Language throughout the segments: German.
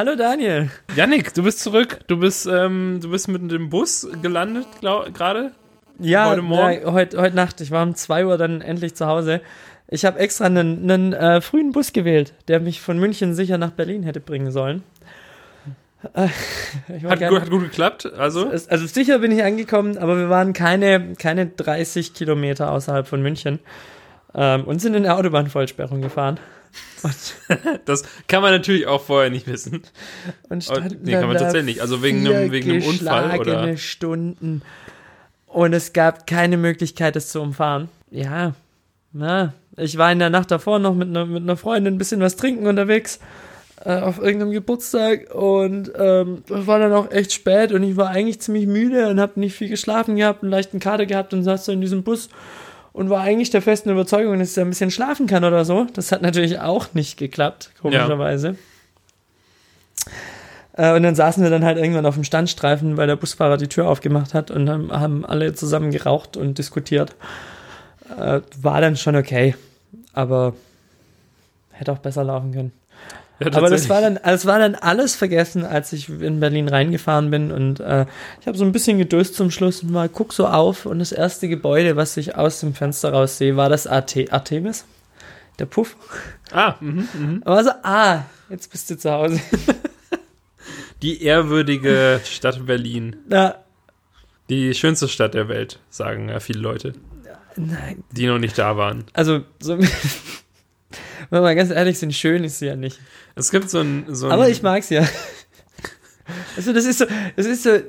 Hallo Daniel. Yannick, du bist zurück. Du bist, ähm, du bist mit dem Bus gelandet gerade? Ja, Heute Morgen? ja, heute, heute Nacht. Ich war um 2 Uhr dann endlich zu Hause. Ich habe extra einen, einen äh, frühen Bus gewählt, der mich von München sicher nach Berlin hätte bringen sollen. Äh, Hat, gerne- gut, hat gut geklappt. Also, Also sicher bin ich angekommen, aber wir waren keine, keine 30 Kilometer außerhalb von München ähm, und sind in der Autobahnvollsperrung gefahren. Das kann man natürlich auch vorher nicht wissen. und standen nee, kann man tatsächlich nicht. Also wegen einem- wegen einem Unfall, oder? Stunden. Und es gab keine Möglichkeit, es zu umfahren. Ja, na, ich war in der Nacht davor noch mit einer mit einer Freundin ein bisschen was trinken unterwegs äh, auf irgendeinem Geburtstag und ähm, es war dann auch echt spät und ich war eigentlich ziemlich müde und habe nicht viel geschlafen gehabt, einen leichten Kater gehabt und saß so in diesem Bus und war eigentlich der festen Überzeugung, dass ich ein bisschen schlafen kann oder so. Das hat natürlich auch nicht geklappt, komischerweise. Äh, und dann saßen wir dann halt irgendwann auf dem Standstreifen, weil der Busfahrer die Tür aufgemacht hat und dann haben alle zusammen geraucht und diskutiert. Äh, war dann schon okay, aber hätte auch besser laufen können. Ja, Aber das war dann, es war dann alles vergessen, als ich in Berlin reingefahren bin und äh, ich habe so ein bisschen gedöst zum Schluss und mal guck so auf und das erste Gebäude, was ich aus dem Fenster raus sehe, war das AT Artemis, der Puff. Ah, mhm, mhm. Aber so, ah, jetzt bist du zu Hause. Die ehrwürdige Stadt Berlin. Na, Die schönste Stadt der Welt, sagen ja viele Leute, nein, die noch nicht da waren. also so, wenn wir ganz ehrlich sind, schön ist sie ja nicht. Es gibt so ein. So ein Aber ich mag's ja. Also das ist so, das ist so, oh,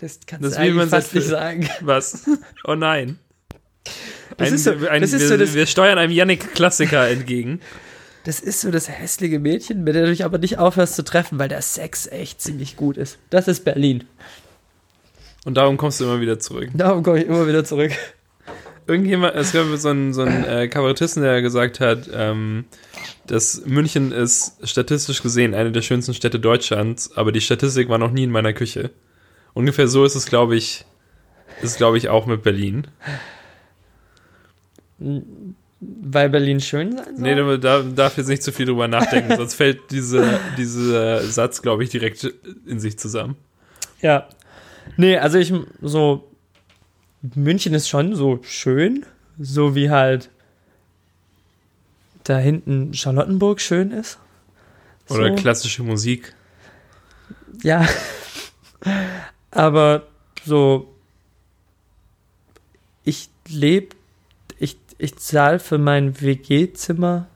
das kannst Das du eigentlich man fast nicht sagen. Was? Oh nein. Das Ein, ist so- ein, das ist wir, so das- wir steuern einem Yannick-Klassiker entgegen. Das ist so das hässliche Mädchen, mit der du dich aber nicht aufhörst zu treffen, weil der Sex echt ziemlich gut ist. Das ist Berlin. Und darum kommst du immer wieder zurück. Darum komme ich immer wieder zurück. Irgendjemand, es gab so einen, so einen äh, Kabarettisten, der gesagt hat, ähm, dass München ist statistisch gesehen eine der schönsten Städte Deutschlands, aber die Statistik war noch nie in meiner Küche. Ungefähr so ist es, glaube ich, ist glaube ich auch mit Berlin. Weil Berlin schön sein soll? Nee, du da, darf jetzt nicht zu viel drüber nachdenken, sonst fällt diese, dieser Satz, glaube ich, direkt in sich zusammen. Ja. Nee, also ich so München ist schon so schön, so wie halt da hinten Charlottenburg schön ist. Oder so. klassische Musik. Ja. Aber so, ich lebe, ich, ich zahle für mein WG-Zimmer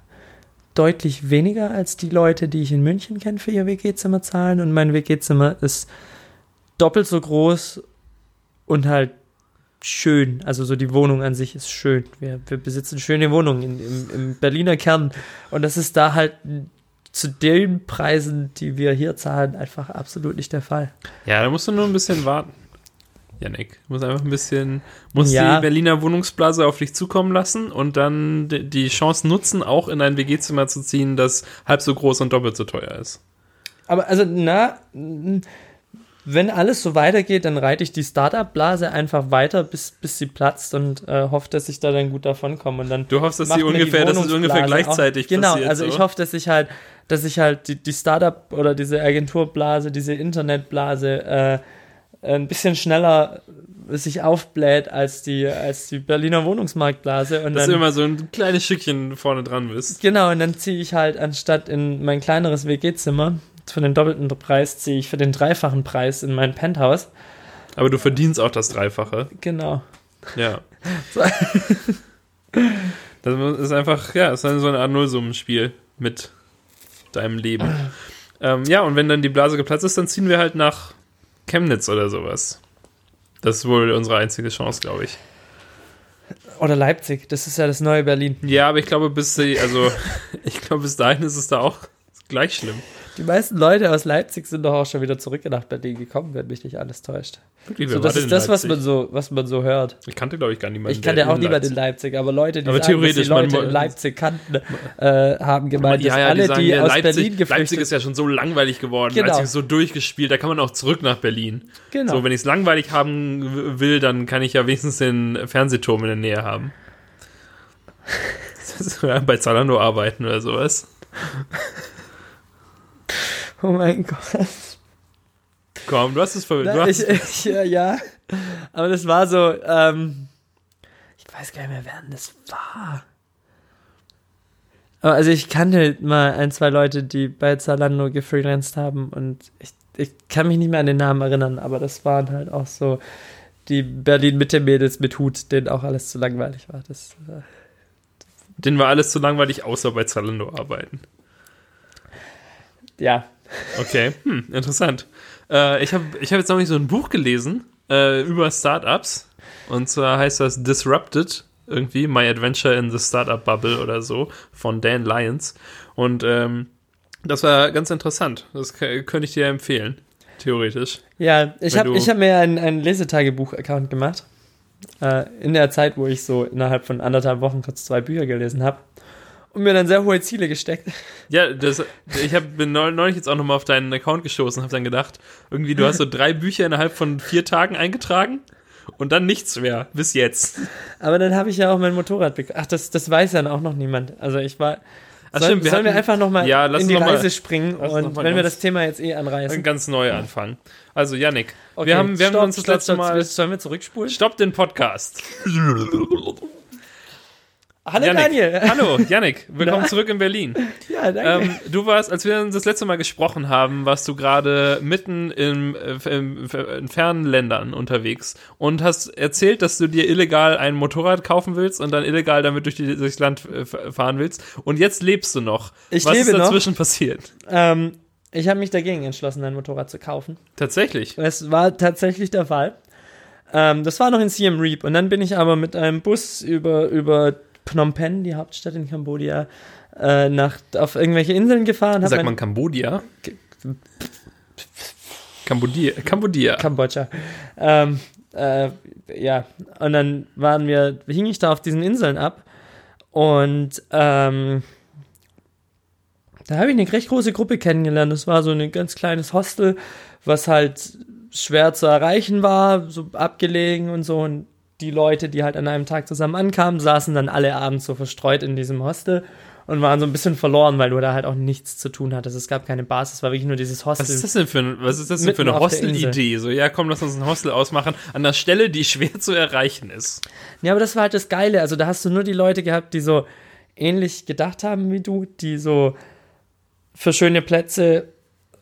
deutlich weniger als die Leute, die ich in München kenne, für ihr WG-Zimmer zahlen. Und mein WG-Zimmer ist doppelt so groß und halt schön. Also so die Wohnung an sich ist schön. Wir, wir besitzen schöne Wohnungen in, im, im Berliner Kern. Und das ist da halt zu den Preisen, die wir hier zahlen, einfach absolut nicht der Fall. Ja, da musst du nur ein bisschen warten. Janik, du musst einfach ein bisschen, musst Ja. die Berliner Wohnungsblase auf dich zukommen lassen und dann die- Chance nutzen, auch in ein WG-Zimmer zu ziehen, das halb so groß und doppelt so teuer ist. Aber also, na, wenn alles so weitergeht, dann reite ich die Startup-Blase einfach weiter, bis, bis sie platzt und äh, hoffe, dass ich da dann gut davon komme. Und dann Du hoffst, dass sie ungefähr, dass es ungefähr gleichzeitig auch, Genau, passiert. also so. ich hoffe, dass ich halt, dass ich halt die, die Startup oder diese Agenturblase, diese Internetblase äh, ein bisschen schneller sich aufbläht als die, als die Berliner Wohnungsmarktblase. Und dass dann, du immer so ein kleines Stückchen vorne dran bist. Genau, und dann ziehe ich halt anstatt in mein kleineres WG-Zimmer, für den doppelten Preis ziehe ich für den dreifachen Preis in mein Penthouse. Aber du verdienst auch das Dreifache. Genau. Ja. Das ist einfach, ja, ist so eine Art Nullsummenspiel mit deinem Leben. ähm, ja, und wenn dann die Blase geplatzt ist, dann ziehen wir halt nach Chemnitz oder sowas. Das ist wohl unsere einzige Chance, glaube ich. Oder Leipzig, das ist ja das neue Berlin. Ja, aber ich glaube, bis sie, also, ich glaube, bis dahin ist es da auch gleich schlimm. Die meisten Leute aus Leipzig sind doch auch schon wieder zurück nach Berlin gekommen, wenn mich nicht alles täuscht. Wirklich, So, das ist das, was man so, was man so hört. Ich kannte, glaube ich, gar niemanden. Ich kann der ja auch in niemand in Leipzig- aber Leute, die Aber sagen, dass die Leute in Leipzig kannten, äh, haben gemeint, dass ja, ja, alle, die, sagen, ja, aus Leipzig, Berlin geflüchtet Leipzig ist ja schon so langweilig geworden. Genau. Leipzig ist so durchgespielt, da kann man auch zurück nach Berlin. Genau. So, wenn ich es langweilig haben will, dann kann ich ja wenigstens den Fernsehturm in der Nähe haben. Bei Zalando arbeiten oder sowas. Oh mein Gott. Komm, du hast es ver du Na, hast ich, ich, ja, ja. Aber das war so, ähm, ich weiß gar nicht mehr, wer das war. Aber also ich kannte mal ein, zwei Leute, die bei Zalando gefreelanced haben und ich, ich kann mich nicht mehr an den Namen erinnern, aber das waren halt auch so die Berlin-Mitte-Mädels mit Hut, denen auch alles zu langweilig war. Das, äh, denen war alles zu langweilig, außer bei Zalando arbeiten. ja, Okay, hm, interessant. Äh, ich habe ich hab jetzt noch nicht so ein Buch gelesen äh, über Startups. Und zwar heißt das Disrupted, irgendwie, My Adventure in the Startup Bubble oder so, von Dan Lyons. Und ähm, das war ganz interessant. Das könnte ich dir empfehlen, theoretisch. Ja, ich habe hab mir einen, einen Lesetagebuch-Account gemacht. Äh, in der Zeit, wo ich so innerhalb von anderthalb Wochen kurz zwei Bücher gelesen habe. Und mir dann sehr hohe Ziele gesteckt. Ja, das, ich hab, bin neu- neulich jetzt auch nochmal auf deinen Account gestoßen und habe dann gedacht, irgendwie, du hast so drei Bücher innerhalb von vier Tagen eingetragen und dann nichts mehr, bis jetzt. Aber dann habe ich ja auch mein Motorrad bekommen. Ach, das, das weiß ja auch noch niemand. Also ich war. Ach, soll, stimmt, wir sollen wir einfach nochmal Ja, in die noch mal- Reise springen und wenn wir ganz- das Thema jetzt eh anreißen. Ganz neu anfangen. Also, Yannick, Okay, wir haben, wir haben stopp, uns das stopp, letzte stopp. Mal. Sollen wir zurückspulen? Stopp den Podcast. Hallo Yannick. Daniel. Hallo, Yannick. Willkommen Na? zurück in Berlin. Ja, danke. Ähm, du warst, als wir uns das letzte Mal gesprochen haben, warst du gerade mitten im, äh, im, in fernen Ländern unterwegs und hast erzählt, dass du dir illegal ein Motorrad kaufen willst und dann illegal damit durch die, durchs Land äh, fahren willst. Und jetzt lebst du noch. Ich Was ist lebe noch. dazwischen passiert? ähm, ich habe mich dagegen entschlossen, ein Motorrad zu kaufen. Tatsächlich. Es war tatsächlich der Fall. Ähm, das war noch in Siem Reap und dann bin ich aber mit einem Bus über, über Phnom Penh, die Hauptstadt in Kambodscha, äh, nach, auf irgendwelche Inseln gefahren. Sagt man Kambodia? Kambodia. Kambodia. Kambodscha. Ähm, äh, ja, und dann waren wir, hing ich da auf diesen Inseln ab und ähm, da habe ich eine recht große Gruppe kennengelernt. Das war so ein ganz kleines Hostel, was halt schwer zu erreichen war, so abgelegen und so. Und die Leute, die halt an einem Tag zusammen ankamen, saßen dann alle abends so verstreut in diesem Hostel und waren so ein bisschen verloren, weil du da halt auch nichts zu tun hattest. Es gab keine Basis, es war wirklich nur dieses Hostel. Was ist das denn für, ein, was ist das denn für eine Hostel-Idee? So, ja, komm, lass uns ein Hostel ausmachen an der Stelle, die schwer zu erreichen ist. Ja, aber das war halt das Geile. Also da hast du nur die Leute gehabt, die so ähnlich gedacht haben wie du, die so für schöne Plätze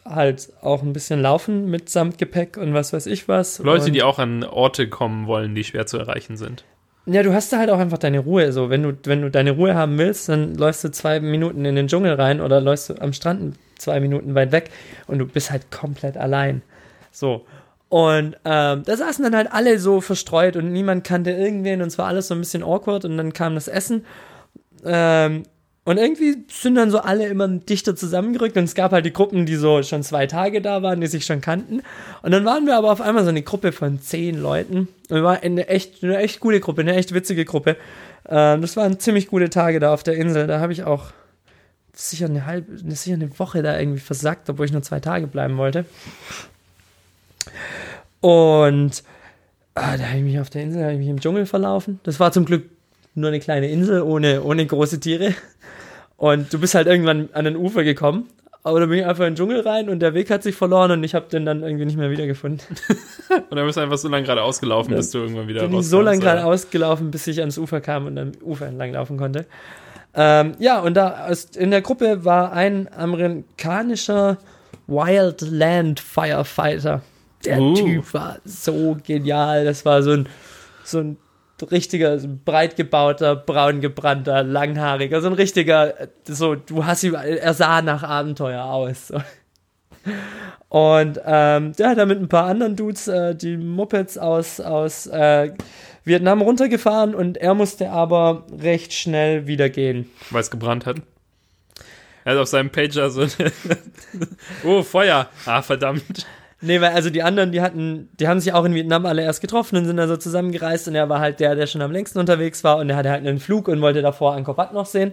halt auch ein bisschen laufen mit Samtgepäck und was weiß ich was. Leute, und, die auch an Orte kommen wollen, die schwer zu erreichen sind. Ja, du hast da halt auch einfach deine Ruhe. So, wenn du, wenn du deine Ruhe haben willst, dann läufst du zwei Minuten in den Dschungel rein oder läufst du am Strand zwei Minuten weit weg und du bist halt komplett allein. So. Und ähm, da saßen dann halt alle so verstreut und niemand kannte irgendwen und es war alles so ein bisschen awkward und dann kam das Essen. Ähm, und irgendwie sind dann so alle immer dichter zusammengerückt und es gab halt die Gruppen, die so schon zwei Tage da waren, die sich schon kannten. Und dann waren wir aber auf einmal so eine Gruppe von zehn Leuten. Und wir waren eine echt, eine echt coole Gruppe, eine echt witzige Gruppe. Ähm, das waren ziemlich gute Tage da auf der Insel. Da habe ich auch sicher eine halbe, sicher eine Woche da irgendwie versackt, obwohl ich nur zwei Tage bleiben wollte. Und ah, da habe ich mich auf der Insel, habe ich mich im Dschungel verlaufen. Das war zum Glück nur eine kleine Insel ohne, ohne große Tiere. Und du bist halt irgendwann an den Ufer gekommen. Aber da bin ich einfach in den Dschungel rein und der Weg hat sich verloren und ich habe den dann irgendwie nicht mehr wiedergefunden. Und dann bist du einfach so lange geradeaus gelaufen, Ja. bis du irgendwann wieder bin ich so lange rauskamst, gerade ausgelaufen, bis ich ans Ufer kam und am Ufer entlang laufen konnte. Ähm, ja, und da in der Gruppe war ein amerikanischer Wildland Firefighter. Der Uh. Typ war so genial. Das war so ein, so ein richtiger, breit gebauter, braun gebrannter, langhaariger, so ein richtiger, so, du hast ihn, er sah nach Abenteuer aus. So. Und ähm, der hat da mit ein paar anderen Dudes äh, die Mopeds aus, aus äh, Vietnam runtergefahren und er musste aber recht schnell wieder gehen. weil es gebrannt hat. Er hat auf seinem Pager so Oh, Feuer. Ah, verdammt. Nee, weil also die anderen, die hatten, die haben sich auch in Vietnam alle erst getroffen und sind dann so zusammengereist und er war halt der, der schon am längsten unterwegs war und er hatte halt einen Flug und wollte davor Angkor Wat noch sehen,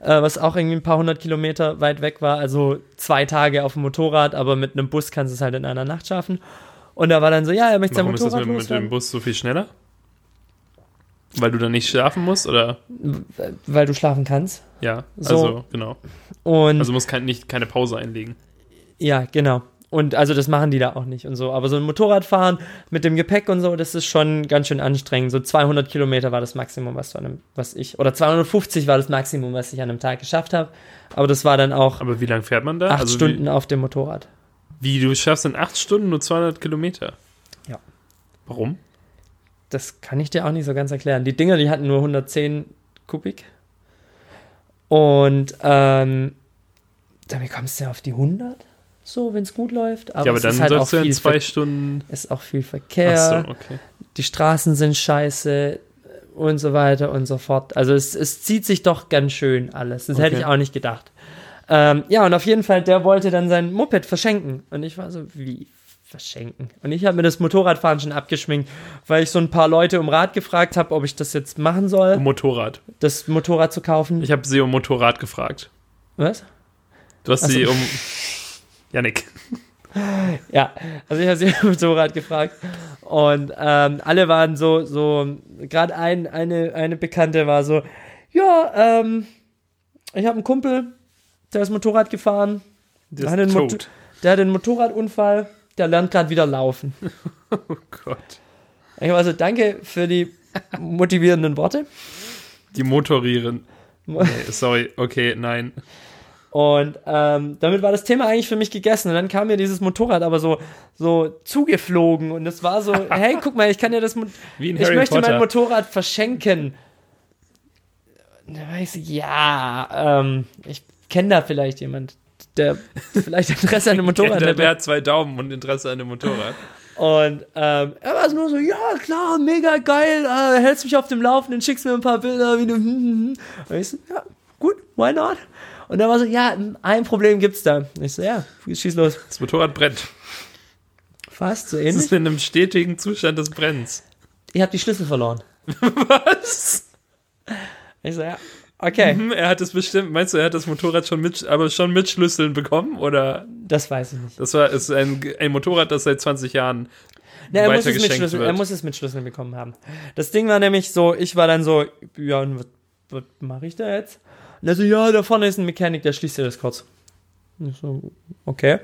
äh, was auch irgendwie ein paar hundert Kilometer weit weg war, also zwei Tage auf dem Motorrad, aber mit einem Bus kannst du es halt in einer Nacht schaffen. Und er war dann so, ja, er möchte sein Warum ist das Motorrad mit, mit dem Bus so viel schneller? Weil du dann nicht schlafen musst, oder? weil du schlafen kannst. Ja, So. also, genau. Und Also musst kein, nicht, keine Pause einlegen. Ja, genau. Und also das machen die da auch nicht und so. Aber so ein Motorradfahren mit dem Gepäck und so, das ist schon ganz schön anstrengend. So 200 Kilometer war das Maximum, was, du an einem, was ich, oder 250 war das Maximum, was ich an einem Tag geschafft habe. Aber das war dann auch Aber wie lange fährt man da? acht Also Stunden auf dem Motorrad. Wie, wie du schaffst in acht Stunden nur 200 Kilometer? Ja. Warum? Das kann ich dir auch nicht so ganz erklären. Die Dinger, die hatten nur 110 Kubik. Und ähm, damit kommst du ja auf die 100, so, wenn es gut läuft. Aber, ja, aber es dann ist halt auch ja in viel, zwei Ver Stunden. ist auch viel Verkehr. So, okay. die Straßen sind scheiße und so weiter und so fort. Also es, es zieht sich doch ganz schön alles. Das hätte Okay. ich auch nicht gedacht. Ähm, ja, und auf jeden Fall, der wollte dann sein Moped verschenken. Und ich war so, wie verschenken? Und ich habe mir das Motorradfahren schon abgeschminkt, weil ich so ein paar Leute um Rat gefragt habe, ob ich das jetzt machen soll, Um Motorrad. das Motorrad zu kaufen. Ich habe sie um Motorrad gefragt. Was? Du hast Ach so. sie um. Janik. Ja, also ich habe sie im Motorrad gefragt und ähm, alle waren so, so, gerade ein, eine, eine Bekannte war so, ja, ähm, ich habe einen Kumpel, der ist Motorrad gefahren, Der hat einen Mot- der hat einen Motorradunfall, der lernt gerade wieder laufen. Oh Gott. Ich war so, danke für die motivierenden Worte. Die Motorieren. Nee, sorry, okay, nein. Und ähm, damit war das Thema eigentlich für mich gegessen. Und dann kam mir dieses Motorrad aber so, so zugeflogen. Und es war so, hey, guck mal, ich kann ja das Mo Wie in ich Harry möchte Potter. mein Motorrad verschenken. Da war ich so, ja, ähm, ich kenne da vielleicht jemand, der vielleicht Interesse an einem Motorrad der, hätte. der hat zwei Daumen und Interesse an dem Motorrad. Und ähm, er war nur so, ja klar, mega geil, äh, hältst mich auf dem Laufenden, schickst mir ein paar Bilder, wie du. hm, hm, hm. Und ich so, ja, gut, why not? Und er war so, ja, ein Problem gibt's da. Und ich so, ja, schieß los. Das Motorrad brennt. Fast so Es ähnlich. ist in einem stetigen Zustand des Brennens. Ich habe die Schlüssel verloren. Was? Ich so, ja, okay, Hm, Er hat es bestimmt, meinst du, er hat das Motorrad schon mit, aber schon mit Schlüsseln bekommen? Oder das weiß ich nicht. das war ist ein, ein Motorrad, das seit 20 Jahren Nee, er, muss es er muss es mit Schlüsseln bekommen haben. Das Ding war nämlich so, ich war dann so, ja, und was, was mache ich da jetzt? Und er so, ja, da vorne ist ein Mechanik, der schließt dir das kurz. Und ich so, okay.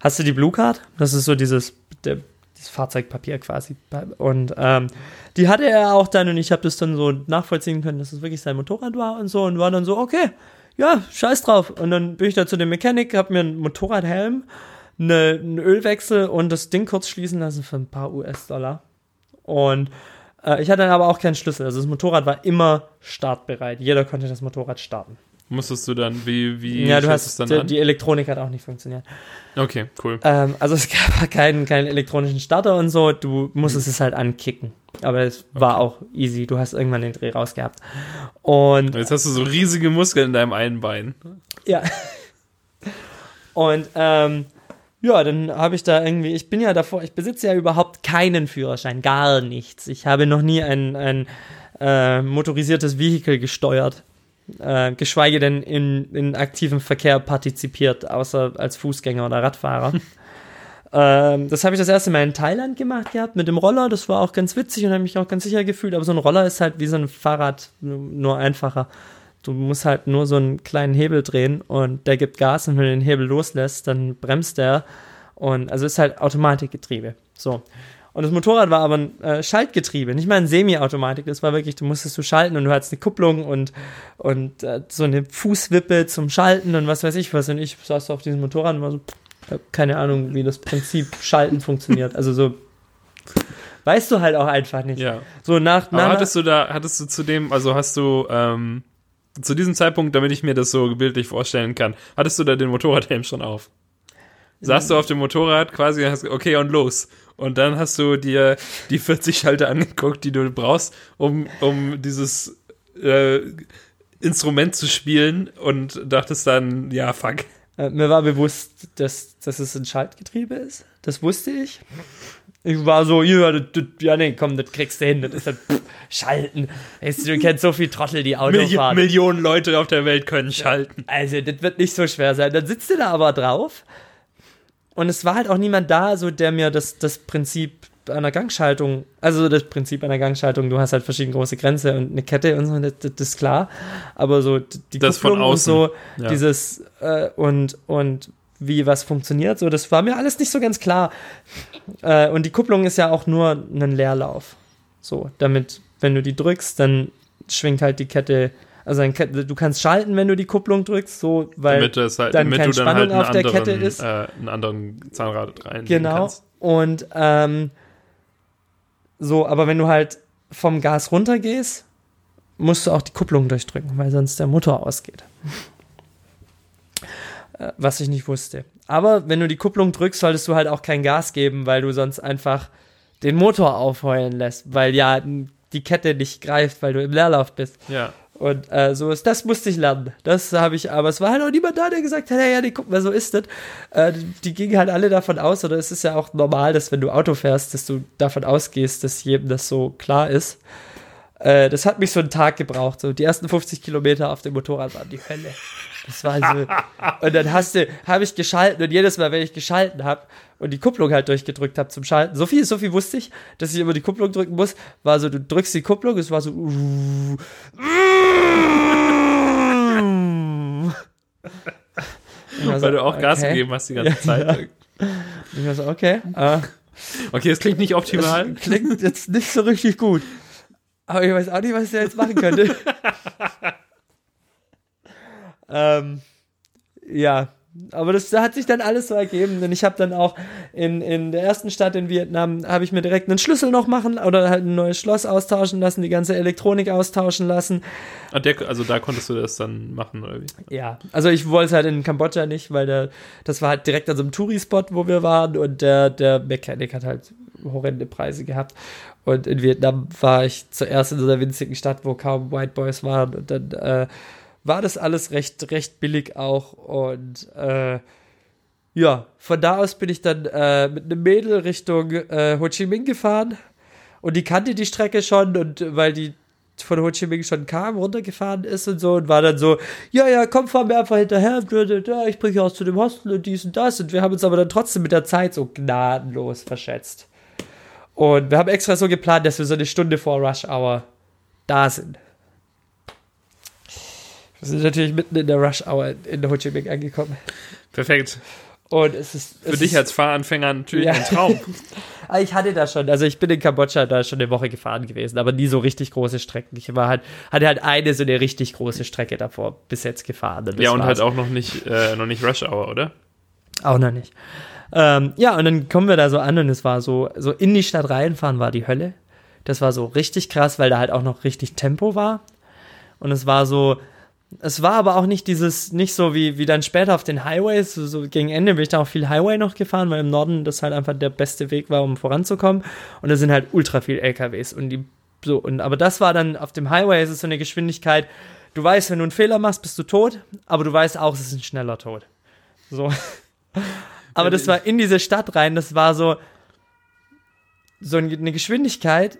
Hast du die Blue Card? Das ist so dieses, der, dieses Fahrzeugpapier quasi. Und ähm, die hatte er auch dann und ich habe das dann so nachvollziehen können, dass es wirklich sein Motorrad war und so und war dann so, okay, ja, scheiß drauf. Und dann bin ich da zu dem Mechanik, hab mir einen Motorradhelm, eine, einen Ölwechsel und das Ding kurz schließen lassen für ein paar US-Dollar. Und äh, ich hatte dann aber auch keinen Schlüssel. Also das Motorrad war immer startbereit. Jeder konnte das Motorrad starten. musstest du dann, wie, wie ja, du hast, es die, dann an? die Elektronik hat auch nicht funktioniert. Okay, cool. Ähm, also es gab keinen, keinen elektronischen Starter und so. Du musstest es halt ankicken. Aber es war auch easy. Du hast irgendwann den Dreh rausgehabt. Und Jetzt hast du so riesige Muskeln in deinem einen Bein. Ja. Und ähm, ja, dann habe ich da irgendwie, ich bin ja davor, ich besitze ja überhaupt keinen Führerschein, gar nichts. Ich habe noch nie ein, ein äh, motorisiertes Vehikel gesteuert, äh, geschweige denn in, in aktivem Verkehr partizipiert, außer als Fußgänger oder Radfahrer. ähm, das habe ich das erste Mal in Thailand gemacht gehabt mit dem Roller. Das war auch ganz witzig und habe mich auch ganz sicher gefühlt. Aber so ein Roller ist halt wie so ein Fahrrad, nur- nur einfacher. Du musst halt nur so einen kleinen Hebel drehen und der gibt Gas und wenn du den Hebel loslässt, dann bremst der. Und also ist halt Automatikgetriebe. So. Und das Motorrad war aber ein äh, Schaltgetriebe, nicht mal ein Semi-Automatik. Das war wirklich, du musstest du schalten und du hattest eine Kupplung und, und äh, so eine Fußwippe zum Schalten und was weiß ich was. Und ich saß auf diesem Motorrad und war so, keine Ahnung, wie das Prinzip Schalten funktioniert. Also so, weißt du halt auch einfach nicht. Ja. So nach, Aber nach hattest du da, hattest du zu dem, also hast du, ähm, zu diesem Zeitpunkt, damit ich mir das so bildlich vorstellen kann, hattest du da den Motorradhelm schon auf? Saßt du auf dem Motorrad quasi, und hast, okay, und los. Und dann hast du dir die 40 Schalter angeguckt, die du brauchst, um, um dieses äh, Instrument zu spielen und dachtest dann, ja, fuck. Äh, mir war bewusst, dass, dass es ein Schaltgetriebe ist. Das wusste ich. Ich war so, ja, das, das, ja nee, komm, das kriegst du hin. Das ist halt pff, Schalten. Du, kennst so viel Trottel, die Auto Milli fahren. Millionen Leute auf der Welt können schalten. Also, das wird nicht so schwer sein. Dann sitzt du da aber drauf. Und es war halt auch niemand da, so der mir das, das Prinzip einer Gangschaltung, also das Prinzip einer Gangschaltung, du hast halt verschiedene große Grenze und eine Kette und so, das, das ist klar. Aber so die Das von Kupplung und außen, so, ja. dieses äh, und, und wie was funktioniert. So, das war mir alles nicht so ganz klar. Äh, und die Kupplung ist ja auch nur ein Leerlauf. So, damit, wenn du die drückst, dann schwingt halt die Kette. Also ein, du kannst schalten, wenn du die Kupplung drückst, so, weil damit, es halt, dann damit keine du dann Spannung halt auf der einen Kette anderen, ist. Äh, einen anderen Zahnrad rein Genau. kannst. Und ähm, so, aber wenn du halt vom Gas runtergehst, musst du auch die Kupplung durchdrücken, weil sonst der Motor ausgeht. Äh, Was ich nicht wusste. Aber wenn du die Kupplung drückst, solltest du halt auch kein Gas geben, weil du sonst einfach den Motor aufheulen lässt, weil ja die Kette nicht greift, weil du im Leerlauf bist. Ja. Und äh, so ist, das musste ich lernen. Das habe ich, aber es war halt auch niemand da, der gesagt hat, hey, ja, nee, guck mal, so ist das. Äh, die, die gingen halt alle davon aus, oder es ist ja auch normal, dass wenn du Auto fährst, dass du davon ausgehst, dass jedem das so klar ist. Äh, das hat mich so einen Tag gebraucht. So die ersten 50 Kilometer auf dem Motorrad waren die Hölle. Das war so. und dann hast du, habe ich geschalten und jedes Mal, wenn ich geschalten habe und die Kupplung halt durchgedrückt habe zum Schalten, so viel, so viel wusste ich, dass ich immer die Kupplung drücken muss, war so, du drückst die Kupplung, es war so. Ich war so, Weil du auch Gas okay. gegeben hast die ganze Ja, Zeit. Ich war so, okay. Äh, Okay, das klingt nicht optimal. das klingt jetzt nicht so richtig gut. Aber ich weiß auch nicht, was ich da jetzt machen könnte. ähm, ja, aber das hat sich dann alles so ergeben. Denn ich habe dann auch in, in der ersten Stadt in Vietnam, habe ich mir direkt einen Schlüssel noch machen oder halt ein neues Schloss austauschen lassen, die ganze Elektronik austauschen lassen. Ah, der, also da konntest du das dann machen, oder wie? Ja, also ich wollte es halt in Kambodscha nicht, weil der, das war halt direkt an so einem Touri-Spot, wo wir waren und der, der Mechanik hat halt horrende Preise gehabt. Und in Vietnam war ich zuerst in so einer winzigen Stadt, wo kaum White Boys waren und dann äh, war das alles recht, recht billig auch und äh, ja, von da aus bin ich dann äh, mit einem Mädel Richtung äh, Ho Chi Minh gefahren und die kannte die Strecke schon und weil die von Ho Chi Minh schon kam, runtergefahren ist und so und war dann so, ja, ja, komm, fahr mir einfach hinterher, ich bringe auch zu dem Hostel und dies und das und wir haben uns aber dann trotzdem mit der Zeit so gnadenlos verschätzt. Und wir haben extra so geplant, dass wir so eine Stunde vor Rush Hour da sind. Wir sind natürlich mitten in der Rush Hour in Ho Chi Minh angekommen. Perfekt. Und es ist. Für es dich ist, als Fahranfänger natürlich Ja. ein Traum. Ah, Ich hatte da schon, also ich bin in Kambodscha da schon eine Woche gefahren gewesen, aber nie so richtig große Strecken. Ich war halt, hatte halt eine so eine richtig große Strecke davor bis jetzt gefahren. das ja, und war's. halt auch noch nicht, äh, noch nicht Rush Hour, oder? Auch noch nicht. Ähm, ja, und dann kommen wir da so an und es war so, so in die Stadt reinfahren war die Hölle. Das war so richtig krass, weil da halt auch noch richtig Tempo war. Und es war so, es war aber auch nicht dieses, nicht so wie, wie dann später auf den Highways, so, so gegen Ende bin ich da auch viel Highway noch gefahren, weil im Norden das halt einfach der beste Weg war, um voranzukommen. Und da sind halt ultra viel LKWs und die, so, und, aber das war dann auf dem Highway, es ist so eine Geschwindigkeit, du weißt, wenn du einen Fehler machst, bist du tot, aber du weißt auch, es ist ein schneller Tod. So. Aber das war in diese Stadt rein, das war so, so eine Geschwindigkeit,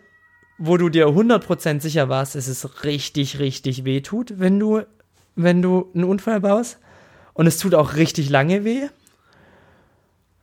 wo du dir 100% sicher warst, es richtig, richtig weh tut, wenn du, wenn du einen Unfall baust. Und es tut auch richtig lange weh.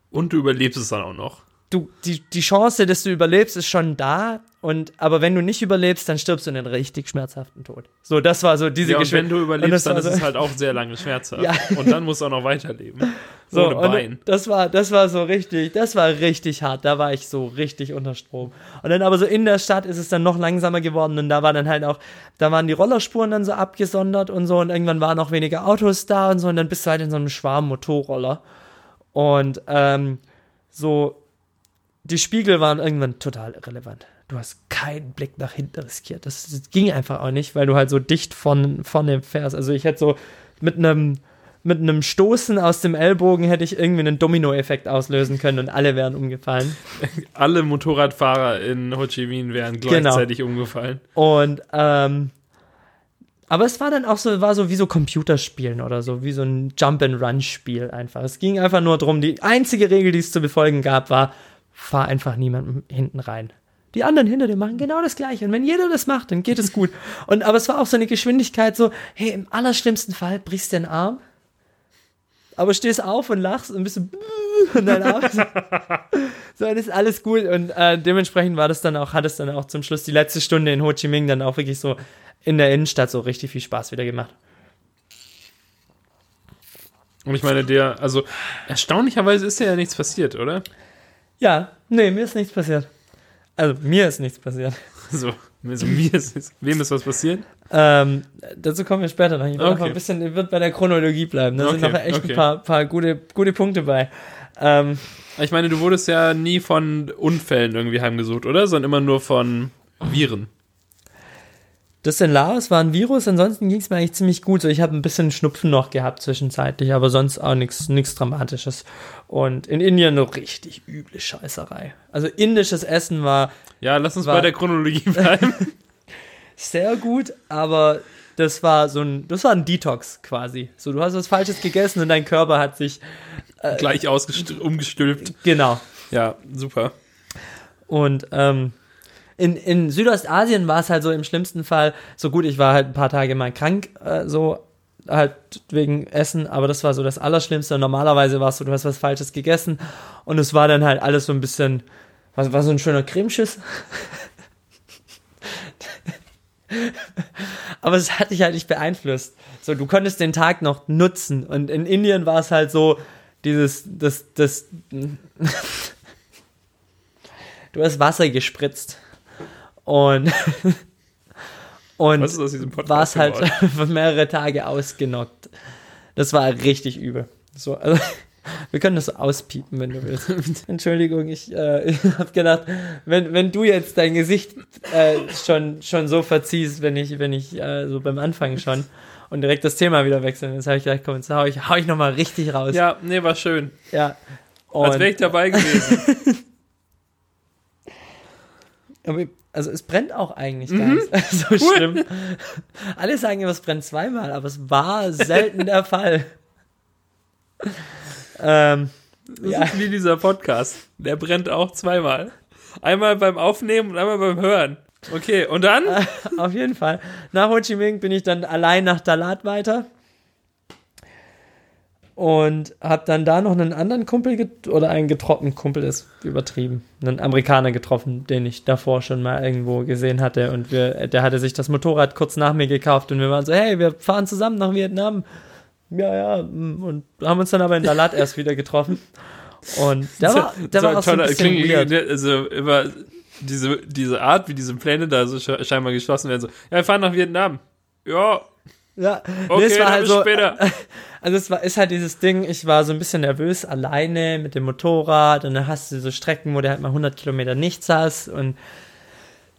Und du überlebst es dann auch noch. Du, die, die Chance, dass du überlebst, ist schon da. Und, aber wenn du nicht überlebst, dann stirbst du in einen richtig schmerzhaften Tod. So, das war so diese Ja, und wenn du überlebst, dann ist so- es halt auch sehr lange schmerzhaft. Ja. Und dann musst du auch noch weiterleben. So, Ohne Bein. Das war, das war so richtig, das war richtig hart. Da war ich so richtig unter Strom. Und dann aber so in der Stadt ist es dann noch langsamer geworden und da war dann halt auch, da waren die Rollerspuren dann so abgesondert und so und irgendwann waren auch weniger Autos da und so und dann bist du halt in so einem Schwarm Motorroller. Und ähm, so, die Spiegel waren irgendwann total irrelevant. Du hast keinen Blick nach hinten riskiert. Das, das ging einfach auch nicht, weil du halt so dicht von vorne fährst. Also ich hätte so mit einem mit einem Stoßen aus dem Ellbogen hätte ich irgendwie einen Dominoeffekt auslösen können und alle wären umgefallen. Alle Motorradfahrer in Ho Chi Minh wären Genau. gleichzeitig umgefallen. Und ähm, aber es war dann auch so, war so wie so Computerspielen oder so, wie so ein Jump-and-Run-Spiel einfach. Es ging einfach nur darum, die einzige Regel, die es zu befolgen gab, war, fahr einfach niemandem hinten rein. Die anderen hinter dir machen genau das Gleiche. Und wenn jeder das macht, dann geht es gut. Und aber es war auch so eine Geschwindigkeit, so, hey, im allerschlimmsten Fall brichst du den Arm, aber stehst auf und lachst und bist so, und dein Arm ist, so, das ist alles gut. Und äh, dementsprechend war das dann auch, hat es dann auch zum Schluss die letzte Stunde in Ho Chi Minh dann auch wirklich so in der Innenstadt so richtig viel Spaß wieder gemacht. Und ich meine, der, also erstaunlicherweise ist dir ja nichts passiert, oder? Ja, nee, mir ist nichts passiert. Also mir ist nichts passiert. So, also mir ist. Wem ist was passiert? Ähm, dazu kommen wir später noch. Ich will Okay. einfach ein bisschen, ich wird bei der Chronologie bleiben. Da sind Okay, noch echt okay. ein paar, paar gute, gute Punkte bei. Ähm, Ich meine, du wurdest ja nie von Unfällen irgendwie heimgesucht, oder? Sondern immer nur von Viren. Das in Laos war ein Virus, ansonsten ging es mir eigentlich ziemlich gut. So, ich habe ein bisschen Schnupfen noch gehabt zwischenzeitlich, aber sonst auch nichts nichts Dramatisches. Und in Indien eine richtig üble Scheißerei. Also indisches Essen war Ja, lass uns War- bei der Chronologie bleiben. sehr gut, aber das war so ein, das war ein Detox quasi. So, du hast was Falsches gegessen und dein Körper hat sich, Gleich ausgest- umgestülpt. genau. Ja, super. Und ähm, in, in Südostasien war es halt so im schlimmsten Fall so gut, ich war halt ein paar Tage mal krank, äh, so halt wegen Essen, aber das war so das Allerschlimmste. Normalerweise war es so, du hast was Falsches gegessen und es war dann halt alles so ein bisschen, war, war so ein schöner Cremeschiss. aber es hat dich halt nicht beeinflusst. So, du konntest den Tag noch nutzen und in Indien war es halt so, dieses, das, das, du hast Wasser gespritzt und und war es halt für mehrere Tage ausgenockt. Das war richtig übel. So, also, wir können das so auspiepen, wenn du willst. Entschuldigung, ich, äh, ich habe gedacht, wenn, wenn du jetzt dein Gesicht äh, schon, schon so verziehst, wenn ich, wenn ich äh, so beim Anfang schon und direkt das Thema wieder wechseln, jetzt habe ich gedacht, komm, jetzt hau ich, hau ich nochmal richtig raus. Ja, nee, war schön. ja. Als Und- wäre ich dabei gewesen. Aber, also es brennt auch eigentlich gar Mhm. nicht so schlimm. Alle sagen immer, es brennt zweimal, aber es war selten der Fall. Ähm, Das Ja. ist wie dieser Podcast. Der brennt auch zweimal. Einmal beim Aufnehmen und einmal beim Hören. Okay, und dann? auf jeden Fall. Nach Ho Chi Minh bin ich dann allein nach Dalat weiter. Und habe dann da noch einen anderen Kumpel oder einen getroffen, Kumpel ist übertrieben, einen Amerikaner getroffen, den ich davor schon mal irgendwo gesehen hatte. Und wir, der hatte sich das Motorrad kurz nach mir gekauft und wir waren so, hey, wir fahren zusammen nach Vietnam. Ja, ja, und haben uns dann aber in Dalat erst wieder getroffen. Und der war, der war auch so ein bisschen weird. Also immer diese, diese Art, wie diese Pläne da so sche- scheinbar geschlossen werden. So, ja, wir fahren nach Vietnam. Ja, Ja, okay, nee, es war halt so, später. Also es war, ist halt dieses Ding, ich war so ein bisschen nervös alleine mit dem Motorrad und dann hast du so Strecken, wo du halt mal 100 Kilometer nichts hast und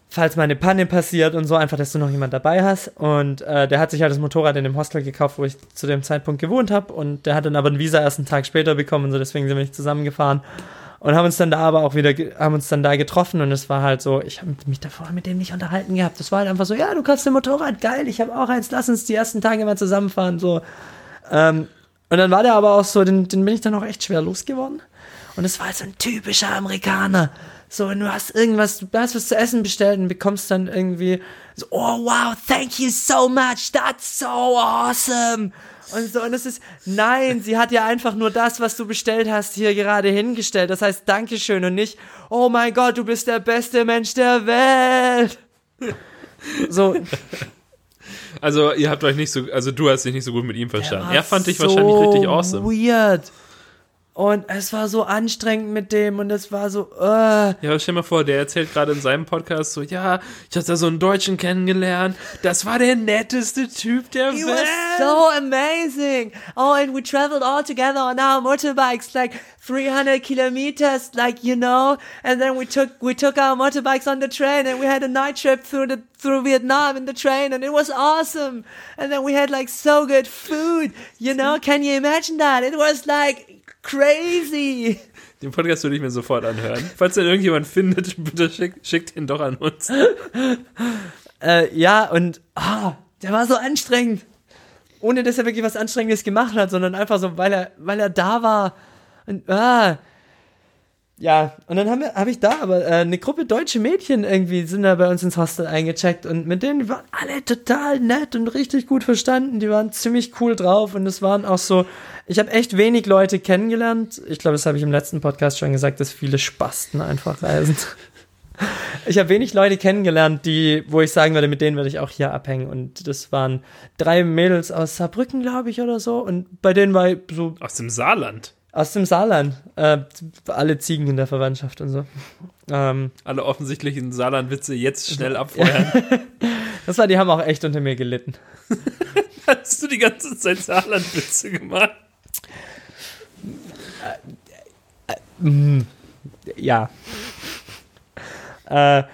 falls mal eine Panne passiert und so, einfach, dass du noch jemand dabei hast. Und äh, der hat sich halt das Motorrad in dem Hostel gekauft, wo ich zu dem Zeitpunkt gewohnt habe und der hat dann aber ein Visa erst einen Tag später bekommen und so, deswegen sind wir nicht zusammengefahren und haben uns dann da aber auch wieder, haben uns dann da getroffen und es war halt so, ich habe mich davor mit dem nicht unterhalten gehabt. Das war halt einfach so, ja, du kannst ein Motorrad, geil, ich habe auch eins, lass uns die ersten Tage mal zusammenfahren, so. Ähm, und dann war der aber auch so, den, den bin ich dann auch echt schwer losgeworden. Und es war halt so ein typischer Amerikaner. So, wenn du hast irgendwas, du hast was zu essen bestellt und bekommst dann irgendwie so, oh wow, thank you so much, that's so awesome. Und so, und es ist, nein, sie hat ja einfach nur das, was du bestellt hast, hier gerade hingestellt. Das heißt, Dankeschön und nicht, oh mein Gott, du bist der beste Mensch der Welt. So, Also, ihr habt euch nicht so, also du hast dich nicht so gut mit ihm verstanden. Er fand dich so wahrscheinlich richtig awesome. Weird. Und es war so anstrengend mit dem und es war so, äh, Ja, stell dir mal vor, der erzählt gerade in seinem Podcast so, ja, ich hatte da so einen Deutschen kennengelernt. Das war der netteste Typ der It Welt. was so amazing. Oh, and we traveled all together on our motorbikes, like 300 kilometers, like you know. And then we took we took our motorbikes on the train, and we had a night trip through the through Vietnam in the train, and it was awesome. And then we had like so good food, you know. Can you imagine that? It was like crazy. Den Podcast würde ich mir sofort anhören. Falls den irgendjemand findet, bitte schickt, schickt ihn doch an uns. Äh, ja, und ah, der war so anstrengend. Ohne dass er wirklich was Anstrengendes gemacht hat, sondern einfach so, weil er, weil er da war. Und, ah. Ja, und dann habe ich da aber äh, eine Gruppe deutsche Mädchen irgendwie sind da bei uns ins Hostel eingecheckt und mit denen waren alle total nett und richtig gut verstanden. Die waren ziemlich cool drauf und es waren auch so, ich habe echt wenig Leute kennengelernt. Ich glaube, das habe ich im letzten Podcast schon gesagt, dass viele Spasten einfach reisen. Ich habe wenig Leute kennengelernt, die, wo ich sagen würde, mit denen würde ich auch hier abhängen. Und das waren drei Mädels aus Saarbrücken, glaube ich, oder so. Und bei denen war ich so Aus dem Saarland. Aus dem Saarland. Äh, alle Ziegen in der Verwandtschaft und so. Ähm, Alle offensichtlichen Saarland-Witze jetzt schnell abfeuern. das war, die haben auch echt unter mir gelitten. Hast du die ganze Zeit Saarland-Witze gemacht? Ja. Äh,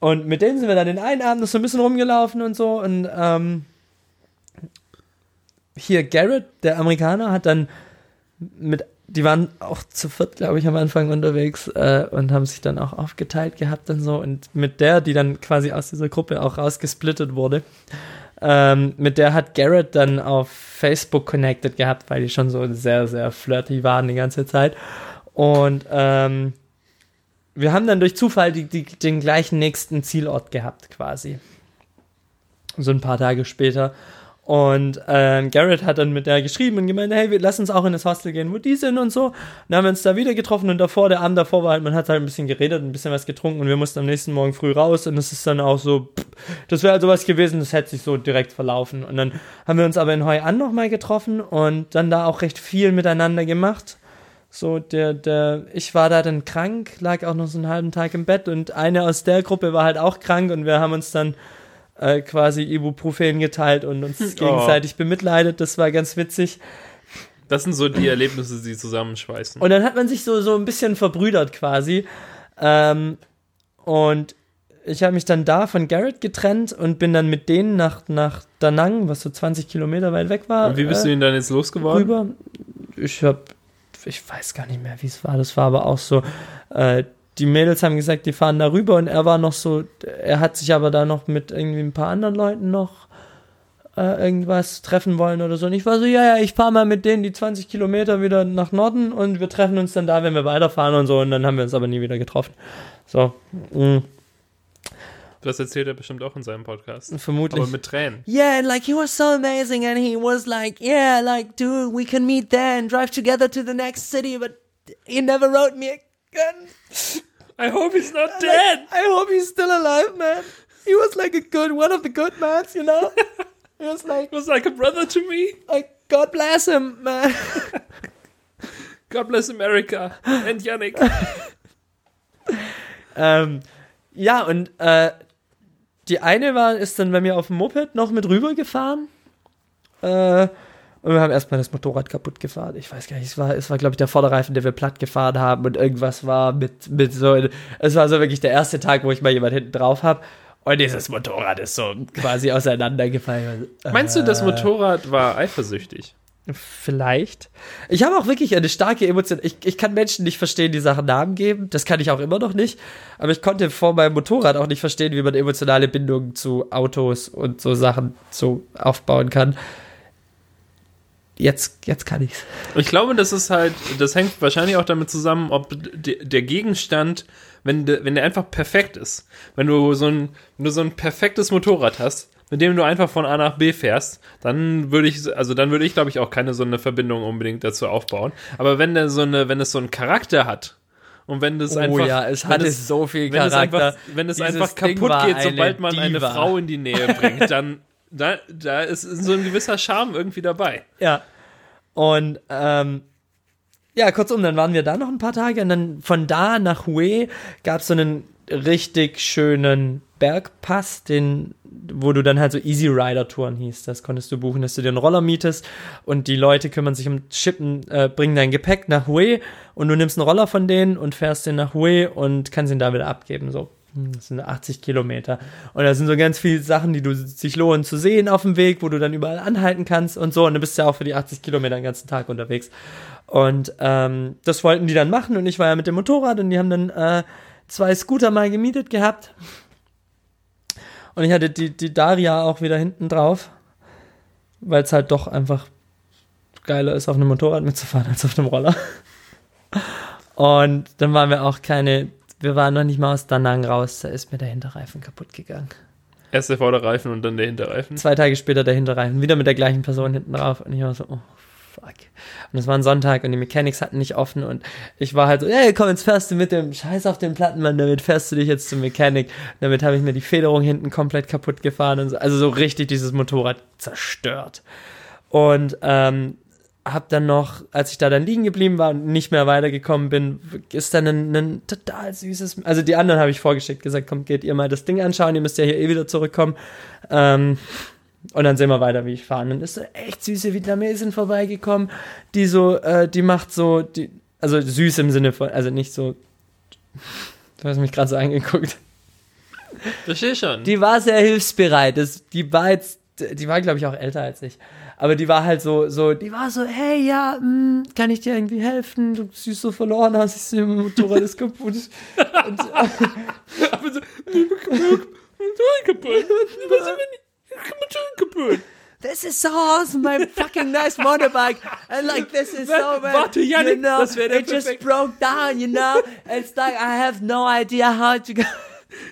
und mit denen sind wir dann den einen Abend so ein bisschen rumgelaufen und so. Und ähm, hier Garrett, der Amerikaner, hat dann mit, die waren auch zu viert, glaube ich, am Anfang unterwegs äh, und haben sich dann auch aufgeteilt gehabt und so. Und mit der, die dann quasi aus dieser Gruppe auch rausgesplittet wurde, ähm, mit der hat Garrett dann auf Facebook connected gehabt, weil die schon so sehr, sehr flirty waren die ganze Zeit. Und ähm, wir haben dann durch Zufall die, die, den gleichen nächsten Zielort gehabt, quasi. So ein paar Tage später. Und ähm, Garrett hat dann mit der geschrieben und gemeint, hey, wir lass uns auch in das Hostel gehen, wo die sind und so. Dann haben wir uns da wieder getroffen und davor, der Abend davor war halt, man hat halt ein bisschen geredet, ein bisschen was getrunken und wir mussten am nächsten Morgen früh raus und es ist dann auch so, pff, das wäre halt sowas gewesen, das hätte sich so direkt verlaufen. Und dann haben wir uns aber in Hoi An nochmal getroffen und dann da auch recht viel miteinander gemacht. So, der, der, ich war da dann krank, lag auch noch so einen halben Tag im Bett und eine aus der Gruppe war halt auch krank und wir haben uns dann äh, quasi Ibuprofen geteilt und uns gegenseitig bemitleidet. Das war ganz witzig. Das sind so die Erlebnisse, die zusammenschweißen. Und dann hat man sich so, so ein bisschen verbrüdert quasi. Ähm, und ich habe mich dann da von Garrett getrennt und bin dann mit denen nach, nach Da Nang, was so 20 Kilometer weit weg war. Und wie bist äh, du ihn dann jetzt losgeworden? rüber. Ich hab, ich weiß gar nicht mehr, wie es war. Das war aber auch so. Äh, die Mädels haben gesagt, die fahren da rüber und er war noch so, er hat sich aber da noch mit irgendwie ein paar anderen Leuten noch äh, irgendwas treffen wollen oder so. Und ich war so, ja, ja, ich fahre mal mit denen die 20 Kilometer wieder nach Norden und wir treffen uns dann da, wenn wir weiterfahren und so. Und dann haben wir uns aber nie wieder getroffen. So, mh, Das erzählt er bestimmt auch in seinem Podcast. vermutlich. Aber mit Tränen. Yeah, like he was so amazing, and he was like, yeah, like, dude, we can meet there and drive together to the next city, but he never wrote me again. I hope he's not Like, dead. I hope he's still alive, man. He was like a good, one of the good mans, you know? he was like, was like a brother to me. like, God bless him, man. God bless America. And Yannick. ähm, ja, und äh, die eine war, ist dann bei mir auf dem Moped noch mit rübergefahren. Äh, und wir haben erstmal das Motorrad kaputt gefahren. Ich weiß gar nicht, es war, es war glaube ich, der Vorderreifen, den wir platt gefahren haben und irgendwas war mit, mit so, es war so wirklich der erste Tag, wo ich mal jemand hinten drauf habe. Und dieses Motorrad ist so quasi auseinandergefallen. Meinst du, das Äh, Motorrad war eifersüchtig? Vielleicht. Ich habe auch wirklich eine starke Emotion. Ich, ich kann Menschen nicht verstehen, die Sachen Namen geben. Das kann ich auch immer noch nicht. Aber ich konnte vor meinem Motorrad auch nicht verstehen, wie man emotionale Bindungen zu Autos und so Sachen so aufbauen kann. Jetzt, jetzt kann ich's. Ich glaube, das ist halt, das hängt wahrscheinlich auch damit zusammen, ob de, der Gegenstand, wenn, de, wenn der einfach perfekt ist. Wenn du so ein, wenn du so ein perfektes Motorrad hast, mit dem du einfach von A nach B fährst, dann würde ich, also dann würde ich, glaube ich, auch keine so eine Verbindung unbedingt dazu aufbauen. Aber wenn der so eine, wenn es so einen Charakter hat und wenn das einfach, Oh ja, es hatte es- so viel wenn es Charakter. einfach, wenn es einfach kaputt geht, eine sobald man eine Diva. Frau in die Nähe bringt, dann da, da ist so ein gewisser Charme irgendwie dabei. Ja. Und ähm, ja, kurzum, dann waren wir da noch ein paar Tage und dann von da nach Hue gab es so einen richtig schönen Bergpass, den, wo du dann halt so Easy Rider Touren hieß. Das konntest du buchen, dass du dir einen Roller mietest und die Leute kümmern sich um Schippen, äh, bringen dein Gepäck nach Hue und du nimmst einen Roller von denen und fährst den nach Hue und kannst ihn da wieder abgeben. So. Das sind 80 Kilometer. Und da sind so ganz viele Sachen, die du sich lohnen zu sehen auf dem Weg, wo du dann überall anhalten kannst und so. Und du bist ja auch für die 80 Kilometer den ganzen Tag unterwegs. Und ähm, das wollten die dann machen und ich war ja mit dem Motorrad und die haben dann äh, zwei Scooter mal gemietet gehabt. Und ich hatte die, die Daria auch wieder hinten drauf, weil es halt doch einfach geiler ist, auf einem Motorrad mitzufahren als auf einem Roller. Und dann waren wir auch keine, wir waren noch nicht mal aus Danang raus, da ist mir der Hinterreifen kaputt gegangen. Erst der Vorderreifen und dann der Hinterreifen. Zwei Tage später der Hinterreifen, wieder mit der gleichen Person hinten drauf und ich war so, oh, Und es war ein Sonntag und die Mechanics hatten nicht offen und ich war halt so, hey, komm, jetzt fährst du mit dem Scheiß auf den Plattenmann, damit fährst du dich jetzt zum Mechanik. Damit habe ich mir die Federung hinten komplett kaputt gefahren und so. Also so richtig dieses Motorrad zerstört. Und ähm, hab dann noch, als ich da dann liegen geblieben war und nicht mehr weitergekommen bin, ist dann ein, ein total süßes, also die anderen habe ich vorgeschickt, gesagt, kommt, geht ihr mal das Ding anschauen, ihr müsst ja hier eh wieder zurückkommen. Ähm, und dann sehen wir weiter, wie ich fahre. Und dann ist so echt süße Vietnamesin vorbeigekommen, die so, äh, die macht so, die, also süß im Sinne von, also nicht so, du hast mich gerade so angeguckt. Verstehe schon. Die war sehr hilfsbereit. Das, die war jetzt, die war, glaube ich, auch älter als ich. Aber die war halt so, so, die war so, hey, ja, mh, kann ich dir irgendwie helfen? Du siehst so verloren aus, ich sehe, mein Motorrad ist kaputt. Und, Aber so, Motorrad kaputt. Motorrad kaputt? This is so awesome, my fucking nice motorbike. And like, this is so bad. Warte, Yannick, you know, das wäre der it just perfekte- broke down, you know? It's like, I have no idea how to go.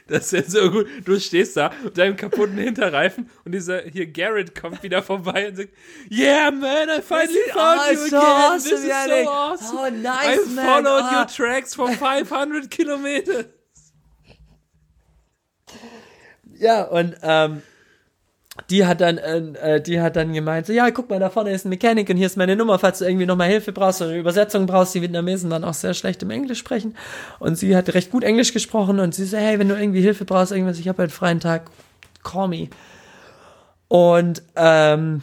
Das ist ja so gut. Du stehst da mit deinem kaputten Hinterreifen und dieser hier Garrett kommt wieder vorbei und sagt, Yeah, man, I finally found oh, you so again. awesome, This is so awesome. Oh, nice, I man. followed Oh. your tracks for 500 Kilometer. Ja, und ähm, die hat dann, äh, die hat dann gemeint, so, ja, guck mal, da vorne ist ein Mechanik und hier ist meine Nummer, falls du irgendwie nochmal Hilfe brauchst oder eine Übersetzung brauchst. Die Vietnamesen waren auch sehr schlecht im Englisch sprechen. Und sie hat recht gut Englisch gesprochen und sie so, hey, wenn du irgendwie Hilfe brauchst, irgendwas, ich habe halt freien Tag, call me. Und ähm,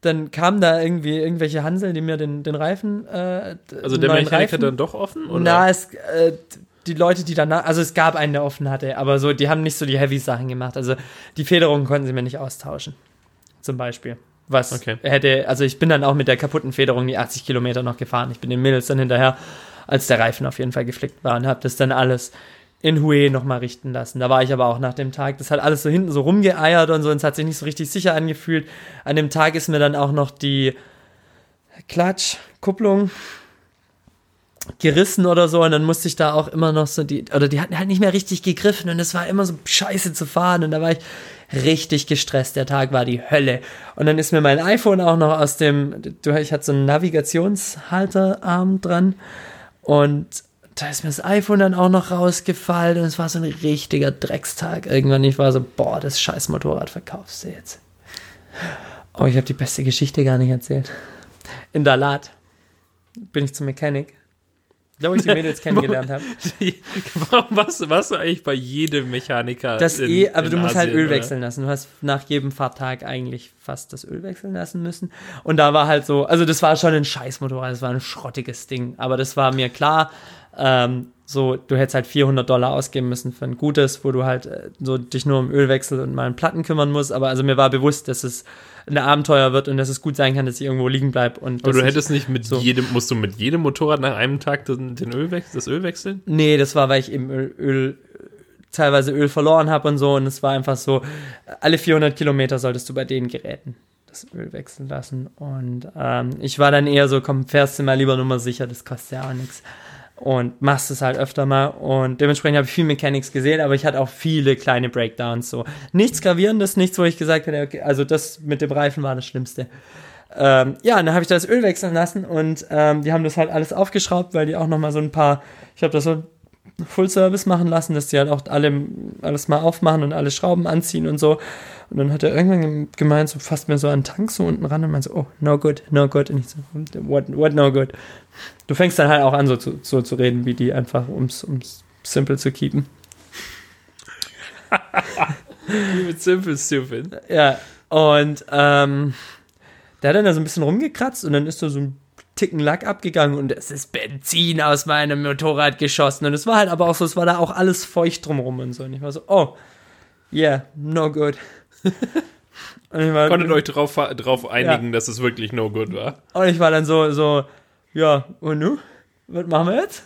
dann kamen da irgendwie irgendwelche Hansel, die mir den, den Reifen, äh, Also der neuen Mechanik Reifen- hat dann doch offen? Oder? na, es, äh, die Leute, die danach, also es gab einen, der offen hatte, aber so, die haben nicht so die Heavy-Sachen gemacht. Also die Federungen konnten sie mir nicht austauschen. Zum Beispiel. Was Okay. hätte, also ich bin dann auch mit der kaputten Federung die 80 Kilometer noch gefahren. Ich bin den Mädels dann hinterher, als der Reifen auf jeden Fall geflickt war und habe das dann alles in Hue nochmal richten lassen. Da war ich aber auch nach dem Tag, das hat alles so hinten so rumgeeiert und so und es hat sich nicht so richtig sicher angefühlt. An dem Tag ist mir dann auch noch die Klatschkupplung gerissen oder so und dann musste ich da auch immer noch so die oder die hatten halt nicht mehr richtig gegriffen und es war immer so scheiße zu fahren und da war ich richtig gestresst. Der Tag war die Hölle und dann ist mir mein iPhone auch noch aus dem ich hatte so einen Navigationshalterarm dran und da ist mir das iPhone dann auch noch rausgefallen und es war so ein richtiger Dreckstag. Irgendwann ich war so, boah, das scheiß Motorrad verkaufst du jetzt. Oh, ich habe die beste Geschichte gar nicht erzählt. In Dalat bin ich zum Mechanik. Da wo ich die Mädels kennengelernt habe. Warum warst du, warst du eigentlich bei jedem Mechaniker? Das in- eh, aber du musst halt Asien, Öl oder? wechseln lassen. Du hast nach jedem Fahrtag eigentlich fast das Öl wechseln lassen müssen. Und da war halt so, also das war schon ein Scheißmotorrad, das war ein schrottiges Ding. Aber das war mir klar, ähm, so, du hättest halt 400 Dollar ausgeben müssen für ein gutes, wo du halt äh, so dich nur um Ölwechsel und mal um Platten kümmern musst. Aber also mir war bewusst, dass es ein Abenteuer wird und dass es gut sein kann, dass ich irgendwo liegen bleib. Und Aber du hättest nicht mit so. jedem, musst du mit jedem Motorrad nach einem Tag den, den Öl das Öl wechseln? Nee, das war, weil ich eben Öl, Öl teilweise Öl verloren habe und so. Und es war einfach so, alle 400 Kilometer solltest du bei den Geräten das Öl wechseln lassen. Und ähm, ich war dann eher so, komm, fährst du mal lieber Nummer sicher, das kostet ja auch nichts. Und machst es halt öfter mal. Und dementsprechend habe ich viel Mechanics gesehen, aber ich hatte auch viele kleine Breakdowns. So nichts Gravierendes, nichts, wo ich gesagt hätte, okay, also das mit dem Reifen war das Schlimmste. Ähm, ja, dann habe ich das Öl wechseln lassen und ähm, die haben das halt alles aufgeschraubt, weil die auch noch mal so ein paar, ich habe das so Full Service machen lassen, dass die halt auch alle alles mal aufmachen und alle Schrauben anziehen und so. Und dann hat er irgendwann gemeint, so fasst mir so einen Tank so unten ran und meint so, oh, no good, no good. Und ich so, what, what no good? Du fängst dann halt auch an, so zu, so zu reden, wie die einfach, ums, ums simple zu keepen. Mit Simple Stupid. Ja, und ähm, der hat dann da so ein bisschen rumgekratzt und dann ist da so ein Ticken Lack abgegangen und es ist Benzin aus meinem Motorrad geschossen. Und es war halt aber auch so, es war da auch alles feucht drumrum und so. Und ich war so, oh, yeah, no good. und, ich war, Konntet euch drauf, drauf einigen, dass es wirklich no good war? und ich war dann so, so, ja, und nu? Was machen wir jetzt?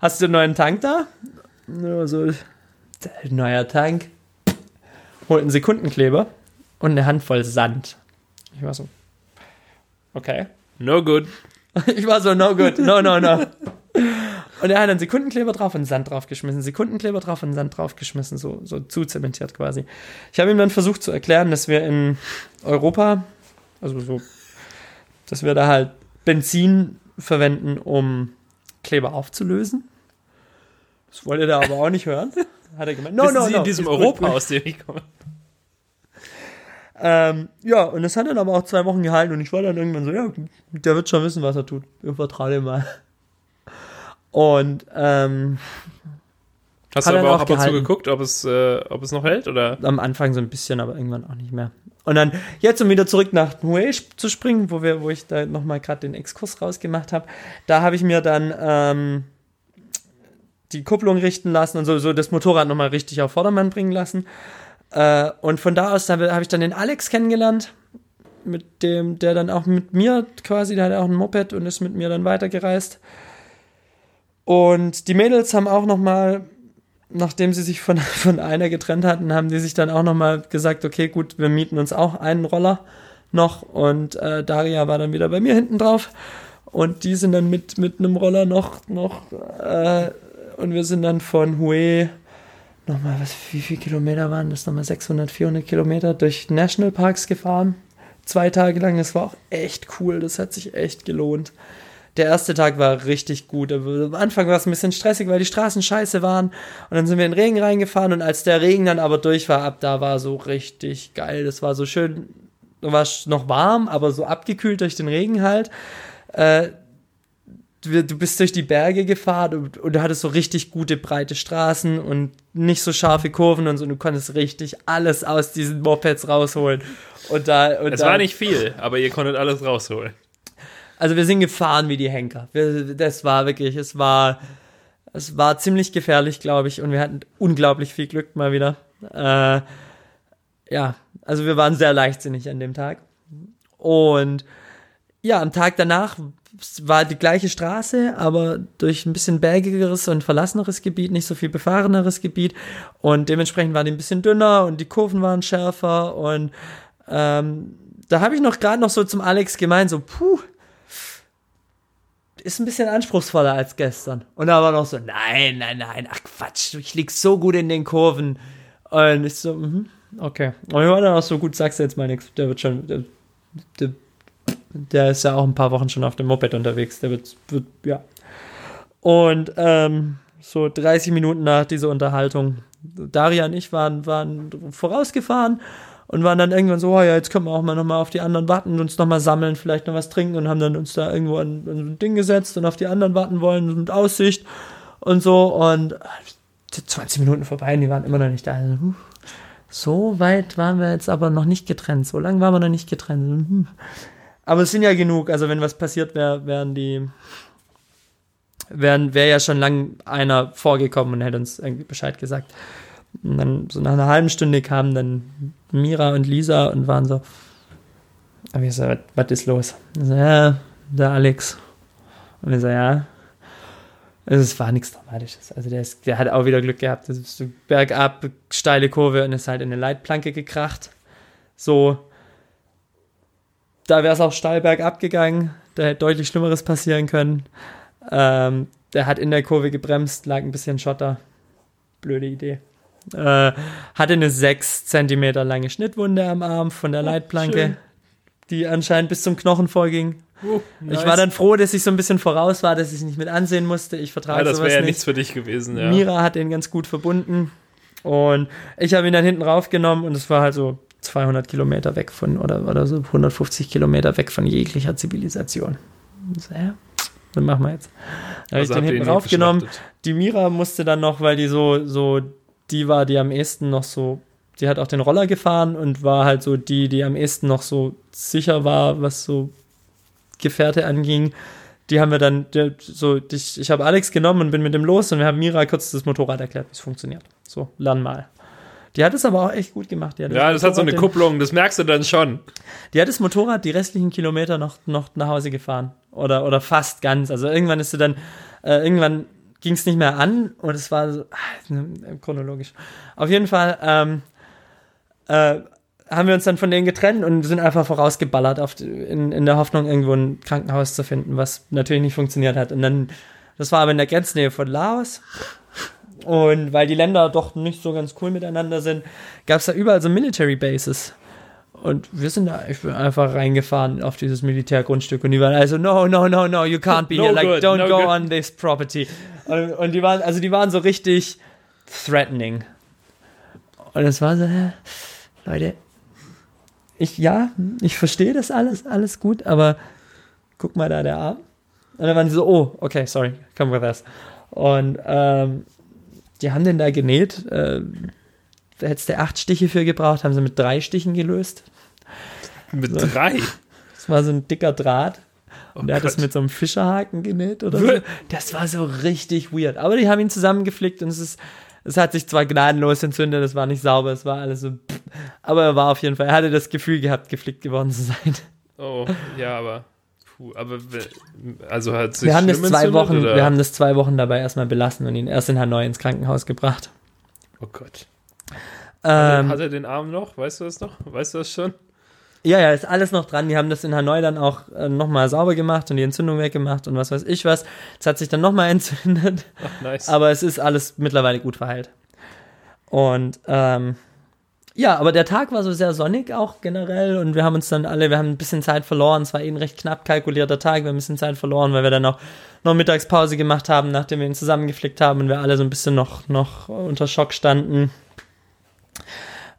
Hast du einen neuen Tank da? Ja, so, neuer Tank. Holt einen Sekundenkleber und eine Handvoll Sand. Ich war so, okay. No good. Ich war so, no good, no, no, no. Und er hat einen Sekundenkleber drauf und Sand draufgeschmissen, Sekundenkleber drauf und Sand draufgeschmissen, so, so zuzementiert quasi. Ich habe ihm dann versucht zu erklären, dass wir in Europa, also so, dass wir da halt Benzin verwenden, um Kleber aufzulösen. Das wollte er aber auch nicht hören. Hat er gemeint, no, Wissen no, Sie no. in diesem Europa, gut. aus dem ich komme? Ähm, ja, und das hat dann aber auch zwei Wochen gehalten und ich war dann irgendwann so, ja, der wird schon wissen, was er tut. Ich vertraue dem mal. Und ähm, Hast Hat du er aber auch auch ab und zu geguckt, ob es, äh, ob es noch hält? Oder? am Anfang so ein bisschen, aber irgendwann auch nicht mehr. Und dann jetzt, um wieder zurück nach Hue zu springen, wo wir, wo ich da nochmal gerade den Exkurs rausgemacht habe, da habe ich mir dann ähm, die Kupplung richten lassen und so, so das Motorrad nochmal richtig auf Vordermann bringen lassen. Äh, und von da aus habe ich dann den Alex kennengelernt, mit dem, der dann auch mit mir quasi, der hat auch ein Moped und ist mit mir dann weitergereist. Und die Mädels haben auch nochmal nachdem sie sich von, von einer getrennt hatten, haben die sich dann auch nochmal gesagt, okay, gut, wir mieten uns auch einen Roller noch und äh, Daria war dann wieder bei mir hinten drauf und die sind dann mit, mit einem Roller noch, noch äh, und wir sind dann von Hue nochmal, was, wie viele Kilometer waren das? Nochmal 600, 400 Kilometer durch Nationalparks gefahren. Zwei Tage lang, das war auch echt cool, das hat sich echt gelohnt. Der erste Tag war richtig gut. Am Anfang war es ein bisschen stressig, weil die Straßen scheiße waren. Und dann sind wir in den Regen reingefahren. Und als der Regen dann aber durch war, ab da war so richtig geil. Das war so schön, war noch warm, aber so abgekühlt durch den Regen halt. Äh, du du bist durch die Berge gefahren und, und du hattest so richtig gute breite Straßen und nicht so scharfe Kurven und so. Und du konntest richtig alles aus diesen Mopeds rausholen. Und da, und Es da, war nicht viel, aber ihr konntet alles rausholen. also wir sind gefahren wie die Henker. Wir, das war wirklich, es war, es war ziemlich gefährlich, glaube ich, und wir hatten unglaublich viel Glück mal wieder. Äh, ja, also wir waren sehr leichtsinnig an dem Tag. Und ja, am Tag danach war die gleiche Straße, aber durch ein bisschen bergigeres und verlasseneres Gebiet, nicht so viel befahreneres Gebiet. Und dementsprechend war die ein bisschen dünner und die Kurven waren schärfer. Und ähm, da habe ich noch gerade noch so zum Alex gemeint, so, puh, ist ein bisschen anspruchsvoller als gestern. Und da war noch so, nein, nein, nein, ach Quatsch, ich lieg so gut in den Kurven. Und ich so, mhm, okay. Und ich war dann auch so, gut, sagst du jetzt mal nichts. Der wird schon, der, der, der ist ja auch ein paar Wochen schon auf dem Moped unterwegs. Der wird, wird ja. Und ähm, so 30 Minuten nach dieser Unterhaltung, Daria und ich waren, waren vorausgefahren und waren dann irgendwann so, oh ja, jetzt können wir auch mal nochmal auf die anderen warten, uns nochmal sammeln, vielleicht noch was trinken und haben dann uns da irgendwo an, an so ein Ding gesetzt und auf die anderen warten wollen mit Aussicht und so und 20 Minuten vorbei und die waren immer noch nicht da. Also, so weit waren wir jetzt aber noch nicht getrennt, so lange waren wir noch nicht getrennt. Aber es sind ja genug, also wenn was passiert wäre, wären die wäre ja schon lang einer vorgekommen und hätte uns irgendwie Bescheid gesagt. Und dann so nach einer halben Stunde kamen dann Mira und Lisa und waren so, aber ich so, was, ist los? Ich so, ja, der Alex. Und ich so, ja. Also es war nichts Dramatisches. Also der, ist, der hat auch wieder Glück gehabt. Das ist so bergab, steile Kurve und ist halt in eine Leitplanke gekracht. So, da wäre es auch steil bergab gegangen. Da hätte deutlich Schlimmeres passieren können. Ähm, der hat in der Kurve gebremst, lag ein bisschen Schotter. Blöde Idee. Äh, hatte eine 6 cm lange Schnittwunde am Arm von der Leitplanke, schön. die anscheinend bis zum Knochen vorging. Uh, Ich war dann froh, dass ich so ein bisschen voraus war, dass ich nicht mit ansehen musste. Ich vertrage ja, das sowas wäre ja nicht. nichts für dich gewesen, ja. Mira hat ihn ganz gut verbunden. Und ich habe ihn dann hinten raufgenommen und es war halt so 200 Kilometer weg von, oder, oder so 150 Kilometer weg von jeglicher Zivilisation. So, ja, dann machen wir jetzt. Habe Also ich den hinten ihn raufgenommen. Die Mira musste dann noch, weil die so, so, die war, die am ehesten noch so, die hat auch den Roller gefahren und war halt so die, die am ehesten noch so sicher war, was so Gefährte anging. Die haben wir dann, so, ich, ich habe Alex genommen und bin mit dem los und wir haben Mira kurz das Motorrad erklärt, wie es funktioniert. So, lern mal. Die hat es aber auch echt gut gemacht. Die hat Ja, das hat so eine Kupplung, das merkst du dann schon. die hat das Motorrad die restlichen Kilometer noch, noch nach Hause gefahren. Oder, oder fast ganz. Also irgendwann ist sie dann, äh, irgendwann ging es nicht mehr an und es war so, ne, chronologisch. Auf jeden Fall ähm, äh, haben wir uns dann von denen getrennt und sind einfach vorausgeballert, auf, in, in der Hoffnung, irgendwo ein Krankenhaus zu finden, was natürlich nicht funktioniert hat. Und dann, das war aber in der Grenznähe von Laos. Und weil die Länder doch nicht so ganz cool miteinander sind, gab es da überall so Military Bases. Und wir sind da ich bin einfach reingefahren auf dieses Militärgrundstück und die waren also, no, no, no, no, you can't be No here, like, good, don't no go good. on this property. Und, und die waren, also die waren so richtig threatening. Und es war so, Leute, ich, ja, ich verstehe das alles, alles gut, aber guck mal da, der Arm. Und dann waren die so, oh, okay, sorry, come with us. Und ähm, die haben den da genäht. Äh, da hättest du acht Stiche für gebraucht, haben sie mit drei Stichen gelöst. Mit drei. Das war so ein dicker Draht. Oh Und der hat das Gott. mit so einem Fischerhaken genäht oder so. Das war so richtig weird. Aber die haben ihn zusammengeflickt und es ist, es hat sich zwar gnadenlos entzündet, es war nicht sauber, es war alles so. pff. Aber er war auf jeden Fall, er hatte das Gefühl gehabt, geflickt geworden zu sein. Oh, ja, aber. Puh, aber. Also hat sich Wir haben das zwei Wochen, oder? wir haben das zwei Wochen dabei erstmal belassen und ihn erst in Hanoi ins Krankenhaus gebracht. Oh Gott. Hat, er, Ähm, hat er den Arm noch? Weißt du das noch? Weißt du das schon? Ja, ja, ist alles noch dran. Die haben das in Hanoi dann auch äh, nochmal sauber gemacht und die Entzündung weggemacht und was weiß ich was. Es hat sich dann nochmal entzündet, Ach, nice. aber es ist alles mittlerweile gut verheilt. Und ähm, ja, aber der Tag war so sehr sonnig auch generell und wir haben uns dann alle, wir haben ein bisschen Zeit verloren. Es war eh ein recht knapp kalkulierter Tag, wir haben ein bisschen Zeit verloren, weil wir dann auch noch Mittagspause gemacht haben, nachdem wir ihn zusammengeflickt haben und wir alle so ein bisschen noch, noch unter Schock standen.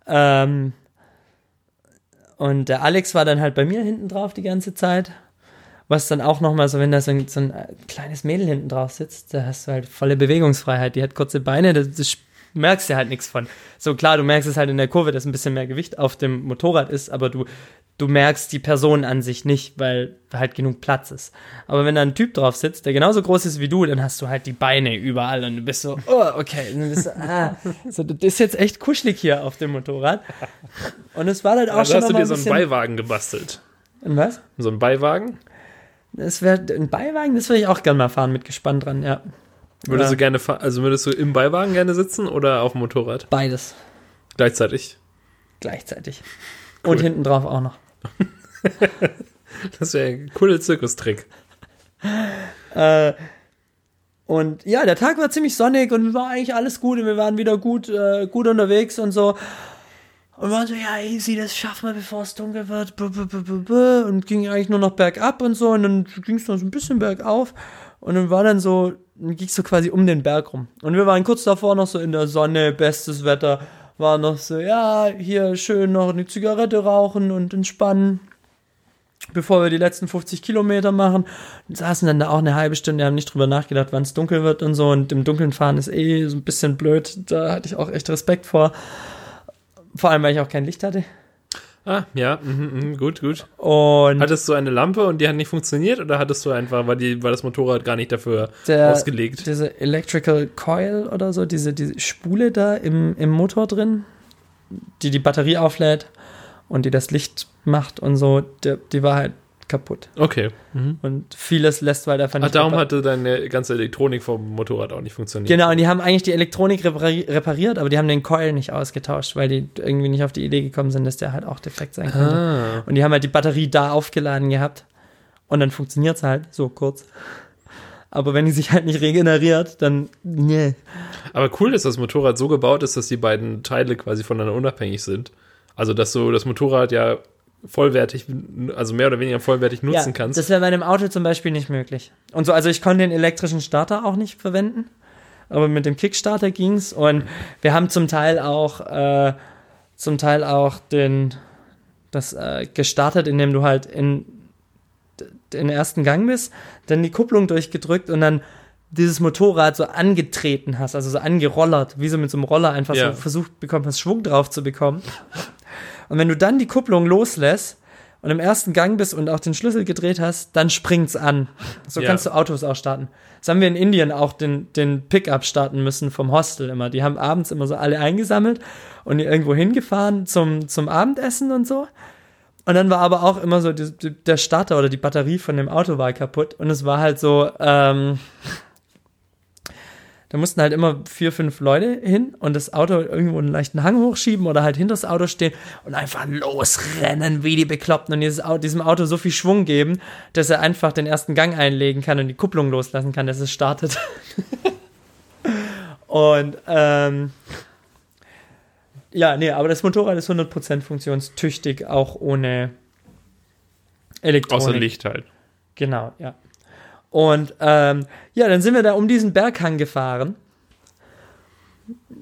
Ähm, und der Alex war dann halt bei mir hinten drauf die ganze Zeit. Was dann auch nochmal so, wenn da so ein, so ein äh, kleines Mädel hinten drauf sitzt, da hast du halt volle Bewegungsfreiheit. Die hat kurze Beine, das, das merkst du halt nichts von. So klar, du merkst es halt in der Kurve, dass ein bisschen mehr Gewicht auf dem Motorrad ist, aber du, du merkst die Person an sich nicht, weil halt genug Platz ist. Aber wenn da ein Typ drauf sitzt, der genauso groß ist wie du, dann hast du halt die Beine überall und du bist so, oh, okay. Und du bist so, ah, so, das ist jetzt echt kuschelig hier auf dem Motorrad. Und es war halt auch Also schon hast du dir so ein einen Beiwagen gebastelt. Und was? So einen Beiwagen? Das wäre ein Beiwagen, das würde ich auch gerne mal fahren mit Gespann dran, ja. Würdest Ja. du gerne also würdest du im Beiwagen gerne sitzen oder auf dem Motorrad? Beides Gleichzeitig. gleichzeitig. Cool. Und hinten drauf auch noch. Das wäre ein cooler Zirkustrick. Äh, und ja, der Tag war ziemlich sonnig und war eigentlich alles gut und wir waren wieder gut, äh, gut unterwegs und so. Und waren so, ja, easy, das schaffen wir, bevor es dunkel wird. Und ging eigentlich nur noch bergab und so. Und dann ging es noch so ein bisschen bergauf. Und dann war dann so, dann ging so quasi um den Berg rum. Und wir waren kurz davor noch so in der Sonne, bestes Wetter. War noch so, ja, hier schön noch eine Zigarette rauchen und entspannen bevor wir die letzten 50 Kilometer machen. Und saßen dann da auch eine halbe Stunde, haben nicht drüber nachgedacht, wann es dunkel wird und so. Und im Dunkeln fahren ist eh so ein bisschen blöd. Da hatte ich auch echt Respekt vor. Vor allem, weil ich auch kein Licht hatte. Ah, ja, mhm, mhm, gut, gut. Und Hattest du eine Lampe und die hat nicht funktioniert oder hattest du einfach, war, die, war das Motorrad gar nicht dafür der, ausgelegt? diese Electrical Coil oder so, diese, diese Spule da im, im Motor drin, die die Batterie auflädt und die das Licht macht und so, der, die war halt kaputt. Okay. Mhm. Und vieles lässt halt einfach Ach, nicht darum hatte deine ganze Elektronik vom Motorrad auch nicht funktioniert. Genau, und die haben eigentlich die Elektronik repari repariert, aber die haben den Coil nicht ausgetauscht, weil die irgendwie nicht auf die Idee gekommen sind, dass der halt auch defekt sein könnte. Ah. Und die haben halt die Batterie da aufgeladen gehabt und dann funktioniert es halt so kurz. Aber wenn die sich halt nicht regeneriert, dann nee. Aber cool, dass das Motorrad so gebaut ist, dass die beiden Teile quasi voneinander unabhängig sind. Also, dass du das Motorrad ja vollwertig, also mehr oder weniger vollwertig nutzen ja, kannst. Das wäre bei einem Auto zum Beispiel nicht möglich. Und so, also ich konnte den elektrischen Starter auch nicht verwenden, aber mit dem Kickstarter ging's und wir haben zum Teil auch, äh, zum Teil auch den, das äh, gestartet, indem du halt in d- den ersten Gang bist, dann die Kupplung durchgedrückt und dann dieses Motorrad so angetreten hast, also so angerollert, wie so mit so einem Roller einfach Ja. so versucht bekommen hast, Schwung drauf zu bekommen. Und wenn du dann die Kupplung loslässt und im ersten Gang bist und auch den Schlüssel gedreht hast, dann springt's an. So Ja. kannst du Autos auch starten. Das haben wir in Indien auch den, den Pickup starten müssen vom Hostel immer. Die haben abends immer so alle eingesammelt und irgendwo hingefahren zum, zum Abendessen und so. Und dann war aber auch immer so, die, die, der Starter oder die Batterie von dem Auto war kaputt. Und es war halt so, ähm, da mussten halt immer vier, fünf Leute hin und das Auto irgendwo einen leichten Hang hochschieben oder halt hinter das Auto stehen und einfach losrennen wie die Bekloppten und dieses Auto, diesem Auto so viel Schwung geben, dass er einfach den ersten Gang einlegen kann und die Kupplung loslassen kann, dass es startet. und ähm, Ja, nee, aber das Motorrad ist 100% funktionstüchtig, auch ohne Elektronik. Außer Licht halt. Genau, ja. Und ähm, ja, dann sind wir da um diesen Berghang gefahren.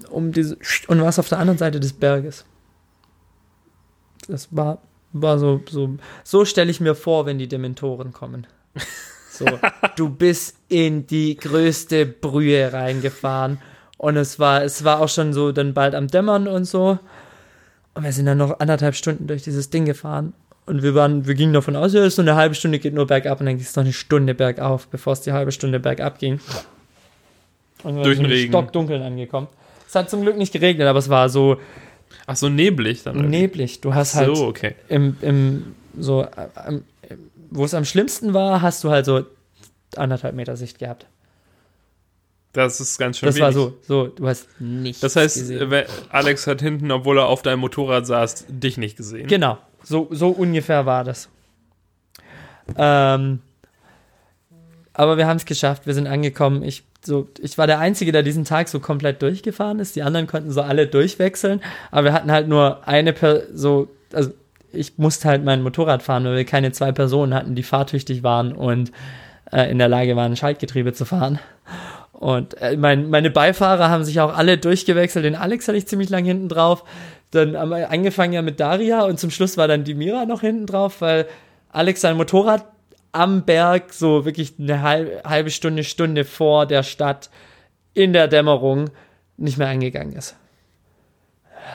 Um diese und was auf der anderen Seite des Berges. Das war, war so, so, so stelle ich mir vor, wenn die Dementoren kommen. So, du bist in die größte Brühe reingefahren und es war, es war auch schon so dann bald am Dämmern und so. Und wir sind dann noch anderthalb Stunden durch dieses Ding gefahren. Und wir waren, wir gingen davon aus, ja, so eine halbe Stunde geht nur bergab und dann geht es noch eine Stunde bergauf, bevor es die halbe Stunde bergab ging. Und wir Durch sind den Regen. Stockdunkeln angekommen. Es hat zum Glück nicht geregnet, aber es war so Ach so, neblig dann. irgendwie. neblig. Du hast halt So, okay. im, im so, am- wo es am schlimmsten war, hast du halt so anderthalb Meter Sicht gehabt. Das ist ganz schön Das war wenig. so, so, du hast nichts Das heißt, gesehen. Alex hat hinten, obwohl er auf deinem Motorrad saß, dich nicht gesehen. Genau, so, so ungefähr war das. Ähm, aber wir haben es geschafft, wir sind angekommen. Ich, so, ich war der Einzige, der diesen Tag so komplett durchgefahren ist. Die anderen konnten so alle durchwechseln, aber wir hatten halt nur eine per so, also ich musste halt mein Motorrad fahren, weil wir keine zwei Personen hatten, die fahrtüchtig waren und äh, in der Lage waren, Schaltgetriebe zu fahren. Und äh, mein, meine Beifahrer haben sich auch alle durchgewechselt. Den Alex hatte ich ziemlich lang hinten drauf. Dann haben wir angefangen ja mit Daria und zum Schluss war dann die Mira noch hinten drauf, weil Alex sein Motorrad am Berg so wirklich eine halbe, Stunde, Stunde vor der Stadt in der Dämmerung nicht mehr angegangen ist.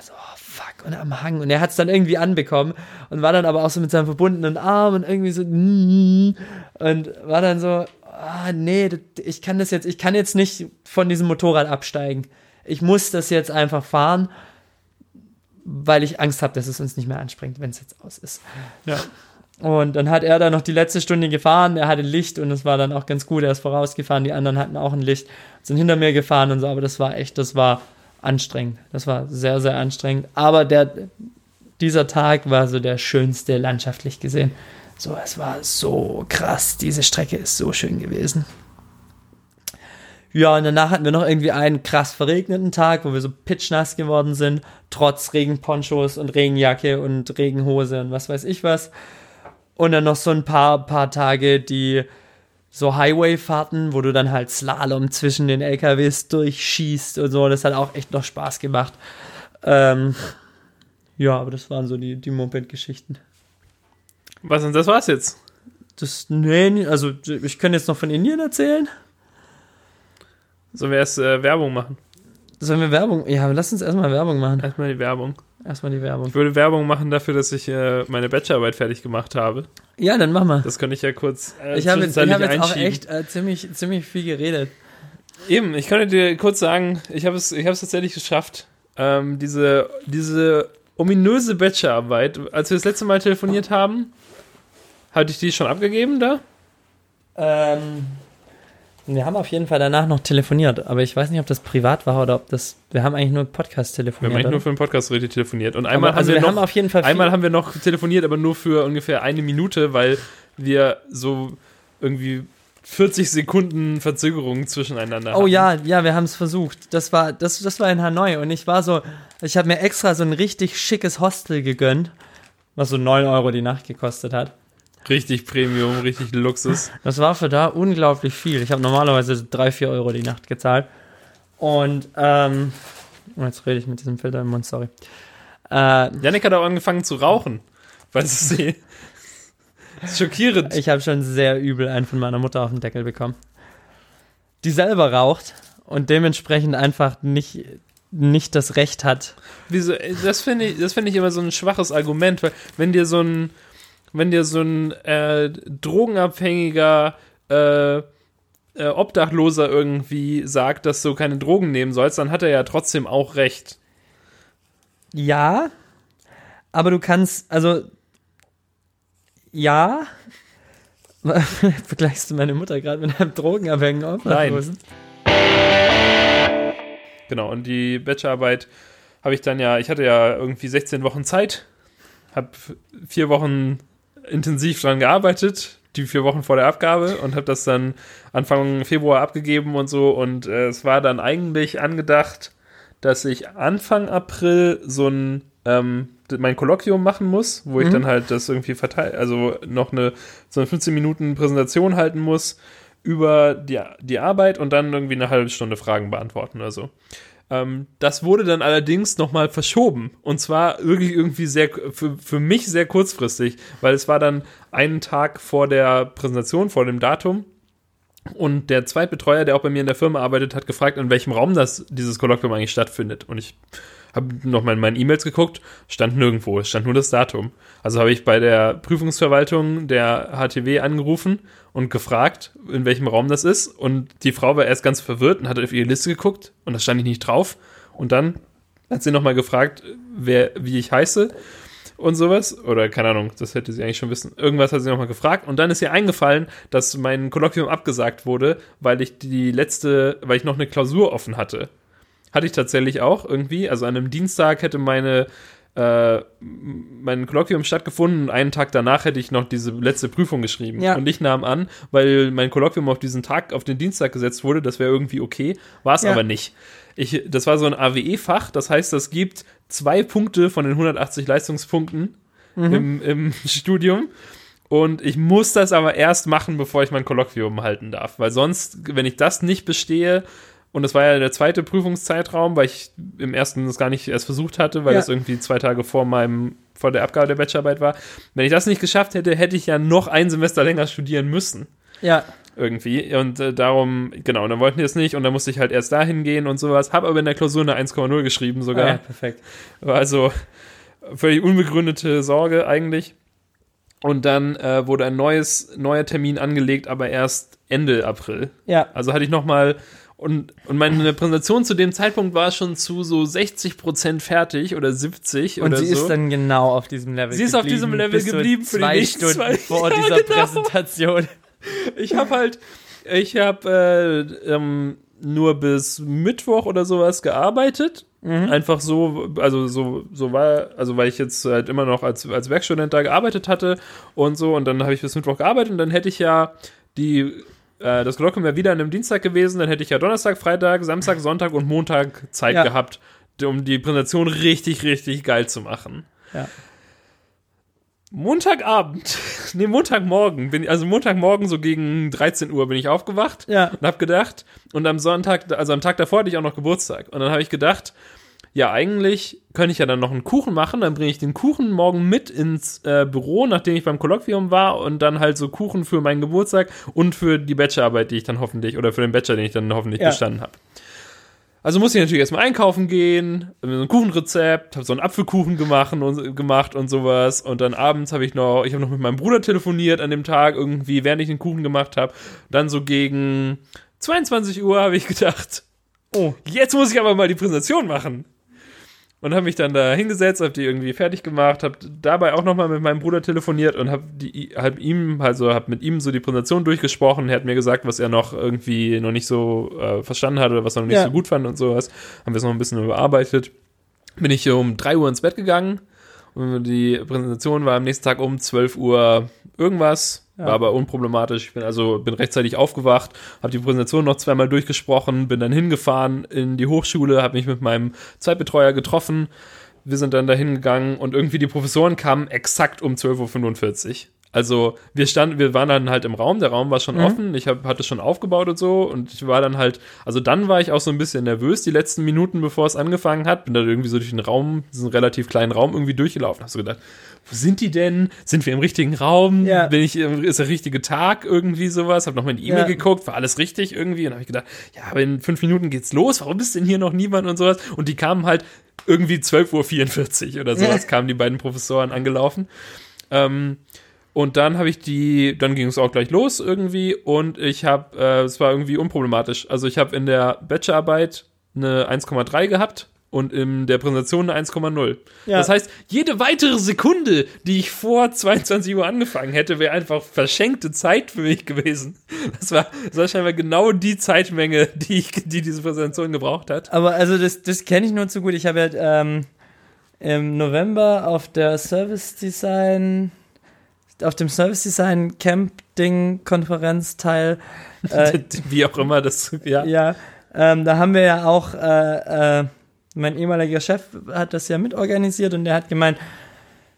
So, oh, fuck, und am Hang. Und er hat es dann irgendwie anbekommen und war dann aber auch so mit seinem verbundenen Arm und irgendwie so und war dann so, ah, nee, ich kann das jetzt, ich kann jetzt nicht von diesem Motorrad absteigen. Ich muss das jetzt einfach fahren, weil ich Angst habe, dass es uns nicht mehr anspringt, wenn es jetzt aus ist. Ja. Und dann hat er da noch die letzte Stunde gefahren, er hatte Licht und es war dann auch ganz gut, er ist vorausgefahren, die anderen hatten auch ein Licht, sind hinter mir gefahren und so, aber das war echt, das war anstrengend. Das war sehr, sehr anstrengend. Aber der, dieser Tag war so der schönste landschaftlich gesehen. So, es war so krass, diese Strecke ist so schön gewesen. Ja, und danach hatten wir noch irgendwie einen krass verregneten Tag, wo wir so pitchnass geworden sind, trotz Regenponchos und Regenjacke und Regenhose und was weiß ich was. Und dann noch so ein paar, paar Tage, die so Highway-Fahrten, wo du dann halt Slalom zwischen den LKWs durchschießt und so. Das hat auch echt noch Spaß gemacht. Ähm, ja, aber das waren so die, die Moped-Geschichten. Was denn, das war's jetzt? Das, nee, also ich kann jetzt noch von Indien erzählen. Sollen wir erst äh, Werbung machen? Sollen wir Werbung? Ja, lass uns erstmal Werbung machen. Erstmal die Werbung. Erstmal die Werbung. Ich würde Werbung machen dafür, dass ich äh, meine Bachelorarbeit fertig gemacht habe. Ja, dann mach mal. Das könnte ich ja kurz äh, Ich habe jetzt, ich hab jetzt auch echt äh, ziemlich, ziemlich viel geredet. Eben, ich könnte dir kurz sagen, ich habe es, ich habe es tatsächlich geschafft. Ähm, diese, diese ominöse Bachelorarbeit, als wir das letzte Mal telefoniert haben, hatte ich die schon abgegeben da? Ähm, wir haben auf jeden Fall danach noch telefoniert, aber ich weiß nicht, ob das privat war oder ob das. Wir haben eigentlich nur Podcast Wir haben telefoniert. eigentlich nur für den Podcast richtig telefoniert. Und einmal aber, also haben wir, wir noch, haben auf jeden Fall einmal haben wir noch telefoniert, aber nur für ungefähr eine Minute, weil wir so irgendwie 40 Sekunden Verzögerung zwischeneinander Oh hatten. ja, ja, wir haben es versucht. Das war, das, das war in Hanoi und ich war so, ich habe mir extra so ein richtig schickes Hostel gegönnt, was so 9 Euro die Nacht gekostet hat. Richtig Premium, richtig Luxus. Das war für da unglaublich viel. Ich habe normalerweise 3, 4 Euro die Nacht gezahlt. Und, ähm, jetzt rede ich mit diesem Filter im Mund, sorry. Äh, Janik hat auch angefangen zu rauchen. Weil es ist schockierend. ich habe schon sehr übel einen von meiner Mutter auf den Deckel bekommen. Die selber raucht und dementsprechend einfach nicht, nicht das Recht hat, Wieso, das finde ich, das finde ich immer so ein schwaches Argument, weil wenn dir so ein, wenn dir so ein äh, drogenabhängiger äh, äh, Obdachloser irgendwie sagt, dass du keine Drogen nehmen sollst, dann hat er ja trotzdem auch recht. Ja, aber du kannst, also, ja. Vergleichst du meine Mutter gerade mit einem Drogenabhängigen Obdachlosen? Genau, und die Bachelorarbeit habe ich dann ja, ich hatte ja irgendwie 16 Wochen Zeit, habe vier Wochen intensiv dran gearbeitet, die vier Wochen vor der Abgabe und habe das dann Anfang Februar abgegeben und so und äh, es war dann eigentlich angedacht, dass ich Anfang April so ein ähm, mein Kolloquium machen muss, wo ich Mhm. dann halt das irgendwie verteile, also noch eine so eine 15 Minuten Präsentation halten muss über die, die Arbeit und dann irgendwie eine halbe Stunde Fragen beantworten oder so. Ähm, das wurde dann allerdings nochmal verschoben. Und zwar wirklich irgendwie sehr, für, für mich sehr kurzfristig, weil es war dann einen Tag vor der Präsentation, vor dem Datum. Und der Zweitbetreuer, der auch bei mir in der Firma arbeitet, hat gefragt, in welchem Raum das, dieses Kolloquium eigentlich stattfindet. Und ich habe nochmal in meinen E-Mails geguckt, stand nirgendwo, es stand nur das Datum. Also habe ich bei der Prüfungsverwaltung der HTW angerufen und gefragt, in welchem Raum das ist. Und die Frau war erst ganz verwirrt und hat auf ihre Liste geguckt und da stand ich nicht drauf. Und dann hat sie nochmal gefragt, wer, wie ich heiße und sowas. Oder keine Ahnung, das hätte sie eigentlich schon wissen. Irgendwas hat sie nochmal gefragt. Und dann ist ihr eingefallen, dass mein Kolloquium abgesagt wurde, weil ich die letzte, weil ich noch eine Klausur offen hatte. Hatte ich tatsächlich auch irgendwie. Also an einem Dienstag hätte meine äh, mein Kolloquium stattgefunden und einen Tag danach hätte ich noch diese letzte Prüfung geschrieben. Ja. Und ich nahm an, weil mein Kolloquium auf diesen Tag, auf den Dienstag gesetzt wurde, das wäre irgendwie okay, war es Ja. aber nicht. Ich, das war so ein AWE-Fach, das heißt, das gibt zwei Punkte von den 180 Leistungspunkten im, im Studium. Und ich muss das aber erst machen, bevor ich mein Kolloquium halten darf. Weil sonst, wenn ich das nicht bestehe, und das war ja der zweite Prüfungszeitraum, weil ich im ersten das gar nicht erst versucht hatte, weil Ja. das irgendwie zwei Tage vor meinem, vor der Abgabe der Bachelorarbeit war. Wenn ich das nicht geschafft hätte, hätte ich ja noch ein Semester länger studieren müssen Ja, irgendwie. Und äh, darum, genau, und dann wollten die es nicht und dann musste ich halt erst dahin gehen und sowas. Habe aber in der Klausur eine 1,0 geschrieben sogar. Ah, ja perfekt. War also völlig unbegründete Sorge eigentlich. Und dann äh, wurde ein neues, neuer Termin angelegt, aber erst Ende April. Ja, Also hatte ich nochmal und, und meine Präsentation zu dem Zeitpunkt war schon zu so 60 Prozent fertig oder 70 und oder sie so. ist dann genau auf diesem Level Sie ist auf diesem Level geblieben für die zwei nächsten Stunden zwei- vor Ja, dieser genau. Präsentation. ich habe halt, ich habe äh, ähm, nur bis Mittwoch oder sowas gearbeitet. Einfach so, also so, so war, also weil ich jetzt halt immer noch als, als Werkstudent da gearbeitet hatte und so und dann habe ich bis Mittwoch gearbeitet und dann hätte ich ja die, äh, das Kolloquium wäre wieder an einem Dienstag gewesen, dann hätte ich ja Donnerstag, Freitag, Samstag, Sonntag und Montag Zeit Ja. gehabt, um die Präsentation richtig, richtig geil zu machen. Ja. Montagabend, nee, Montagmorgen, bin, also Montagmorgen so gegen 13 Uhr bin ich aufgewacht Ja. und habe gedacht, und am Sonntag, also am Tag davor hatte ich auch noch Geburtstag. Und dann habe ich gedacht, ja, eigentlich könnte ich ja dann noch einen Kuchen machen, dann bringe ich den Kuchen morgen mit ins äh, Büro, nachdem ich beim Kolloquium war und dann halt so Kuchen für meinen Geburtstag und für die Bachelorarbeit, die ich dann hoffentlich, oder für den Bachelor, den ich dann hoffentlich Ja. bestanden habe. Also musste ich natürlich erstmal einkaufen gehen, so ein Kuchenrezept, habe so einen Apfelkuchen gemacht und, gemacht und sowas. Und dann abends habe ich noch, ich habe noch mit meinem Bruder telefoniert an dem Tag irgendwie, während ich den Kuchen gemacht habe. Dann so gegen 22 Uhr habe ich gedacht, Oh. jetzt muss ich aber mal die Präsentation machen. Und habe mich dann da hingesetzt, habe die irgendwie fertig gemacht, habe dabei auch nochmal mit meinem Bruder telefoniert und habe hab ihm, also habe mit ihm so die Präsentation durchgesprochen. Er hat mir gesagt, was er noch irgendwie noch nicht so äh, verstanden hat oder was er noch nicht Ja. so gut fand und sowas. Haben wir es noch ein bisschen überarbeitet. Bin ich um 3 Uhr ins Bett gegangen und die Präsentation war am nächsten Tag um 12 Uhr irgendwas. Ja. War aber unproblematisch. Ich bin also bin rechtzeitig aufgewacht, habe die Präsentation noch zweimal durchgesprochen, bin dann hingefahren in die Hochschule, habe mich mit meinem Zeitbetreuer getroffen. Wir sind dann dahin gegangen und irgendwie die Professoren kamen exakt um 12.45 Uhr. Also wir standen, wir waren dann halt im Raum, der Raum war schon offen, ich hab, hatte schon aufgebaut und so und ich war dann halt, also dann war ich auch so ein bisschen nervös die letzten Minuten, bevor es angefangen hat, bin dann irgendwie so durch den Raum, diesen relativ kleinen Raum irgendwie durchgelaufen, hab so gedacht, wo sind die denn? Sind wir im richtigen Raum? Ja. Bin ich, ist der richtige Tag irgendwie sowas? Hab noch mal in die E-Mail Ja. geguckt, war alles richtig irgendwie und habe ich gedacht, ja, aber in fünf Minuten geht's los, warum ist denn hier noch niemand und sowas? Und die kamen halt irgendwie 12.44 Uhr oder sowas, kamen die beiden Professoren angelaufen. Ähm, und dann habe ich die, dann ging es auch gleich los irgendwie und ich habe, äh, es war irgendwie unproblematisch. Also ich habe in der Bachelorarbeit eine 1,3 gehabt und in der Präsentation eine 1,0. Ja. Das heißt, jede weitere Sekunde, die ich vor 22 Uhr angefangen hätte, wäre einfach verschenkte Zeit für mich gewesen. Das war, das war scheinbar genau die Zeitmenge, die, ich, die diese Präsentation gebraucht hat. Aber also das, das kenne ich nur zu gut. Ich habe ja ähm, im November auf der Service Design, auf dem Service Design Camp Ding Konferenz teil. Äh, Wie auch immer das, ja. ja, ähm, da haben wir ja auch äh, äh, mein ehemaliger Chef hat das ja mitorganisiert und der hat gemeint,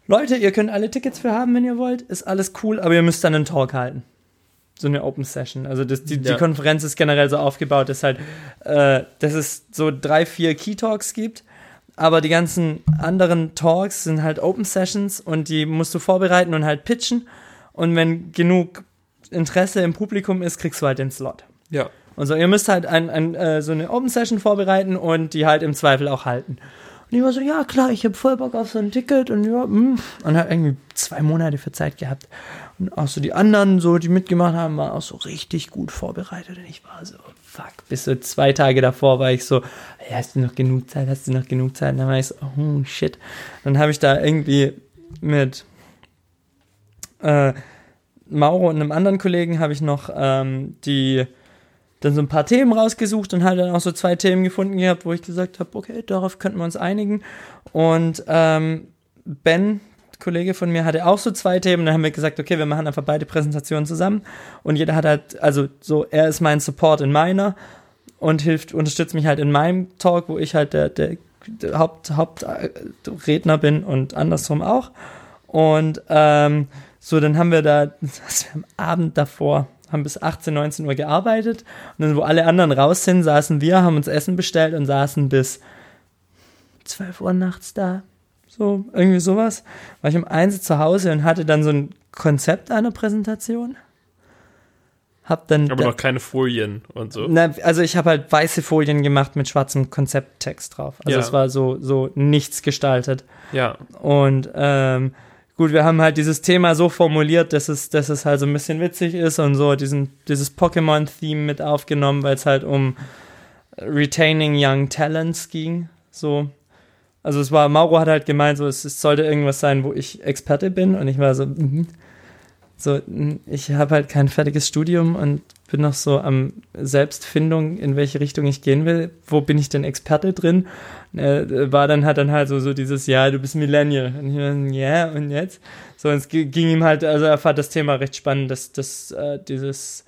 Leute, ihr könnt alle Tickets für haben, wenn ihr wollt, ist alles cool, aber ihr müsst dann einen Talk halten. So eine Open Session. Also das, die, ja. die Konferenz ist generell so aufgebaut, dass halt, äh, dass es so drei, vier Key Talks gibt, aber die ganzen anderen Talks sind halt Open Sessions und die musst du vorbereiten und halt pitchen. Und wenn genug Interesse im Publikum ist, kriegst du halt den Slot. Ja. Und so, ihr müsst halt ein, ein, äh, so eine Open Session vorbereiten und die halt im Zweifel auch halten. Und ich war so, ja klar, ich habe voll Bock auf so ein Ticket und ja, mh. Mm. und hat irgendwie zwei Monate für Zeit gehabt. Und auch so die anderen, so die mitgemacht haben, waren auch so richtig gut vorbereitet. Und ich war so, fuck, bis so zwei Tage davor war ich so, hey, hast du noch genug Zeit, hast du noch genug Zeit? Und dann war ich so, oh shit. Dann habe ich da irgendwie mit äh, Mauro und einem anderen Kollegen habe ich noch ähm, die dann so ein paar Themen rausgesucht und halt dann auch so zwei Themen gefunden gehabt, wo ich gesagt habe, okay, darauf könnten wir uns einigen. Und ähm, Ben, Kollege von mir, hatte auch so zwei Themen. Dann haben wir gesagt, okay, wir machen einfach beide Präsentationen zusammen. Und jeder hat halt, also so, er ist mein Support in meiner und hilft, unterstützt mich halt in meinem Talk, wo ich halt der, der, der Haupt, Hauptredner bin und andersrum auch. Und ähm, so, dann haben wir da, das wir am Abend davor, haben bis 18, 19 Uhr gearbeitet und dann, wo alle anderen raus sind, saßen wir, haben uns Essen bestellt und saßen bis 12 Uhr nachts da. So, irgendwie sowas. War ich um 1 zu Hause und hatte dann so ein Konzept einer Präsentation. Hab dann Aber noch keine Folien und so. Na, also ich habe halt weiße Folien gemacht mit schwarzem Konzepttext drauf. Also ja. es war so, so nichts gestaltet. Ja. Und ähm, gut, wir haben halt dieses Thema so formuliert, dass es, dass es halt so ein bisschen witzig ist und so diesen, dieses Pokémon-Theme mit aufgenommen, weil es halt um Retaining Young Talents ging. So. Also es war, Mauro hat halt gemeint, so, es, es sollte irgendwas sein, wo ich Experte bin und ich war so, mm, so, ich habe halt kein fertiges Studium und bin noch so am Selbstfindung, in welche Richtung ich gehen will. Wo bin ich denn Experte drin? Äh, war dann hat dann halt so, so dieses, ja, du bist Millennial. Und ich war, ja, und jetzt? So, und es ging ihm halt, also er fand das Thema recht spannend, dass, dass äh, dieses,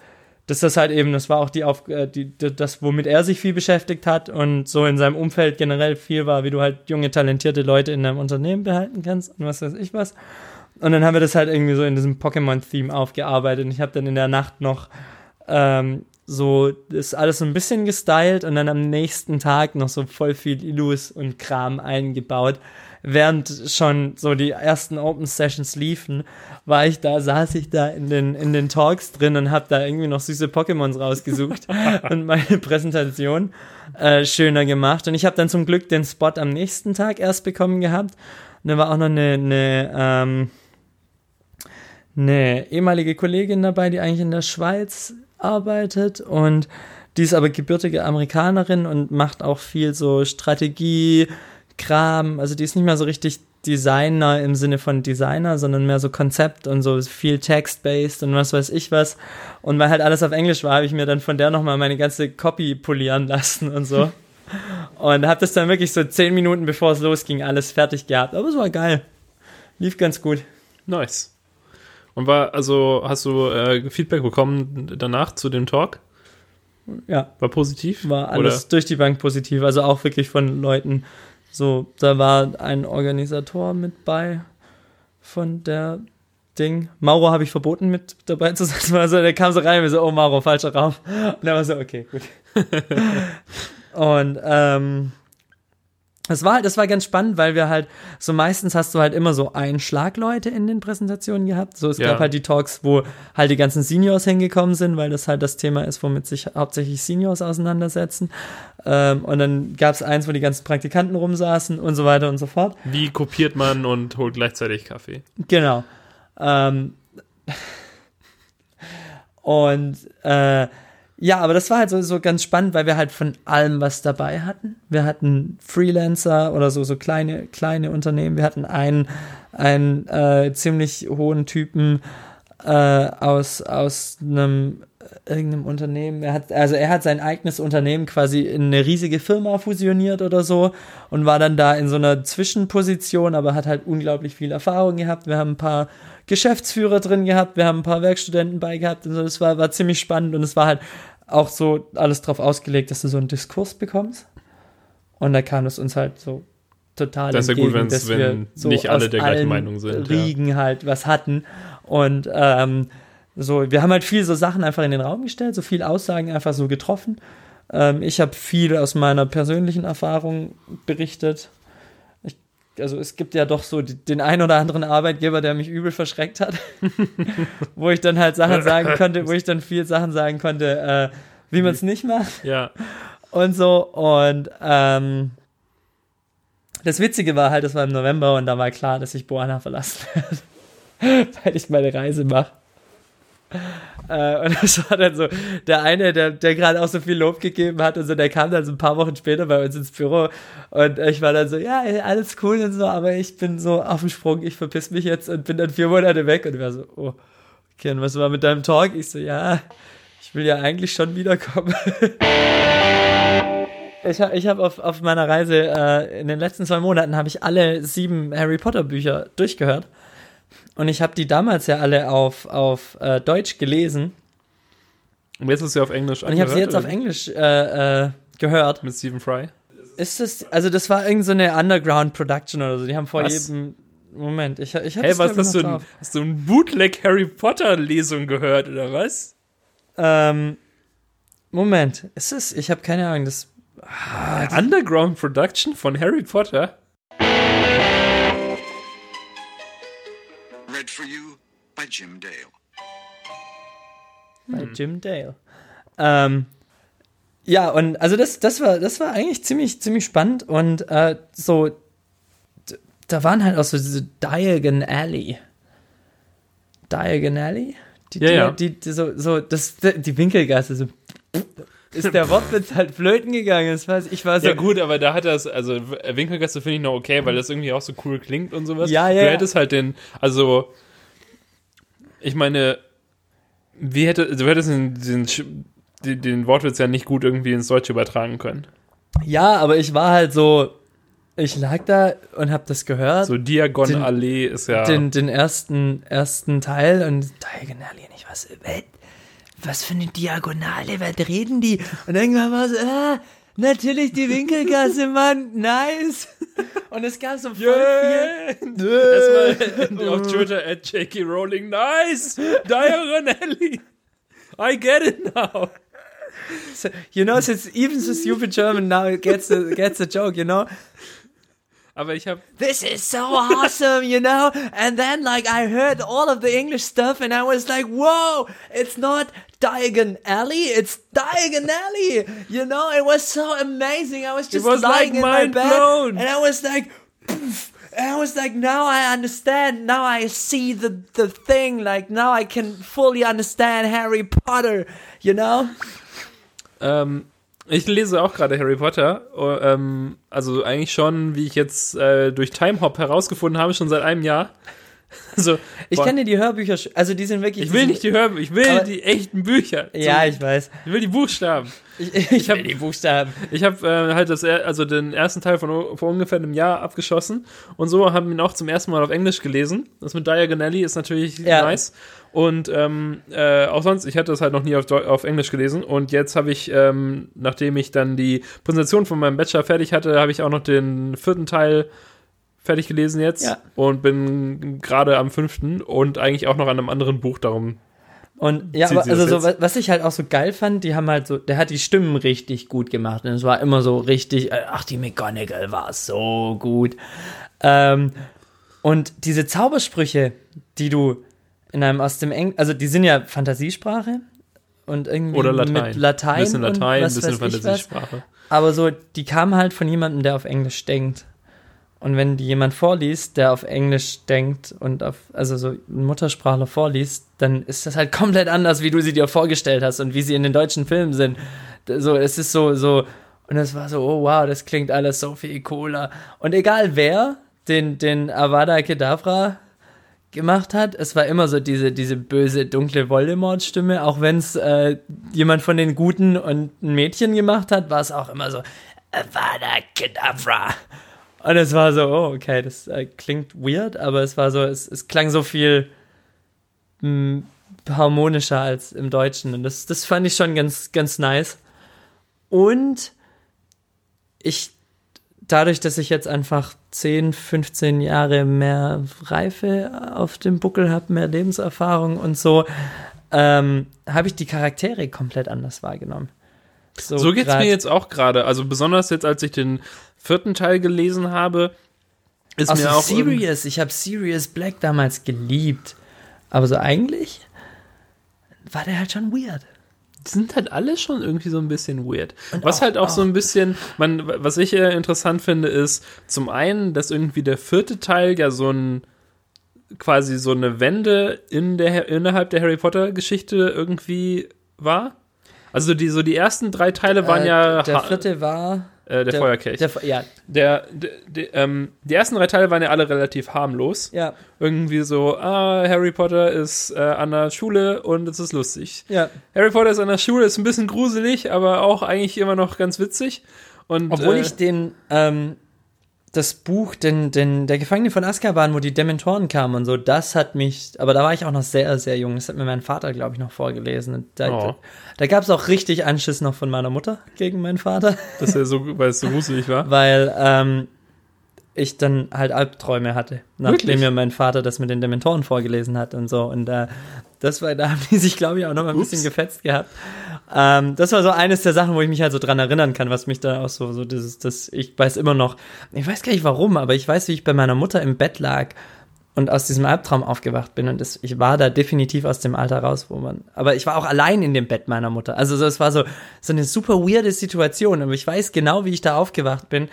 dass das halt eben, das war auch die, Auf, äh, die, das, womit er sich viel beschäftigt hat und so in seinem Umfeld generell viel war, wie du halt junge, talentierte Leute in deinem Unternehmen behalten kannst und was weiß ich was. Und dann haben wir das halt irgendwie so in diesem Pokémon-Theme aufgearbeitet und ich habe dann in der Nacht noch ähm, so ist alles so ein bisschen gestylt und dann am nächsten Tag noch so voll viel Illus und Kram eingebaut. Während schon so die ersten Open Sessions liefen, war ich da, saß ich da in den, in den Talks drin und habe da irgendwie noch süße Pokémons rausgesucht und meine Präsentation äh, schöner gemacht. Und ich habe dann zum Glück den Spot am nächsten Tag erst bekommen gehabt. Und da war auch noch eine, eine ähm, eine ehemalige Kollegin dabei, die eigentlich in der Schweiz arbeitet und die ist aber gebürtige Amerikanerin und macht auch viel so Strategie, Kram. Also die ist nicht mehr so richtig Designer im Sinne von Designer, sondern mehr so Konzept und so viel Text-based und was weiß ich was. Und weil halt alles auf Englisch war, habe ich mir dann von der nochmal meine ganze Copy polieren lassen und so. und habe das dann wirklich so zehn Minuten bevor es losging alles fertig gehabt. Aber es war geil. Lief ganz gut. Nice. Und war, also hast du äh, Feedback bekommen danach zu dem Talk? Ja. War positiv? War alles oder? durch die Bank positiv. Also auch wirklich von Leuten. So, da war ein Organisator mit bei von der Ding. Mauro habe ich verboten mit dabei zu sein. Also der kam so rein und so, oh Mauro, falscher Raum. Und er war so, okay, gut. und ähm, das war, das war ganz spannend, weil wir halt, so meistens hast du halt immer so Einschlagleute in den Präsentationen gehabt. So, es ja. gab halt die Talks, wo halt die ganzen Seniors hingekommen sind, weil das halt das Thema ist, womit sich hauptsächlich Seniors auseinandersetzen. Ähm, und dann gab es eins, wo die ganzen Praktikanten rumsaßen und so weiter und so fort. Wie kopiert man und holt gleichzeitig Kaffee? Genau. Ähm, und äh, ja, aber das war halt so, so ganz spannend, weil wir halt von allem was dabei hatten. Wir hatten Freelancer oder so, so kleine, kleine Unternehmen. Wir hatten einen, einen äh, ziemlich hohen Typen äh, aus, aus einem äh, irgendeinem Unternehmen. Er hat, also er hat sein eigenes Unternehmen quasi in eine riesige Firma fusioniert oder so und war dann da in so einer Zwischenposition, aber hat halt unglaublich viel Erfahrung gehabt. Wir haben ein paar Geschäftsführer drin gehabt, wir haben ein paar Werkstudenten bei gehabt und so. Das war, war ziemlich spannend und es war halt auch so alles drauf ausgelegt, dass du so einen Diskurs bekommst. Und da kam es uns halt so total Das ist ja gut, entgegen, dass wenn wir so nicht alle der gleichen Meinung sind, ja. Riegen halt was hatten. Und ähm, so, wir haben halt viel so Sachen einfach in den Raum gestellt, so viel Aussagen einfach so getroffen. Ähm, ich habe viel aus meiner persönlichen Erfahrung berichtet. Also es gibt ja doch so den ein oder anderen Arbeitgeber, der mich übel verschreckt hat, wo ich dann halt Sachen sagen konnte, wo ich dann viel Sachen sagen konnte, äh, wie man es nicht macht Ja. und so. Und ähm, das Witzige war halt, das war im November und da war klar, dass ich Boana verlassen werde, weil ich meine Reise mache. Äh, und das war dann so, der eine, der, der gerade auch so viel Lob gegeben hat und so, der kam dann so ein paar Wochen später bei uns ins Büro und ich war dann so, ja, alles cool und so, aber ich bin so auf dem Sprung, ich verpiss mich jetzt und bin dann vier Monate weg und war so, oh, okay, und was war mit deinem Talk? Ich so, ja, ich will ja eigentlich schon wiederkommen. Ich habe ich hab auf, auf meiner Reise äh, in den letzten zwei Monaten habe ich alle sieben Harry Potter Bücher durchgehört. Und ich habe die damals ja alle auf, auf äh, Deutsch gelesen. Und jetzt ist sie auf Englisch Und ich habe sie jetzt auf oder? Englisch äh, äh, gehört. Mit Stephen Fry. Ist das, also das war irgend so eine Underground Production oder so. Die haben vor Was? jedem. Moment, ich, ich habe Hey, was hast du, ein, hast du ein Bootleg Harry Potter Lesung gehört oder was? Ähm, Moment, ist es? Ich habe keine Ahnung. Das, Underground Production von Harry Potter? For you by Jim Dale. bei Jim Dale. Ähm, ja, und also das, das war, das war eigentlich ziemlich, ziemlich spannend und äh, so, da waren halt auch so diese Diagon Alley. Diagon Alley? Die, Ja, die, ja. Die, die, so, so, das, die Winkelgasse, so, ist der Wortwitz halt flöten gegangen. Das war, ich war so, Ja gut, aber da hat das, also Winkelgasse finde ich noch okay, weil das irgendwie auch so cool klingt und sowas. Ja, ja, Du hättest halt den, also ich meine, wie hätte, du hättest den, den, den, Wortwitz ja nicht gut irgendwie ins Deutsche übertragen können. ja, aber ich war halt so, ich lag da und hab das gehört. So Diagon Allee ist ja. den, den ersten, ersten Teil und Diagonale nicht was. Was, was für eine Diagonale, was reden die? Und irgendwann war so, ah, natürlich die Winkelgasse, Mann, nice. Und es gab so voll Yeah. viel. Erstmal auf Twitter at J.K. Rowling. Nice! Diagon Alley! I get it now! So, you know, since even the stupid German now gets the, gets the joke, you know? Aber ich habe This is so awesome, you know? And then, like, I heard all of the English stuff and I was like, whoa, it's not Diagon Alley, it's Diagon Alley. You know, it was so amazing. I was just was, lying like, in my bed blown. and I was like, poof. And I was like, now I understand. Now I see the, the thing. Like, now I can fully understand Harry Potter, you know? Ähm, ich lese auch gerade Harry Potter. Oh, ähm, also eigentlich schon, wie ich jetzt äh, durch Timehop herausgefunden habe, schon seit einem Jahr. Also, Ich boah, kenne die Hörbücher, also die sind wirklich. ich will nicht die Hörbücher, ich will die echten Bücher. Ja, So, ich weiß. ich will die Buchstaben. Ich, ich habe die Buchstaben. Ich habe äh, halt das, also den ersten Teil von vor ungefähr einem Jahr abgeschossen und so haben ihn auch zum ersten Mal auf Englisch gelesen. Das mit Diagon Alley ist natürlich Ja. nice. Und ähm, äh, auch sonst, ich hatte das halt noch nie auf, Deu auf Englisch gelesen. Und jetzt habe ich, ähm, nachdem ich dann die Präsentation von meinem Bachelor fertig hatte, habe ich auch noch den vierten Teil fertig gelesen jetzt Ja. und bin gerade am fünften und eigentlich auch noch an einem anderen Buch darum. Und ja, aber also so, was ich halt auch so geil fand, die haben halt so, der hat die Stimmen richtig gut gemacht. Und es war immer so richtig, äh, ach, die McGonagall war so gut. Ähm, und diese Zaubersprüche, die du in einem aus dem Eng, also die sind ja Fantasiesprache und irgendwie Oder Latein. mit Latein. bisschen und Latein, was bisschen. Fantasiesprache. Aber so, die kamen halt von jemandem, der auf Englisch denkt. Und wenn die jemand vorliest, der auf Englisch denkt und auf, also so ein Muttersprachler vorliest, dann ist das halt komplett anders, wie du sie dir vorgestellt hast und wie sie in den deutschen Filmen sind. So, es ist so, so, und es war so, oh wow, das klingt alles so viel cooler. Und egal wer den, den Avada Kedavra gemacht hat, es war immer so diese, diese böse, dunkle Voldemort-Stimme, auch wenn es äh, jemand von den Guten und ein Mädchen gemacht hat, war es auch immer so, Avada Kedavra. Und es war so, oh, okay, das äh, klingt weird, aber es war so, es, es klang so viel mh, harmonischer als im Deutschen. Und das, das fand ich schon ganz, ganz nice. Und ich dadurch, dass ich jetzt einfach 10, 15 Jahre mehr Reife auf dem Buckel habe, mehr Lebenserfahrung und so, ähm, habe ich die Charaktere komplett anders wahrgenommen. So geht's grad- mir jetzt auch gerade. Also besonders jetzt, als ich den vierten Teil gelesen habe, ist Also mir auch Sirius, ich habe Sirius Black damals geliebt. Aber so eigentlich war der halt schon weird. Die sind halt alle schon irgendwie so ein bisschen weird. was halt auch so ein bisschen, man, was ich eher interessant finde, ist zum einen, dass irgendwie der vierte Teil ja so ein quasi so eine Wende in der innerhalb der Harry Potter Geschichte irgendwie war. Also die so die ersten drei Teile waren Äh, ja Der vierte war. Äh, der, Feuerkelch. Der, ja, der, der, der ähm, die ersten drei Teile waren ja alle relativ harmlos. ja, Irgendwie so, ah, Harry Potter ist äh, an der Schule und es ist lustig. ja. Harry Potter ist an der Schule, ist ein bisschen gruselig, aber auch eigentlich immer noch ganz witzig. Und, Obwohl äh, ich den, ähm, das Buch, den, den, der Gefangene von Azkaban, wo die Dementoren kamen und so, das hat mich, aber da war ich auch noch sehr, sehr jung. Das hat mir mein Vater, glaube ich, noch vorgelesen. Und da Oh. da, da gab es auch richtig Anschiss noch von meiner Mutter gegen meinen Vater, dass er so, weil es so gruselig war. weil ähm, ich dann halt Albträume hatte, nachdem Wirklich? mir mein Vater das mit den Dementoren vorgelesen hat und so. Und äh, das war, da haben die sich, glaube ich, auch noch mal ein bisschen Ups. gefetzt gehabt. Ähm, das war so eines der Sachen, wo ich mich halt so dran erinnern kann, was mich da auch so, so dieses, das, ich weiß immer noch, ich weiß gar nicht warum, aber ich weiß, wie ich bei meiner Mutter im Bett lag und aus diesem Albtraum aufgewacht bin und das, ich war da definitiv aus dem Alter raus, wo man, aber ich war auch allein in dem Bett meiner Mutter. Also so, es war so, so eine super weirde Situation, aber ich weiß genau, wie ich da aufgewacht bin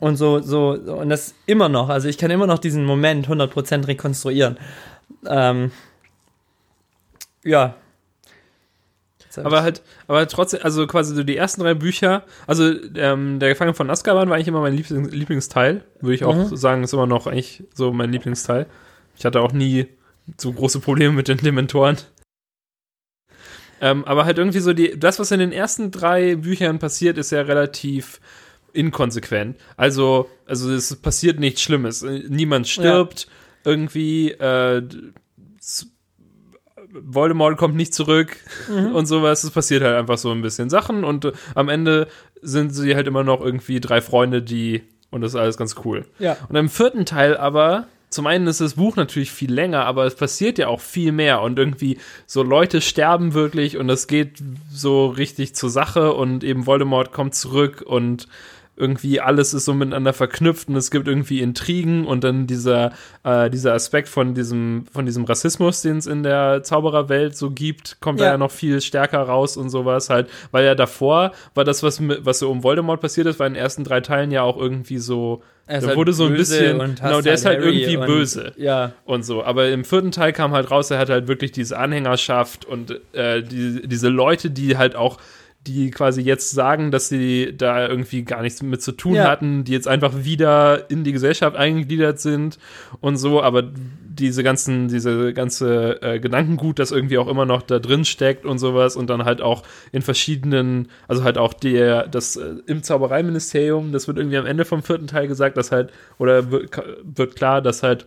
und so, so, so, und das immer noch, also ich kann immer noch diesen Moment 100% rekonstruieren. Ähm, ja. Hab Aber halt, aber trotzdem, also quasi so die ersten drei Bücher, also ähm, der Gefangene von Azkaban war eigentlich immer mein Lieblings Lieblingsteil, würde ich auch Mhm. sagen, ist immer noch eigentlich so mein Lieblingsteil. Ich hatte auch nie so große Probleme mit den Dementoren. Ähm, aber halt irgendwie so die, das, was in den ersten drei Büchern passiert, ist ja relativ inkonsequent. Also, also es passiert nichts Schlimmes. Niemand stirbt irgendwie, äh, s- Voldemort kommt nicht zurück und sowas. Es passiert halt einfach so ein bisschen Sachen und äh, am Ende sind sie halt immer noch irgendwie drei Freunde, die und das ist alles ganz cool. Ja. Und im vierten Teil aber, zum einen ist das Buch natürlich viel länger, aber es passiert ja auch viel mehr und irgendwie so Leute sterben wirklich und es geht so richtig zur Sache und eben Voldemort kommt zurück und irgendwie alles ist so miteinander verknüpft und es gibt irgendwie Intrigen und dann dieser, äh, dieser Aspekt von diesem, von diesem Rassismus, den es in der Zaubererwelt so gibt, kommt da Ja. ja noch viel stärker raus und sowas halt, weil ja davor war das, was, was so um Voldemort passiert ist, war in den ersten drei Teilen ja auch irgendwie so, Er da halt wurde so ein bisschen, genau, der ist halt Harry irgendwie und- böse Ja. und so. Aber im vierten Teil kam halt raus, er hat halt wirklich diese Anhängerschaft und äh, die, diese Leute, die halt auch, die quasi jetzt sagen, dass sie da irgendwie gar nichts mit zu tun Ja. hatten, die jetzt einfach wieder in die Gesellschaft eingegliedert sind und so, aber diese ganzen, diese ganze äh, Gedankengut, das irgendwie auch immer noch da drin steckt und sowas und dann halt auch in verschiedenen, also halt auch der, das äh, im Zaubereiministerium, das wird irgendwie am Ende vom vierten Teil gesagt, dass halt, oder wird, wird klar, dass halt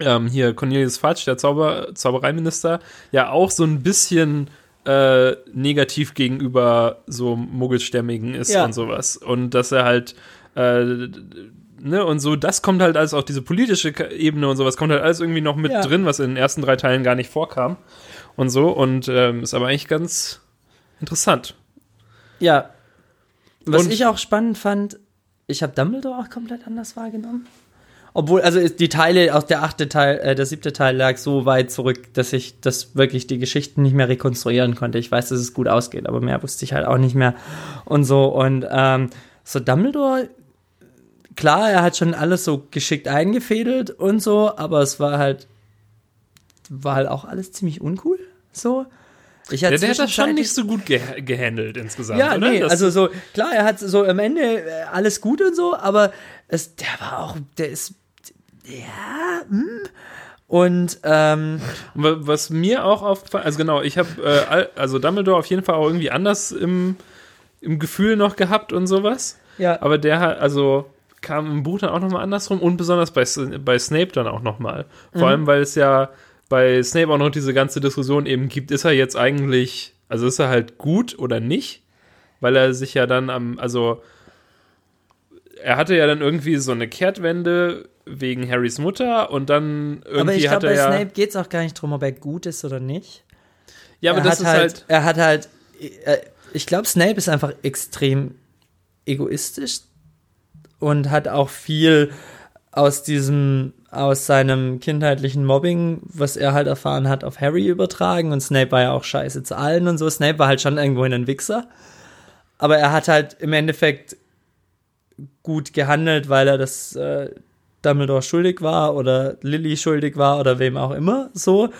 ähm, hier Cornelius Fatsch, der Zauber, Zaubereiminister, ja auch so ein bisschen äh, negativ gegenüber so Muggelstämmigen ist Ja. und sowas. Und dass er halt, äh, ne, und so, das kommt halt alles auf diese politische Ebene und sowas, kommt halt alles irgendwie noch mit Ja. drin, was in den ersten drei Teilen gar nicht vorkam. Und so, und ähm, ist aber eigentlich ganz interessant. Ja. Was Und- ich auch spannend fand, ich habe Dumbledore auch komplett anders wahrgenommen. Obwohl, also die Teile, auch der achte Teil, äh, der siebte Teil lag so weit zurück, dass ich das wirklich die Geschichten nicht mehr rekonstruieren konnte. Ich weiß, dass es gut ausgeht, aber mehr wusste ich halt auch nicht mehr und so. Und ähm, so Dumbledore, klar, er hat schon alles so geschickt eingefädelt und so, aber es war halt, war halt auch alles ziemlich uncool. So. Ich Der, der hat das schon nicht so gut ge gehandelt insgesamt, ja, oder? nee, Das- also so, klar, er hat so am Ende äh, alles gut und so, aber es, der war auch, der ist, ja, hm. Und, ähm, Wa- Was mir auch aufgefallen, also genau, ich habe äh, also Dumbledore auf jeden Fall auch irgendwie anders im, im Gefühl noch gehabt und sowas. ja, Aber der hat, also kam im Buch dann auch nochmal andersrum und besonders bei, bei Snape dann auch nochmal. Vor allem, weil es ja bei Snape auch noch diese ganze Diskussion eben gibt, ist er jetzt eigentlich, also ist er halt gut oder nicht? Weil er sich ja dann am, also er hatte ja dann irgendwie so eine Kehrtwende wegen Harrys Mutter und dann irgendwie Aber ich hat glaube, er bei ja. Snape geht es auch gar nicht drum, ob er gut ist oder nicht. ja, aber er das ist halt, halt. er hat halt, äh, ich glaube, Snape ist einfach extrem egoistisch und hat auch viel aus diesem, aus seinem kindheitlichen Mobbing, was er halt erfahren hat, auf Harry übertragen und Snape war ja auch scheiße zu allen und so. Snape war halt schon irgendwo ein Wichser. Aber er hat halt im Endeffekt gut gehandelt, weil er das äh, Dumbledore schuldig war oder Lily schuldig war oder wem auch immer so.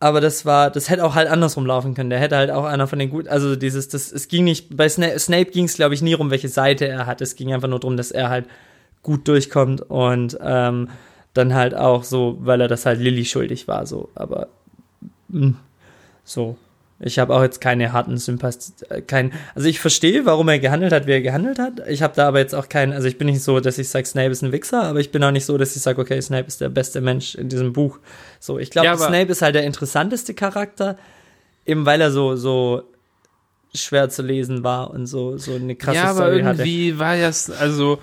Aber das war, das hätte auch halt andersrum laufen können. Der hätte halt auch einer von den gut, also dieses, das, es ging nicht, bei Snape, Snape ging es, glaube ich, nie um, welche Seite er hat. Es ging einfach nur darum, dass er halt gut durchkommt und ähm, dann halt auch so, weil er das halt Lilly schuldig war, so. Aber mh, so. Ich habe auch jetzt keine harten Sympathien, kein, also ich verstehe, warum er gehandelt hat, wie er gehandelt hat. Ich habe da aber jetzt auch keinen, also ich bin nicht so, dass ich sage, Snape ist ein Wichser, aber ich bin auch nicht so, dass ich sage, okay, Snape ist der beste Mensch in diesem Buch. So, ich glaube, Ja, Snape ist halt der interessanteste Charakter, eben weil er so, so schwer zu lesen war und so, so eine krasse ja, aber Story hatte. irgendwie war ja, also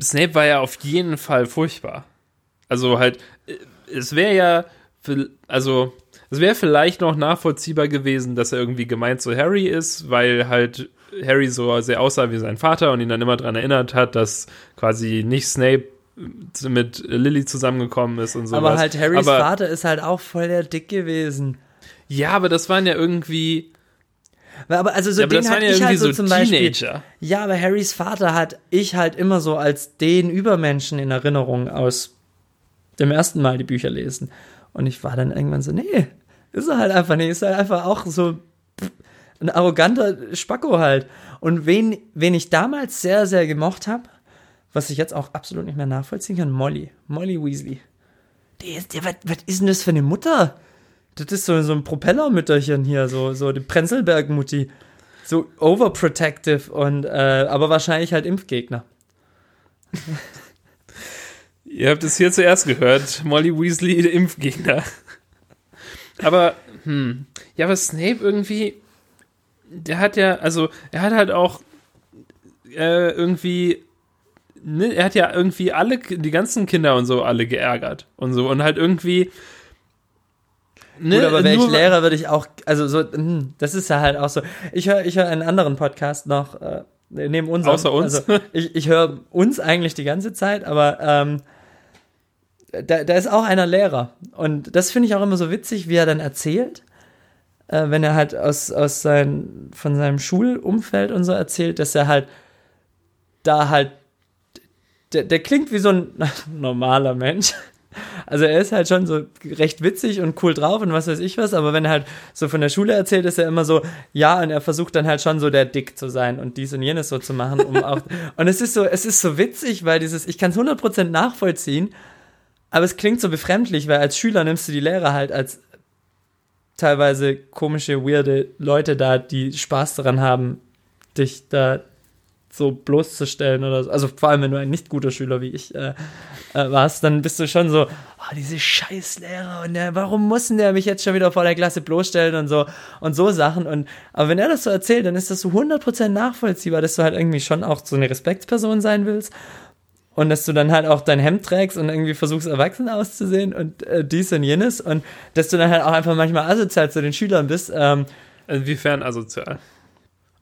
Snape war ja auf jeden Fall furchtbar. Also halt, äh, es wäre ja, also es wäre vielleicht noch nachvollziehbar gewesen, dass er irgendwie gemeint zu Harry ist, weil halt Harry so sehr aussah wie sein Vater und ihn dann immer daran erinnert hat, dass quasi nicht Snape mit Lily zusammengekommen ist und sowas. aber halt Harrys aber, Vater ist halt auch voll der Dick gewesen. Ja, aber das waren ja irgendwie, Aber also so ja, den hatte ja ich halt so so zum Beispiel. Teenager. Ja, aber Harrys Vater hat ich halt immer so als den Übermenschen in Erinnerung aus dem ersten Mal die Bücher lesen. Und ich war dann irgendwann so, nee, ist er halt einfach nicht. Ist halt einfach auch so ein arroganter Spacko halt. Und wen, wen ich damals sehr, sehr gemocht habe, was ich jetzt auch absolut nicht mehr nachvollziehen kann, Molly. Molly Weasley. Ist, die, was, was ist denn das für eine Mutter? Das ist so, so ein Propellermütterchen hier, so, so die Prenzlberg-Mutti. So overprotective und, äh, aber wahrscheinlich halt Impfgegner. Ihr habt es hier zuerst gehört. Molly Weasley, der Impfgegner. Aber, hm. Ja, aber Snape irgendwie, der hat ja, also, er hat halt auch äh, irgendwie, ne, er hat ja irgendwie alle, die ganzen Kinder und so alle geärgert und so und halt irgendwie. Ne, Gut, aber wäre ich Lehrer, würde ich auch, also so, hm, das ist ja halt auch so. Ich höre ich hör einen anderen Podcast noch, äh, neben uns. Außer uns? Also, ich ich höre uns eigentlich die ganze Zeit, aber ähm, da, da ist auch einer Lehrer. Und das finde ich auch immer so witzig, wie er dann erzählt, äh, wenn er halt aus, aus sein, von seinem Schulumfeld und so erzählt, dass er halt da halt, der, der klingt wie so ein normaler Mensch. Also er ist halt schon so recht witzig und cool drauf und was weiß ich was, aber wenn er halt so von der Schule erzählt, ist er immer so, ja, und er versucht dann halt schon so der Dick zu sein und dies und jenes so zu machen, um auch, und es ist so, es ist so witzig, weil dieses, ich kann es 100% nachvollziehen, aber es klingt so befremdlich, weil als Schüler nimmst du die Lehrer halt als teilweise komische, weirde Leute da, die Spaß daran haben, dich da so bloßzustellen oder so. Also vor allem, wenn du ein nicht guter Schüler wie ich äh, äh, warst, dann bist du schon so, oh, diese Scheißlehrer und der, warum muss denn der mich jetzt schon wieder vor der Klasse bloßstellen und so und so Sachen. Und aber wenn er das so erzählt, dann ist das so 100% nachvollziehbar, dass du halt irgendwie schon auch so eine Respektsperson sein willst und dass du dann halt auch dein Hemd trägst und irgendwie versuchst, erwachsen auszusehen und äh, dies und jenes und dass du dann halt auch einfach manchmal asozial zu den Schülern bist. Ähm, Inwiefern asozial?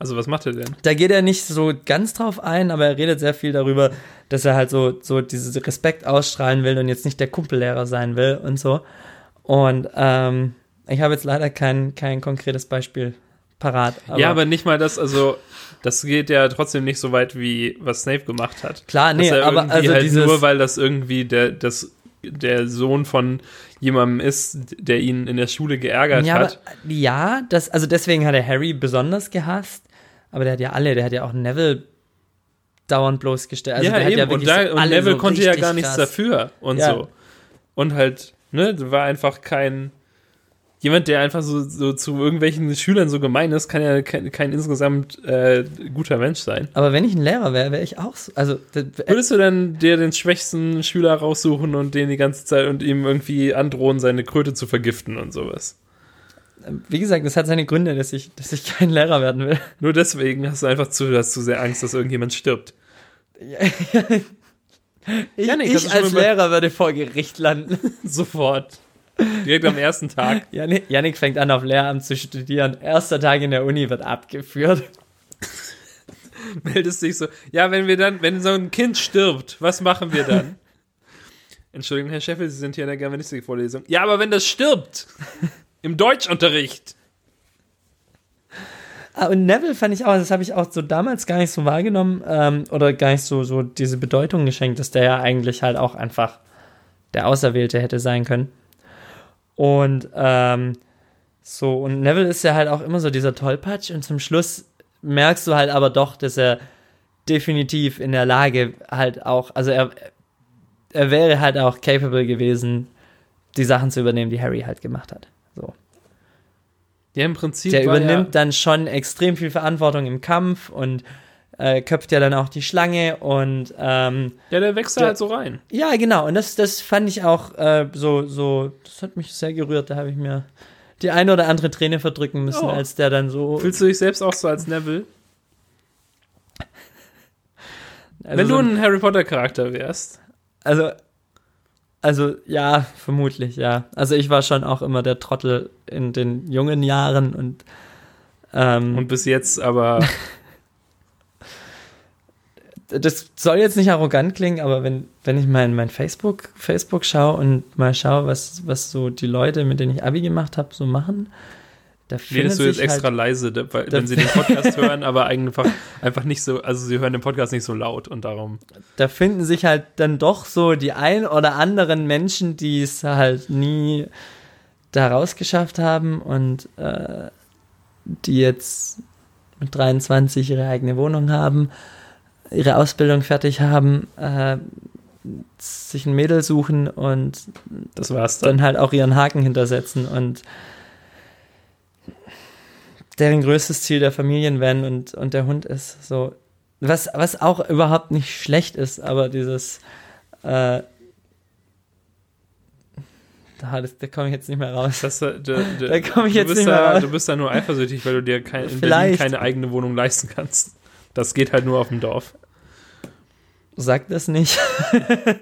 Also, was macht er denn? da geht er nicht so ganz drauf ein, aber er redet sehr viel darüber, dass er halt so, so diesen Respekt ausstrahlen will und jetzt nicht der Kumpellehrer sein will und so. Und ähm, ich habe jetzt leider kein, kein konkretes Beispiel parat. ja, aber nicht mal das, also, das geht ja trotzdem nicht so weit, wie was Snape gemacht hat. Klar, nee, er aber also halt dieses- nur weil das irgendwie der, das, der Sohn von jemandem ist, der ihn in der Schule geärgert ja, aber, hat. ja, das, also deswegen hat er Harry besonders gehasst, aber der hat ja alle, der hat ja auch Neville dauernd bloßgestellt. Also ja, der hat eben. ja und, da, so und Neville so konnte ja gar nichts krass. dafür und Ja. so. Und halt, ne, war einfach kein. Jemand, der einfach so, so zu irgendwelchen Schülern so gemein ist, kann ja kein, kein insgesamt äh, guter Mensch sein. Aber wenn ich ein Lehrer wäre, wäre ich auch so, also d- Würdest du dann dir den schwächsten Schüler raussuchen und den die ganze Zeit und ihm irgendwie androhen, seine Kröte zu vergiften und sowas? Wie gesagt, das hat seine Gründe, dass ich, dass ich kein Lehrer werden will. Nur deswegen hast du einfach zu, hast zu sehr Angst, dass irgendjemand stirbt. Ich, Janik, hast du ich als Lehrer würde vor Gericht landen. Sofort. Direkt am ersten Tag. Janik, fängt an, auf Lehramt zu studieren. Erster Tag in der Uni wird abgeführt. meldest dich so, ja, wenn wir dann, wenn so ein Kind stirbt, was machen wir dann? Entschuldigung, Herr Scheffel, Sie sind hier in der Germanistik-Vorlesung. Ja, aber wenn das stirbt, im Deutschunterricht. Ah, und Neville fand ich auch, das habe ich auch so damals gar nicht so wahrgenommen ähm, oder gar nicht so, so diese Bedeutung geschenkt, dass der ja eigentlich halt auch einfach der Auserwählte hätte sein können. Und ähm, so, und Neville ist ja halt auch immer so dieser Tollpatsch und zum Schluss merkst du halt aber doch, dass er definitiv in der Lage halt auch, also er, er wäre halt auch capable gewesen, die Sachen zu übernehmen, die Harry halt gemacht hat. So. Ja, im Prinzip Der übernimmt ja, dann schon extrem viel Verantwortung im Kampf und äh, köpft ja dann auch die Schlange und ähm, ja, der wächst da halt so rein. ja, genau. Und das, das fand ich auch äh, so, so, das hat mich sehr gerührt. Da habe ich mir die eine oder andere Träne verdrücken müssen, Ja. als der dann so. Fühlst du dich selbst auch so als Neville? also wenn du ein Harry Potter-Charakter wärst. also, also ja, vermutlich, ja. Also ich war schon auch immer der Trottel in den jungen Jahren und ähm, Und bis jetzt aber, das soll jetzt nicht arrogant klingen, aber wenn, wenn ich mal in mein Facebook, Facebook schaue und mal schaue, was, was so die Leute, mit denen ich Abi gemacht habe, so machen, da redest du jetzt extra halt, leise, weil, wenn sie den Podcast hören, aber einfach, einfach nicht so, also sie hören den Podcast nicht so laut und darum. da finden sich halt dann doch so die ein oder anderen Menschen, die es halt nie da rausgeschafft haben und äh, die jetzt mit 23 ihre eigene Wohnung haben, ihre Ausbildung fertig haben, äh, sich ein Mädel suchen und Das war's dann. dann halt auch ihren Haken hintersetzen und deren größtes Ziel der Familienvan und, und der Hund ist. So. Was, was auch überhaupt nicht schlecht ist, aber dieses äh, da, da komme ich jetzt nicht mehr raus. Das, äh, du, du, Da komm ich jetzt bist nicht mehr da, raus. Du bist da nur eifersüchtig, weil du dir kein, in Berlin keine eigene Wohnung leisten kannst. Das geht halt nur auf dem Dorf. Sag das nicht.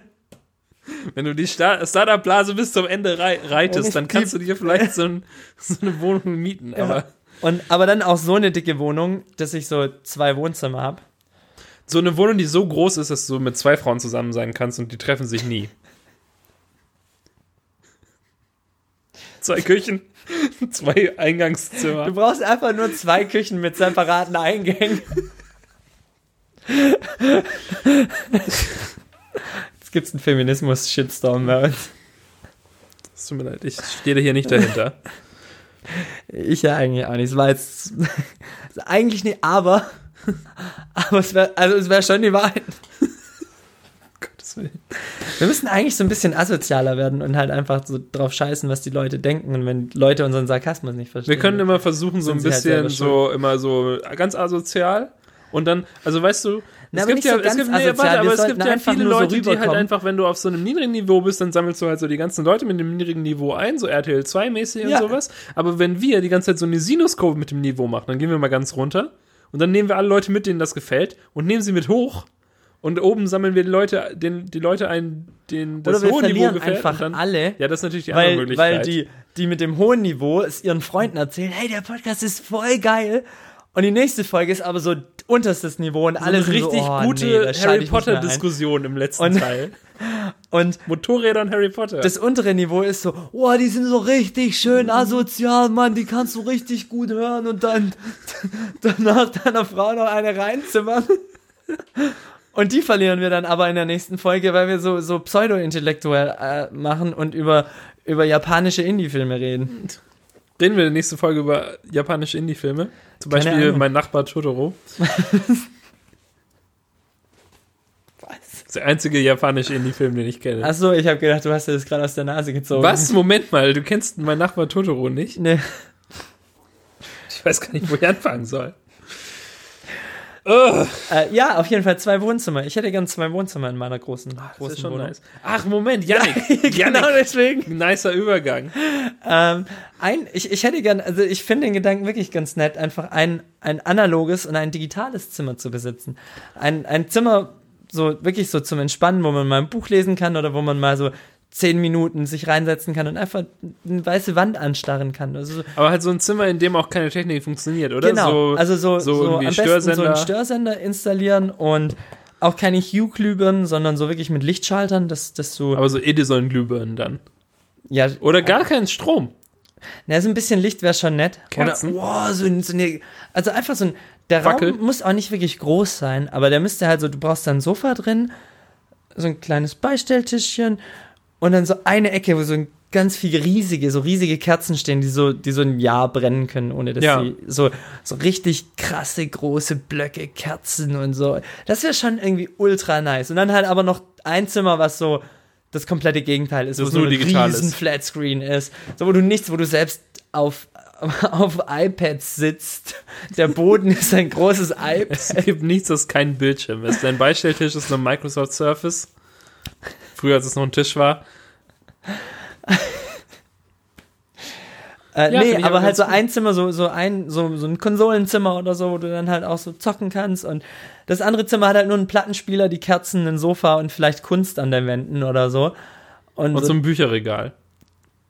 Wenn du die Sta- Startup-Blase bis zum Ende rei reitest, dann kannst du dir vielleicht so, ein, so eine Wohnung mieten. Ja. Aber Und, aber dann auch so eine dicke Wohnung, dass ich so zwei Wohnzimmer habe. so eine Wohnung, die so groß ist, dass du mit zwei Frauen zusammen sein kannst und die treffen sich nie. Zwei Küchen, zwei Eingangszimmer. Du brauchst einfach nur zwei Küchen mit separaten Eingängen. Jetzt gibt's einen Feminismus-Shitstorm bei uns. Es tut mir leid, ich stehe da hier nicht dahinter. Ich ja eigentlich auch nicht. Es war jetzt eigentlich nicht, aber aber es wäre also es wäre schon die Wahrheit. Gottes Willen. Wir müssen eigentlich so ein bisschen asozialer werden und halt einfach so drauf scheißen, was die Leute denken und wenn Leute unseren Sarkasmus nicht verstehen. Wir können immer versuchen, so ein halt bisschen selber so, immer so ganz asozial. Und dann, also weißt du, Na, es gibt ja, so es gibt, nee, warte, aber es gibt ja viele nur so Leute, die halt einfach, wenn du auf so einem niedrigen Niveau bist, dann sammelst du halt so die ganzen Leute mit dem niedrigen Niveau ein, so RTL 2 mäßig Ja. und sowas. Aber wenn wir die ganze Zeit so eine Sinuskurve mit dem Niveau machen, dann gehen wir mal ganz runter und dann nehmen wir alle Leute mit, denen das gefällt und nehmen sie mit hoch. Und oben sammeln wir die Leute, den, die Leute ein, denen das Oder wir hohe Niveau gefällt. einfach dann, alle. Ja, das ist natürlich die andere weil, Möglichkeit. weil die, die mit dem hohen Niveau es ihren Freunden erzählen, hey, der Podcast ist voll geil. Und die nächste Folge ist aber so unterstes Niveau und so alle sind richtig so, oh, gute nee, Harry ein. Potter-Diskussion im letzten Und- Teil. Und Motorräder und Harry Potter. das untere Niveau ist so, oh, die sind so richtig schön asozial, Mann, die kannst du richtig gut hören und dann danach deiner Frau noch eine reinzimmern. Und die verlieren wir dann aber in der nächsten Folge, weil wir so, so pseudo-intellektuell äh, machen und über, über japanische Indie-Filme reden. Reden wir in der nächsten Folge über japanische Indie-Filme. Zum Keine Beispiel Ahnung. Mein Nachbar Totoro. Das ist der einzige japanische Indie-Film, den ich kenne. Achso, ich habe gedacht, du hast dir das gerade aus der Nase gezogen. Was? Moment mal, du kennst Mein Nachbar Totoro nicht? Nee. Ich weiß gar nicht, wo ich anfangen soll. Äh, ja, auf jeden Fall zwei Wohnzimmer. Ich hätte gern zwei Wohnzimmer in meiner großen, das großen Wohnung. nice. Ach, Moment, Janik. genau deswegen. Nicer Übergang. Ähm, ein, ich, ich hätte gern, also ich finde den Gedanken wirklich ganz nett, einfach ein, ein analoges und ein digitales Zimmer zu besitzen. Ein, ein Zimmer, so wirklich so zum Entspannen, wo man mal ein Buch lesen kann oder wo man mal so zehn Minuten sich reinsetzen kann und einfach eine weiße Wand anstarren kann. Also so, Aber halt so ein Zimmer, in dem auch keine Technik funktioniert, oder? genau, So, also so, so so, am besten so einen Störsender installieren und auch keine Hue-Glühbirnen, sondern so wirklich mit Lichtschaltern, dass, dass du, aber so Edison-Glühbirnen dann. ja, Oder gar keinen Strom. Na, so ein bisschen Licht wäre schon nett. Kerzen? Oder, wow, so, so eine, also einfach so ein, der Fackel? Raum muss auch nicht wirklich groß sein, aber der müsste halt so, du brauchst da ein Sofa drin, so ein kleines Beistelltischchen und dann so eine Ecke, wo so ein ganz viele riesige, so riesige Kerzen stehen, die so, die so ein Jahr brennen können, ohne dass Ja. sie so, so richtig krasse große Blöcke, Kerzen und so. Das wäre schon irgendwie ultra nice. Und dann halt aber noch ein Zimmer, was so das komplette Gegenteil ist, Das wo so nur ein ist. Flatscreen ist. So, wo du nichts, wo du selbst auf, auf iPads sitzt. Der Boden ist ein großes iPad. Es gibt nichts, das kein Bildschirm ist. Dein Beistelltisch ist eine Microsoft Surface. Früher, als es noch ein Tisch war. Äh, Ja, nee, aber aber halt so ein Zimmer, so, so ein, so, so ein Konsolenzimmer oder so, wo du dann halt auch so zocken kannst. Und das andere Zimmer hat halt nur einen Plattenspieler, die Kerzen, ein Sofa und vielleicht Kunst an den Wänden oder so. Und, Und so, so ein Bücherregal.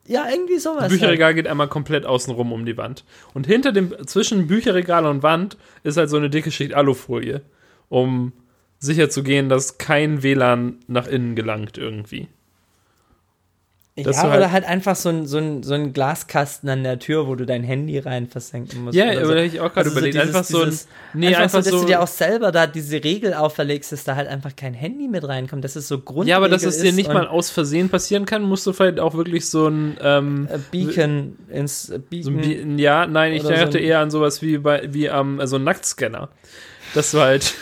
ja, irgendwie sowas. Das Bücherregal geht einmal komplett außenrum um die Wand. Und hinter dem, zwischen Bücherregal und Wand ist halt so eine dicke Schicht Alufolie, um sicher zu gehen, dass kein WLAN nach innen gelangt irgendwie. Halt. dass Ja, du oder halt- halt einfach so ein, so, ein, so ein Glaskasten an der Tür, wo du dein Handy rein versenken musst. Ja, oder aber so. ich auch gerade Also so überlegt. dieses- einfach so ein, nee, einfach, einfach, so, dass so, du dir auch selber da diese Regel auferlegst, dass da halt einfach kein Handy mit reinkommt. Das ist so Grundregel ja, aber dass es dir nicht mal aus Versehen passieren kann, musst du vielleicht auch wirklich so ein, ähm, äh, Beacon ins äh, so Beacon. Bi ja, nein, ich so dachte eher an sowas wie bei, wie am, also ein Nacktscanner. Das war halt,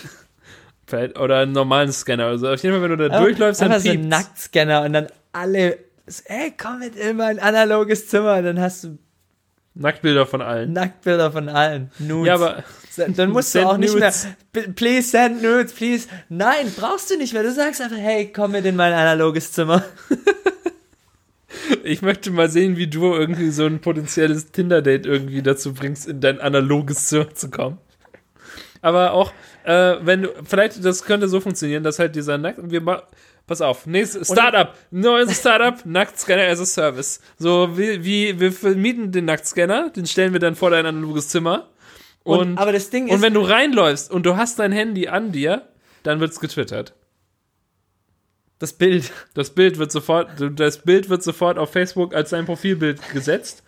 vielleicht- oder einen normalen Scanner. Also auf jeden Fall, wenn du da Aber durchläufst, dann einfach so ein piept's. Nacktscanner und dann alle, ey, komm mit in mein analoges Zimmer, dann hast du Nacktbilder von allen. Nacktbilder von allen. Nudes. Ja, aber dann musst du auch nicht nudes. mehr, "B- please send nudes, please. Nein, brauchst du nicht mehr. Du sagst einfach, hey, komm mit in mein analoges Zimmer. ich möchte mal sehen, wie du irgendwie so ein potenzielles Tinder-Date irgendwie dazu bringst, in dein analoges Zimmer zu kommen. Aber auch, äh, wenn du, vielleicht, das könnte so funktionieren, dass halt dieser Nackt, wir ma- pass auf, nächstes, Startup, neues Startup, Nacktscanner as a Service. So, wie, wie, wir vermieten den Nacktscanner, den stellen wir dann vor dein analoges Zimmer. Und, Und, aber das Ding ist, und wenn du reinläufst und du hast dein Handy an dir, dann wird's getwittert. das Bild. Das Bild wird sofort, das Bild wird sofort auf Facebook als dein Profilbild gesetzt.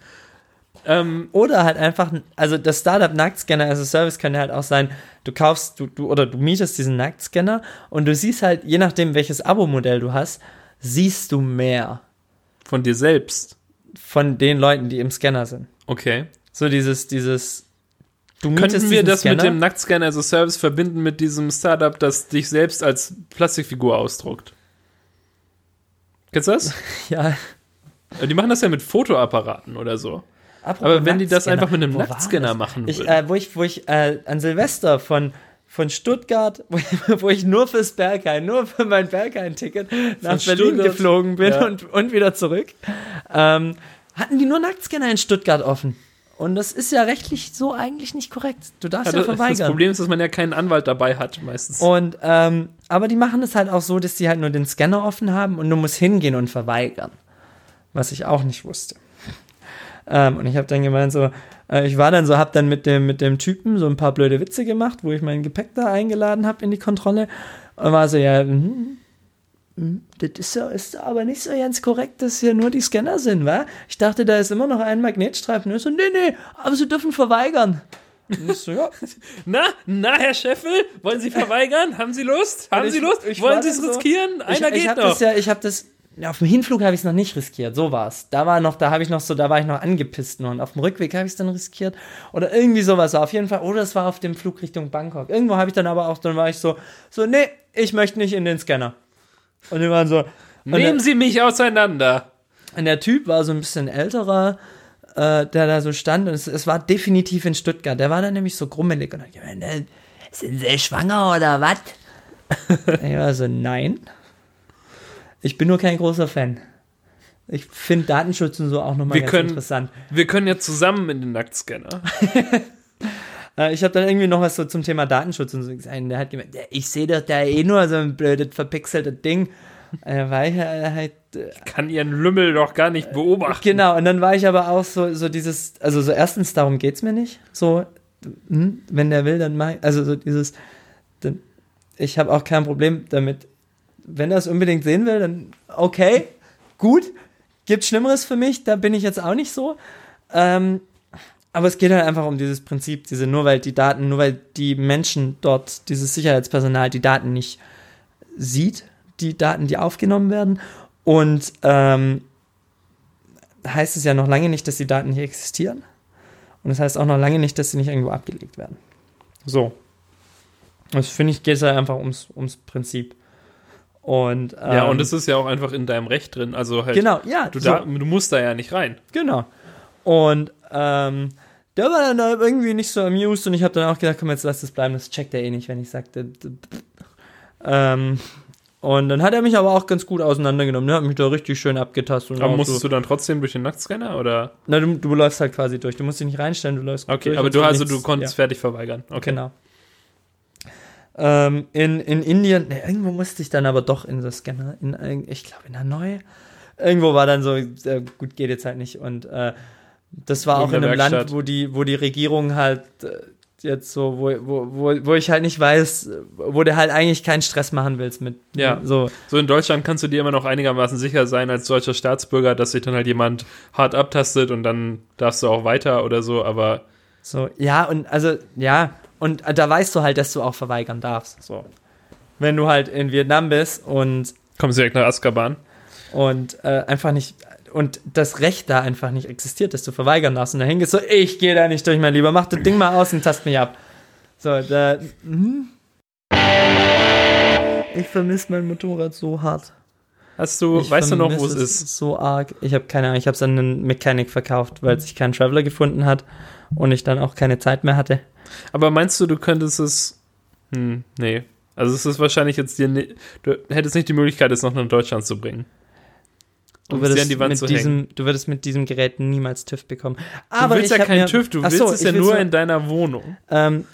Ähm, Oder halt einfach, also das Startup Nacktscanner as a Service kann ja halt auch sein, du kaufst, du, du, oder du mietest diesen Nacktscanner und du siehst halt, je nachdem welches Abo-Modell du hast, siehst du mehr von dir selbst. von den Leuten, die im Scanner sind. Okay. So dieses, dieses, du Könnten wir das mit Scanner. dem Nacktscanner as a Service verbinden mit diesem Startup, das dich selbst als Plastikfigur ausdruckt? Kennst du das? ja, Die machen das ja mit Fotoapparaten oder so. Apropos Aber wenn die das einfach mit einem wo Nacktscanner das? machen Ich, würden. äh, wo ich, wo ich äh, an Silvester von, von Stuttgart, wo ich, wo ich nur fürs Berghain, nur für mein Berghain-Ticket nach Berlin Stuttgart? geflogen bin Ja. und, und wieder zurück, ähm, hatten die nur Nacktscanner in Stuttgart offen. Und das ist ja rechtlich so eigentlich nicht korrekt. Du darfst ja, das, das verweigern. Problem ist, dass man ja keinen Anwalt dabei hat, meistens. Und, ähm, aber die machen es halt auch so, dass die halt nur den Scanner offen haben und du musst hingehen und verweigern. Was ich auch nicht wusste. Ähm, und ich habe dann gemeint so, äh, ich war dann so, hab dann mit dem, mit dem Typen so ein paar blöde Witze gemacht, wo ich mein Gepäck da eingeladen habe in die Kontrolle. Und war so, ja, mhm, das ist, so, ist aber nicht so ganz korrekt, dass hier nur die Scanner sind, wa? Ich dachte, da ist immer noch ein Magnetstreifen. Und ich so, nee, nee, aber sie dürfen verweigern. So, ja, Na, na, Herr Scheffel, wollen Sie verweigern? Haben Sie Lust? Haben ich- Sie Lust? wollen Sie es so- riskieren? Einer ich, ich geht noch. Das ja, ich habe das. Auf dem Hinflug habe ich es noch nicht riskiert, so war's. Da war noch, da habe ich noch so, da war ich noch angepisst nur. Und auf dem Rückweg habe ich es dann riskiert. Oder irgendwie sowas auf jeden Fall. Oder es war auf dem Flug Richtung Bangkok. Irgendwo habe ich dann aber auch, dann war ich so, so, nee, ich möchte nicht in den Scanner. Und die waren so. Und der, Nehmen Sie mich auseinander. und der Typ war so ein bisschen älterer, äh, der da so stand. Und es, es war definitiv in Stuttgart. Der war dann nämlich so grummelig und hat gemeint, äh, sind Sie schwanger oder was? ich war so, nein. Ich bin nur kein großer Fan. Ich finde Datenschutz und so auch nochmal Wir ganz können- interessant. Wir können ja zusammen in den Nacktscanner. Äh, ich habe dann irgendwie noch was so zum Thema Datenschutz und so gesagt. Der hat gemeint, "Ja, ich sehe doch da eh nur so ein blödes, verpixeltes Ding. Äh, war ich äh, halt, äh, Kann ihren Lümmel doch gar nicht beobachten. genau, und dann war ich aber auch so, so dieses, also so erstens, darum geht's mir nicht. So, hm, wenn der will, dann mach ich, also so dieses, dann, ich habe auch kein Problem damit, wenn er es unbedingt sehen will, dann okay, gut, gibt Schlimmeres für mich, da bin ich jetzt auch nicht so. Ähm, aber es geht halt einfach um dieses Prinzip, diese, nur weil die Daten, nur weil die Menschen dort, dieses Sicherheitspersonal, die Daten nicht sieht, die Daten, die aufgenommen werden. Und ähm, heißt es ja noch lange nicht, dass die Daten hier existieren. Und das heißt auch noch lange nicht, dass sie nicht irgendwo abgelegt werden. So. Das finde ich, geht es halt einfach ums, ums Prinzip. Und, ähm, Ja, und es ist ja auch einfach in deinem Recht drin. Also halt, Genau, ja. du, so. da, du musst da ja nicht rein. Genau. Und ähm, der war dann da irgendwie nicht so amused und ich habe dann auch gedacht, komm, jetzt lass das bleiben, das checkt er eh nicht, wenn ich sagte. Ähm, und dann hat er mich aber auch ganz gut auseinandergenommen. Der hat mich da richtig schön abgetastet. Und Aber musstest so, du dann trotzdem durch den Nacktscanner oder? na, du, du läufst halt quasi durch. Du musst dich nicht reinstellen, du läufst Okay, durch aber du so also du konntest ja. fertig verweigern. Okay. Genau. Ähm, in, in Indien, ne, irgendwo musste ich dann aber doch in so Scanner, in, irgend- ich glaube in Hanoi. Irgendwo war dann so, äh, gut, geht jetzt halt nicht. Und äh, das war auch in einem Land, Werkstatt. wo die, wo die Regierung halt äh, jetzt so, wo, wo, wo, wo ich halt nicht weiß, wo du halt eigentlich keinen Stress machen willst mit Ja. so. So in Deutschland kannst du dir immer noch einigermaßen sicher sein als deutscher Staatsbürger, dass sich dann halt jemand hart abtastet und dann darfst du auch weiter oder so, aber So, ja, und also, ja, und da weißt du halt, dass du auch verweigern darfst. So. Wenn du halt in Vietnam bist und kommst direkt nach Azkaban. und äh, einfach nicht und das Recht da einfach nicht existiert, dass du verweigern darfst und dahin gehst so, ich gehe da nicht durch, mein Lieber, mach das Ding mal aus und tast mich ab. So, da, mhm. Ich vermisse mein Motorrad so hart. Hast du, Ich weißt du noch, wo es ist? So arg. Ich habe keine Ahnung, ich habe es an einen Mechanic verkauft, weil sich kein Traveler gefunden hat und ich dann auch keine Zeit mehr hatte. Aber meinst du, du könntest es. Hm, nee. Also es ist wahrscheinlich jetzt dir. ni- Du hättest nicht die Möglichkeit, es noch nach Deutschland zu bringen. Du Um würdest, mit diesem, du würdest mit diesem Gerät niemals TÜV bekommen. Du Aber willst ich ja keinen TÜV, du willst so, es ja nur in deiner Wohnung. Ähm,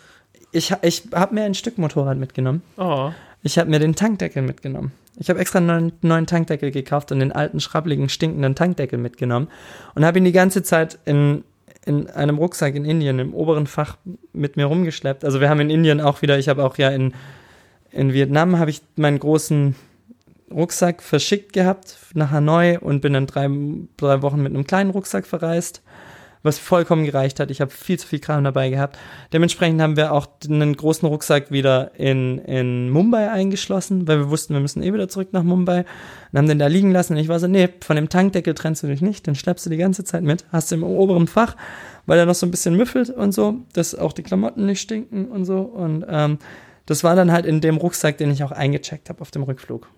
ich ich habe mir ein Stück Motorrad mitgenommen. Oh. Ich habe mir den Tankdeckel mitgenommen. Ich habe extra einen neuen, neuen Tankdeckel gekauft und den alten, schrabbeligen, stinkenden Tankdeckel mitgenommen und habe ihn die ganze Zeit in, in einem Rucksack in Indien im oberen Fach mit mir rumgeschleppt. Also wir haben in Indien auch wieder, ich habe auch ja in, in Vietnam habe ich meinen großen Rucksack verschickt gehabt nach Hanoi und bin dann drei, drei Wochen mit einem kleinen Rucksack verreist, was vollkommen gereicht hat. Ich habe viel zu viel Kram dabei gehabt. Dementsprechend haben wir auch einen großen Rucksack wieder in, in Mumbai eingeschlossen, weil wir wussten, wir müssen eh wieder zurück nach Mumbai und haben den da liegen lassen. Und ich war so, nee, von dem Tankdeckel trennst du dich nicht, den schleppst du die ganze Zeit mit, hast du im oberen Fach, weil er noch so ein bisschen müffelt und so, dass auch die Klamotten nicht stinken und so. Und ähm, das war dann halt in dem Rucksack, den ich auch eingecheckt habe auf dem Rückflug.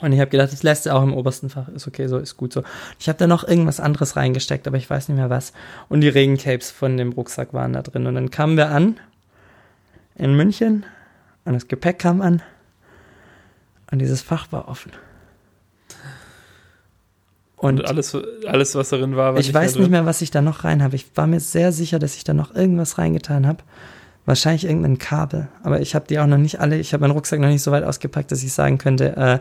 Und ich habe gedacht, das lässt du auch im obersten Fach. Ist okay, so ist gut so. Ich habe da noch irgendwas anderes reingesteckt, aber ich weiß nicht mehr was. Und die Regencapes von dem Rucksack waren da drin. Und dann kamen wir an in München und das Gepäck kam an und dieses Fach war offen. Und alles, alles, was darin war, war ich weiß drin. nicht mehr, was ich da noch rein habe. Ich war mir sehr sicher, dass ich da noch irgendwas reingetan habe. Wahrscheinlich irgendein Kabel. Aber ich habe die auch noch nicht alle, ich habe meinen Rucksack noch nicht so weit ausgepackt, dass ich sagen könnte, äh,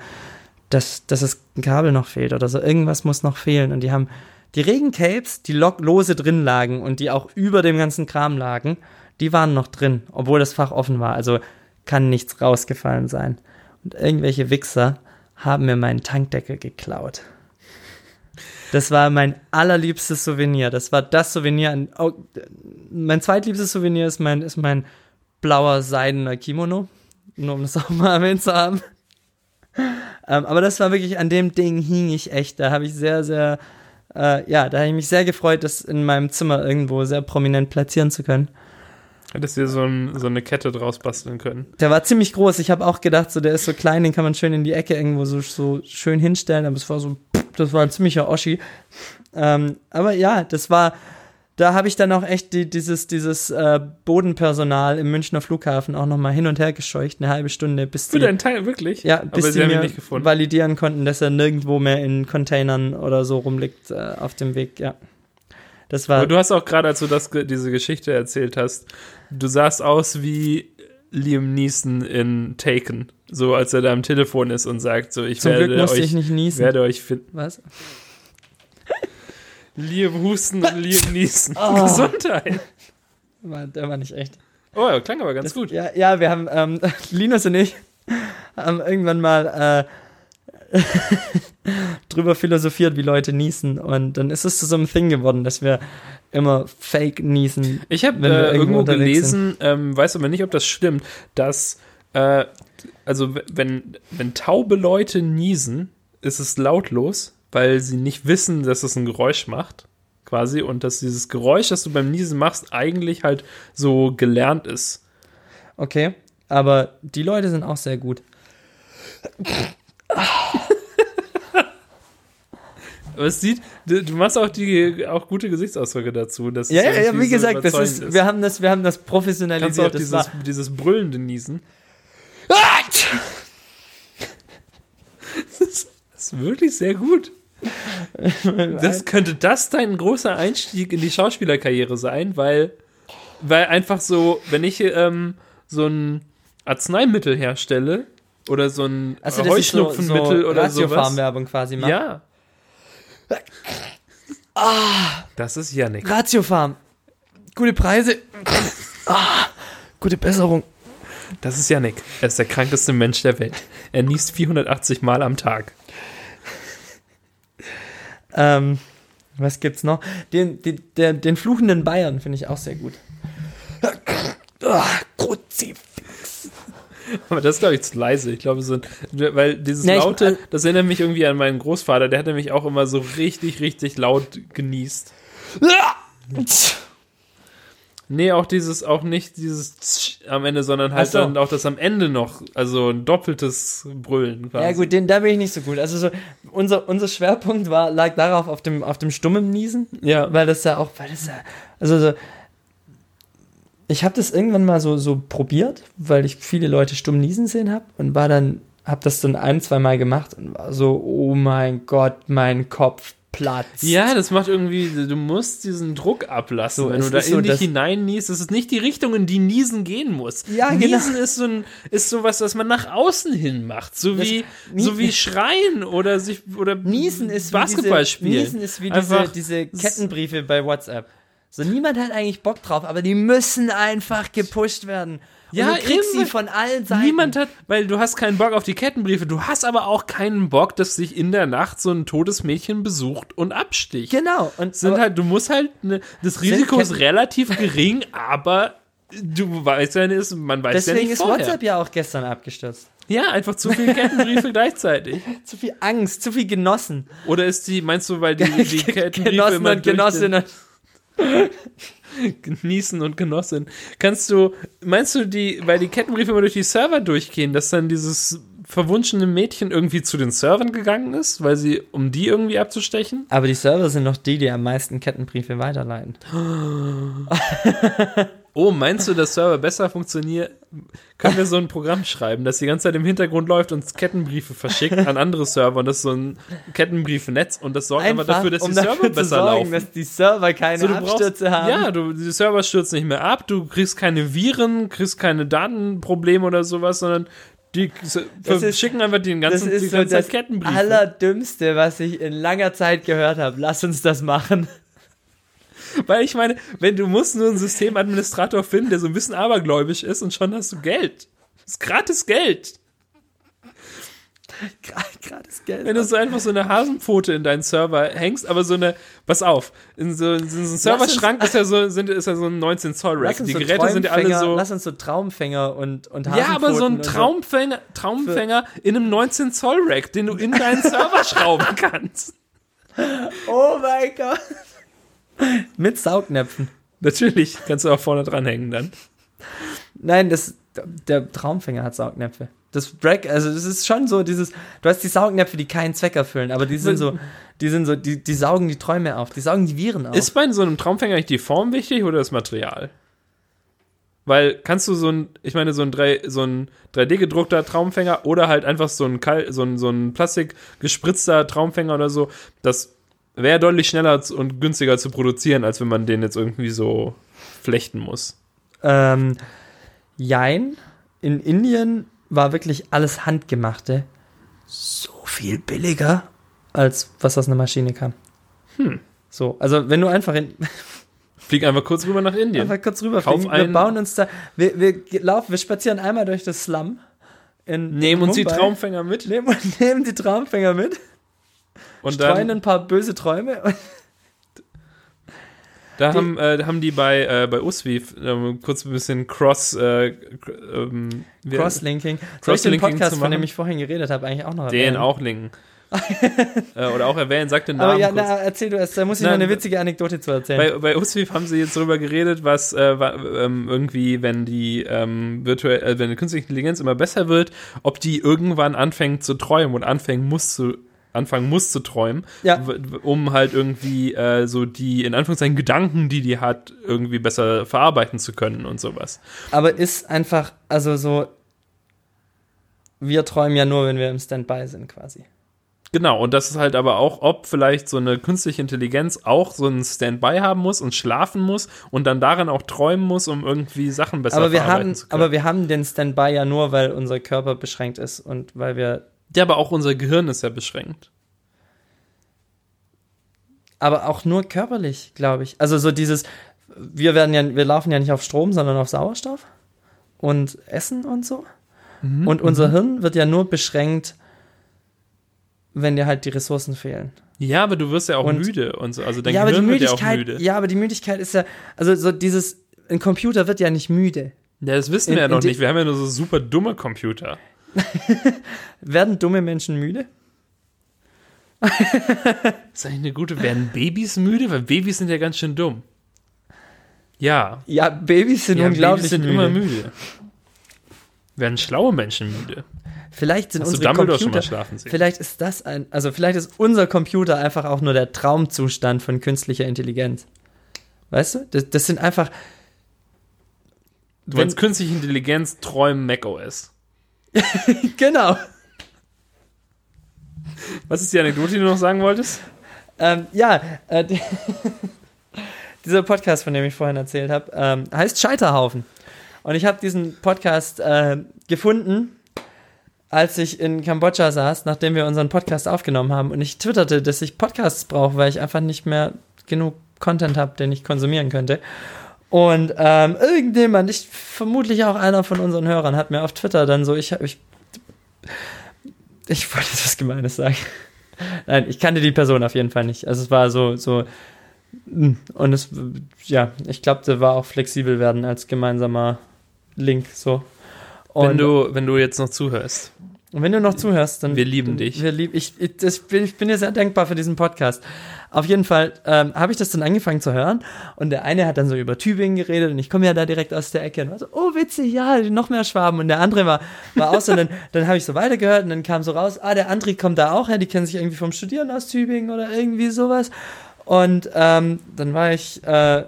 dass, dass es ein Kabel noch fehlt oder so. Irgendwas muss noch fehlen. Und die haben die Regencapes, die lo- lose drin lagen und die auch über dem ganzen Kram lagen, die waren noch drin, obwohl das Fach offen war. Also kann nichts rausgefallen sein. Und irgendwelche Wichser haben mir meinen Tankdeckel geklaut. Das war mein allerliebstes Souvenir. Das war das Souvenir. Oh, mein zweitliebstes Souvenir ist mein, ist mein blauer seidener Kimono. Nur um das auch mal erwähnt zu haben. Ähm, aber das war wirklich, an dem Ding hing ich echt. Da habe ich sehr, sehr, äh, ja, da habe ich mich sehr gefreut, das in meinem Zimmer irgendwo sehr prominent platzieren zu können. Hättest dir so, ein, so eine Kette draus basteln können. Der war ziemlich groß. Ich habe auch gedacht, so der ist so klein, den kann man schön in die Ecke irgendwo so, so schön hinstellen. Aber es war so, das war ein ziemlicher Oschi. Ähm, aber ja, das war, da habe ich dann auch echt die, dieses, dieses äh, Bodenpersonal im Münchner Flughafen auch nochmal hin und her gescheucht, eine halbe Stunde, bis Für die, deinen Teil, wirklich? ja, bis aber sie mir nicht gefunden. validieren konnten, dass er nirgendwo mehr in Containern oder so rumliegt äh, auf dem Weg, ja. Das war, Aber du hast auch gerade, als du das, diese Geschichte erzählt hast, du sahst aus wie Liam Neeson in Taken. So, als er da am Telefon ist und sagt, so, ich zum werde Glück musste euch, ich nicht niesen. werde euch finden. Was? Liam Husten und Liam Neeson. Oh. Gesundheit. War, der war nicht echt. Oh, ja, klang aber ganz Das- gut. Ja, ja, wir haben, ähm, Linus und ich haben irgendwann mal äh, drüber philosophiert, wie Leute niesen. Und dann ist es zu so einem Thing geworden, dass wir immer fake niesen. Ich habe äh, irgendwo irgendwo gelesen, ähm, weiß aber nicht, ob das stimmt, dass, äh, also wenn, wenn taube Leute niesen, ist es lautlos, weil sie nicht wissen, dass es ein Geräusch macht, quasi, und dass dieses Geräusch, das du beim Niesen machst, eigentlich halt so gelernt ist. Okay, aber die Leute sind auch sehr gut. Aber es sieht, du, machst auch die auch gute Gesichtsausdrücke dazu. Das Ja, ist ja, ja, wie so gesagt, das überzeugend ist, wir haben das, wir haben das Kannst du professionalisiert. auch Das dieses, dieses brüllende Niesen. Das ist, das ist wirklich sehr gut. Das könnte das dein großer Einstieg in die Schauspielerkarriere sein, weil, weil einfach so, wenn ich ähm, so ein Arzneimittel herstelle oder so ein also ist so, Heuschnupfenmittel so oder sowas. Ratiofarm-Werbung quasi machen. Ja. Das ist Yannick. Ratiofarm. Gute Preise. Ah, gute Besserung. Das ist Yannick. Er ist der krankeste Mensch der Welt. Er niest 480 Mal am Tag. Ähm, was gibt's noch? Den, den, der, den fluchenden Bayern finde ich auch sehr gut. Ah, Kruzifix. Aber das ist, glaube ich, zu leise. Ich glaube, so ein, weil dieses Nee, ich- Laute, das erinnert mich irgendwie an meinen Großvater. Der hat nämlich auch immer so richtig, richtig laut genießt. Nee, auch dieses, auch nicht dieses Tsch am Ende, sondern halt so. dann auch das am Ende noch, also ein doppeltes Brüllen quasi. Ja gut, den, da bin ich nicht so gut. Also so, unser, unser Schwerpunkt war, lag darauf auf dem, auf dem stummen Niesen. Ja. Weil das ja auch, weil das ja, also so, ich habe das irgendwann mal so, so probiert, weil ich viele Leute stumm niesen sehen habe und war dann, habe das dann ein, zwei Mal gemacht und war so, oh mein Gott, mein Kopf platzt. Ja, das macht irgendwie, du musst diesen Druck ablassen. So, Wenn du da ist so, in dich dass- hinein niest, das ist nicht die Richtung, in die Niesen gehen muss. Ja, genau. Niesen ist so ein, ist sowas, was man nach außen hin macht. So Das- wie, so wie Schreien oder sich, oder Niesen ist Basketball spielen. Niesen ist wie diese, diese Kettenbriefe bei WhatsApp. So, niemand hat eigentlich Bock drauf, aber die müssen einfach gepusht werden. Und Ja, du kriegst sie von allen Seiten. Niemand hat, weil du hast keinen Bock auf die Kettenbriefe, du hast aber auch keinen Bock, dass sich in der Nacht so ein totes Mädchen besucht und absticht. Genau. Und Sind halt, du musst halt, ne, das Risiko ist relativ gering, aber du weißt ja nicht, man weiß ja deswegen nicht ist vorher. WhatsApp ja auch gestern abgestürzt. Ja, einfach zu viele Kettenbriefe gleichzeitig. Zu viel Angst, zu viel genossen. Oder ist die, meinst du, weil die, die Kettenbriefe Genossen und Genossinnen. Genießen und Genossin. Kannst du, meinst du, die, weil die Kettenbriefe immer durch die Server durchgehen, dass dann dieses verwunschene Mädchen irgendwie zu den Servern gegangen ist, weil sie, um die irgendwie abzustechen? Aber die Server sind noch die, die am meisten Kettenbriefe weiterleiten. Oh, meinst du, dass Server besser funktioniert? Können wir so ein Programm schreiben, das die ganze Zeit im Hintergrund läuft und Kettenbriefe verschickt an andere Server und das ist so ein Kettenbriefnetz und das sorgt einfach dafür, dass um die Server dafür zu besser sorgen, laufen. dass die Server keine So, brauchst- Abstürze haben. Ja, du, die Server stürzen nicht mehr ab, du kriegst keine Viren, kriegst keine Datenprobleme oder sowas, sondern die Das ist- schicken einfach den das ganzen, die ist so das allerdümmste, was ich in langer Zeit gehört habe. Lass uns das machen. Weil ich meine, wenn du musst nur einen Systemadministrator finden, der so ein bisschen abergläubisch ist und schon hast du Geld. Das ist gratis Geld. Gratis Geld. Wenn du so einfach so eine Hasenpfote in deinen Server hängst, aber so eine, pass auf, in so, in so einem Serverschrank ist ja so, sind, ist ja so ein 19 Zoll Rack. Die so Geräte sind ja alle so. Lass uns so Traumfänger und, und Ja, aber so ein Hasenpfoten Traumfänger, Traumfänger in einem 19 Zoll Rack, den du in deinen Server schrauben kannst. Oh mein Gott. Mit Saugnäpfen. Natürlich kannst du auch vorne dranhängen dann. Nein, das, der Traumfänger hat Saugnäpfe. Das Break, also das ist schon so dieses, du hast die Saugnäpfe, die keinen Zweck erfüllen, aber die sind so, die sind so, die, die saugen die Träume auf, die saugen die Viren auf. Ist bei so einem Traumfänger eigentlich die Form wichtig oder das Material? Weil kannst du so ein, ich meine, so ein, 3, so ein 3D-gedruckter Traumfänger oder halt einfach so ein, Kal so ein, so ein plastikgespritzter Traumfänger oder so, das wäre deutlich schneller und günstiger zu produzieren, als wenn man den jetzt irgendwie so flechten muss. Ähm, jein. In Indien war wirklich alles Handgemachte so viel billiger, als was aus einer Maschine kam. Hm. So, also wenn du einfach in, Flieg einfach kurz rüber nach Indien. einfach kurz rüber Kauf wir bauen uns da, wir, wir laufen, wir spazieren einmal durch das Slum. In, Nehmen in uns die Traumfänger mit Nehmen, nehmen die Traumfänger mit, und streuen dann ein paar böse Träume. Da die- haben, äh, haben die bei, äh, bei Uswi ähm, kurz ein bisschen Cross äh, ähm, Crosslinking. Ich den Crosslinking Podcast, von dem ich vorhin geredet habe, eigentlich auch noch den erwähnen? auch linken. äh, oder auch erwähnen, sag den Namen Aber ja, kurz. na, erzähl du erst, da muss ich Nein, noch eine witzige Anekdote zu erzählen. Bei, bei Uswif haben sie jetzt darüber geredet, was äh, ähm, irgendwie, wenn die ähm, virtuell, äh, wenn die künstliche Intelligenz immer besser wird, ob die irgendwann anfängt zu träumen und anfangen muss zu anfangen muss zu träumen, Ja. um halt irgendwie äh, so die in Anführungszeichen Gedanken, die die hat, irgendwie besser verarbeiten zu können und sowas. Aber ist einfach, also so, wir träumen ja nur, wenn wir im Standby sind, quasi. Genau, und das ist halt aber auch, ob vielleicht so eine künstliche Intelligenz auch so ein Standby haben muss und schlafen muss und dann daran auch träumen muss, um irgendwie Sachen besser Aber wir, verarbeiten haben, zu können. aber wir haben den Standby ja nur, weil unser Körper beschränkt ist und weil wir, ja, aber auch unser Gehirn ist ja beschränkt. aber auch nur körperlich, glaube ich. Also so dieses, wir werden ja, wir laufen ja nicht auf Strom, sondern auf Sauerstoff und Essen und so. Mhm, Und unser Hirn wird ja nur beschränkt, wenn dir halt die Ressourcen fehlen. Ja, aber du wirst ja auch Und- müde und so. Also dein ja, aber die Gehirn wird ja auch Müdigkeit, müde. ja, aber die Müdigkeit ist ja, also so dieses, ein Computer wird ja nicht müde. Ja, das wissen In- wir ja noch nicht. Wir haben ja nur so super dumme Computer. Werden dumme Menschen müde? Das ist eigentlich eine gute. Werden Babys müde? Weil Babys sind ja ganz schön dumm. Ja. Ja, Babys sind ja unglaublich Babys sind müde. immer müde. Werden schlaue Menschen müde. Vielleicht sind Hast du unsere Dumbledore schon mal Computer, schlafen sehen? vielleicht ist das ein, also vielleicht ist unser Computer einfach auch nur der Traumzustand von künstlicher Intelligenz. Weißt du? Das, das sind einfach, Du meinst künstliche Intelligenz träumen macOS. genau. Was ist die Anekdote, die du noch sagen wolltest? Ähm, ja, äh, die, dieser Podcast, von dem ich vorhin erzählt habe, ähm, heißt Scheiterhaufen. Und ich habe diesen Podcast äh, gefunden, als ich in Kambodscha saß, nachdem wir unseren Podcast aufgenommen haben. Und ich twitterte, dass ich Podcasts brauche, weil ich einfach nicht mehr genug Content habe, den ich konsumieren könnte. Und ähm, irgendjemand, ich vermutlich auch einer von unseren Hörern, hat mir auf Twitter dann so, ich, ich, ich wollte etwas Gemeines sagen. Nein, ich kannte die Person auf jeden Fall nicht. Also es war so, so, mm, und es, ja, ich glaube, der war auch flexibel werden als gemeinsamer Link, so. Und wenn, du, wenn du jetzt noch zuhörst. Und wenn du noch zuhörst, dann. Wir lieben dann, dich. Wir lieb, ich, ich, das, bin, ich bin dir sehr dankbar für diesen Podcast. Auf jeden Fall ähm, habe ich das dann angefangen zu hören und der eine hat dann so über Tübingen geredet und ich komme ja da direkt aus der Ecke und war so, oh witzig, ja, noch mehr Schwaben und der andere war, war auch so, und dann, dann habe ich so weitergehört und dann kam so raus, ah, der André kommt da auch her, die kennen sich irgendwie vom Studieren aus Tübingen oder irgendwie sowas und ähm, dann war ich, äh,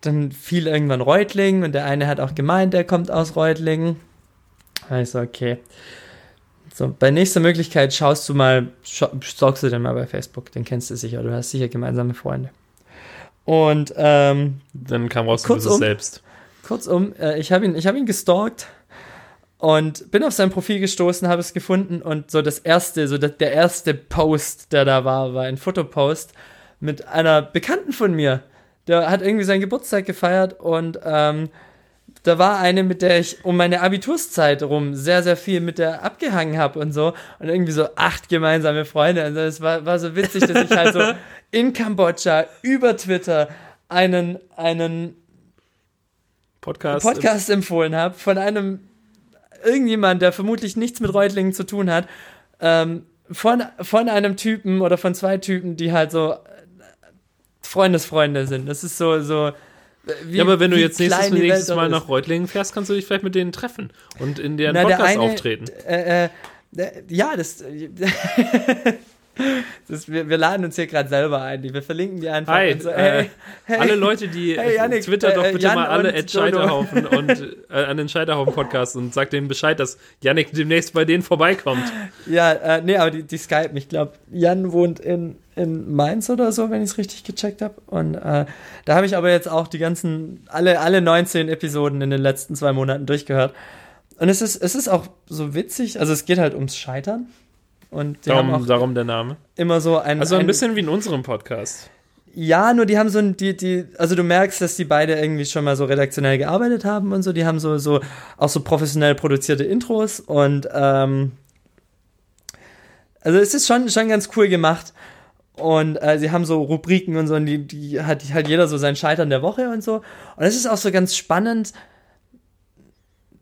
dann fiel irgendwann Reutling und der eine hat auch gemeint, der kommt aus Reutlingen. Also, okay. So, bei nächster Möglichkeit schaust du mal, scha stalkst du den mal bei Facebook, den kennst du sicher, du hast sicher gemeinsame Freunde. Und ähm, Dann kam raus, du bist es selbst. kurzum, äh, ich habe ihn, ich hab ihn gestalkt und bin auf sein Profil gestoßen, habe es gefunden und so das erste, so der, der erste Post, der da war, war ein Fotopost mit einer Bekannten von mir. Der hat irgendwie seinen Geburtstag gefeiert und ähm, da war eine, mit der ich um meine Abiturszeit rum sehr, sehr viel mit der abgehangen habe und so. Und irgendwie so acht gemeinsame Freunde. Also es war, war so witzig, dass ich halt so in Kambodscha über Twitter einen, einen Podcast. Podcast empfohlen habe von einem irgendjemand, der vermutlich nichts mit Reutlingen zu tun hat, ähm, von, von einem Typen oder von zwei Typen, die halt so Freundesfreunde sind. Das ist so, so, wie, Ja, aber wenn du jetzt nächstes, nächstes Mal nach Reutlingen fährst, kannst du dich vielleicht mit denen treffen und in deren Na, der Podcast eine- auftreten. Äh, äh, ja, das. das wir, wir laden uns hier gerade selber ein. Wir verlinken die einfach. Hi, so, äh, hey, hey, Alle Leute, die Hey, Yannick, Twitter doch äh, bitte Jan mal alle at. Scheiterhaufen und äh, an den Scheiterhaufen Podcast und sagt denen Bescheid, dass Yannick demnächst bei denen vorbeikommt. Ja, äh, nee, aber die, die Skype, ich glaube, Jan wohnt in, in Mainz oder so, wenn ich es richtig gecheckt habe. Und äh, da habe ich aber jetzt auch die ganzen, alle, alle 19 Episoden in den letzten zwei Monaten durchgehört. Und es ist, es ist auch so witzig, also es geht halt ums Scheitern. Und die haben Darum, auch darum der Name. immer so ein. Also ein ein bisschen wie in unserem Podcast. Ja, nur die haben so ein, die, die, also du merkst, dass die beide irgendwie schon mal so redaktionell gearbeitet haben und so. Die haben so, so, auch so professionell produzierte Intros und, ähm, also es ist schon, schon ganz cool gemacht. Und äh, sie haben so Rubriken und so, und die, die hat halt jeder so sein Scheitern der Woche und so. Und es ist auch so ganz spannend,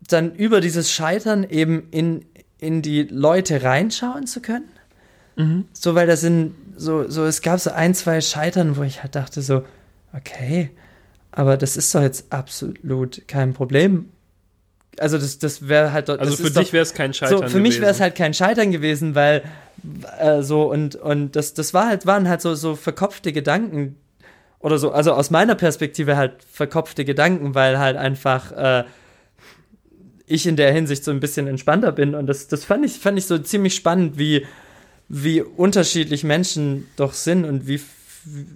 dann über dieses Scheitern eben in, in die Leute reinschauen zu können. So, weil da sind so, so, es gab so ein, zwei Scheitern, wo ich halt dachte so, okay, aber das ist doch jetzt absolut kein Problem. Also das, das wäre halt Also das für ist dich wäre es kein Scheitern so, für mich wäre es halt kein Scheitern gewesen, weil äh, so und und das das war halt waren halt so so verkopfte Gedanken oder so, also aus meiner Perspektive halt verkopfte Gedanken, weil halt einfach äh, ich in der Hinsicht so ein bisschen entspannter bin und das das fand ich fand ich so ziemlich spannend, wie wie unterschiedlich Menschen doch sind und wie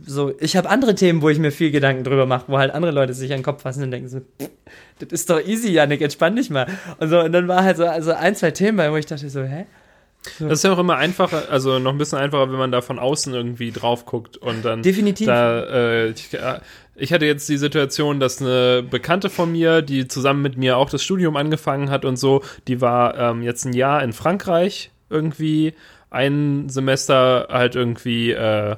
so ich habe andere Themen, wo ich mir viel Gedanken drüber mache, wo halt andere Leute sich an den Kopf fassen und denken so "Pff, das ist doch easy, Janik, entspann dich mal. Und so und dann war halt so also ein, zwei Themen, bei, wo ich dachte so, hä? Das ist ja auch immer einfacher, also noch ein bisschen einfacher, wenn man da von außen irgendwie drauf guckt und dann Definitiv. da, äh, ich, ich hatte jetzt die Situation, dass eine Bekannte von mir, die zusammen mit mir auch das Studium angefangen hat und so, die war ähm, jetzt ein Jahr in Frankreich irgendwie, ein Semester halt irgendwie äh,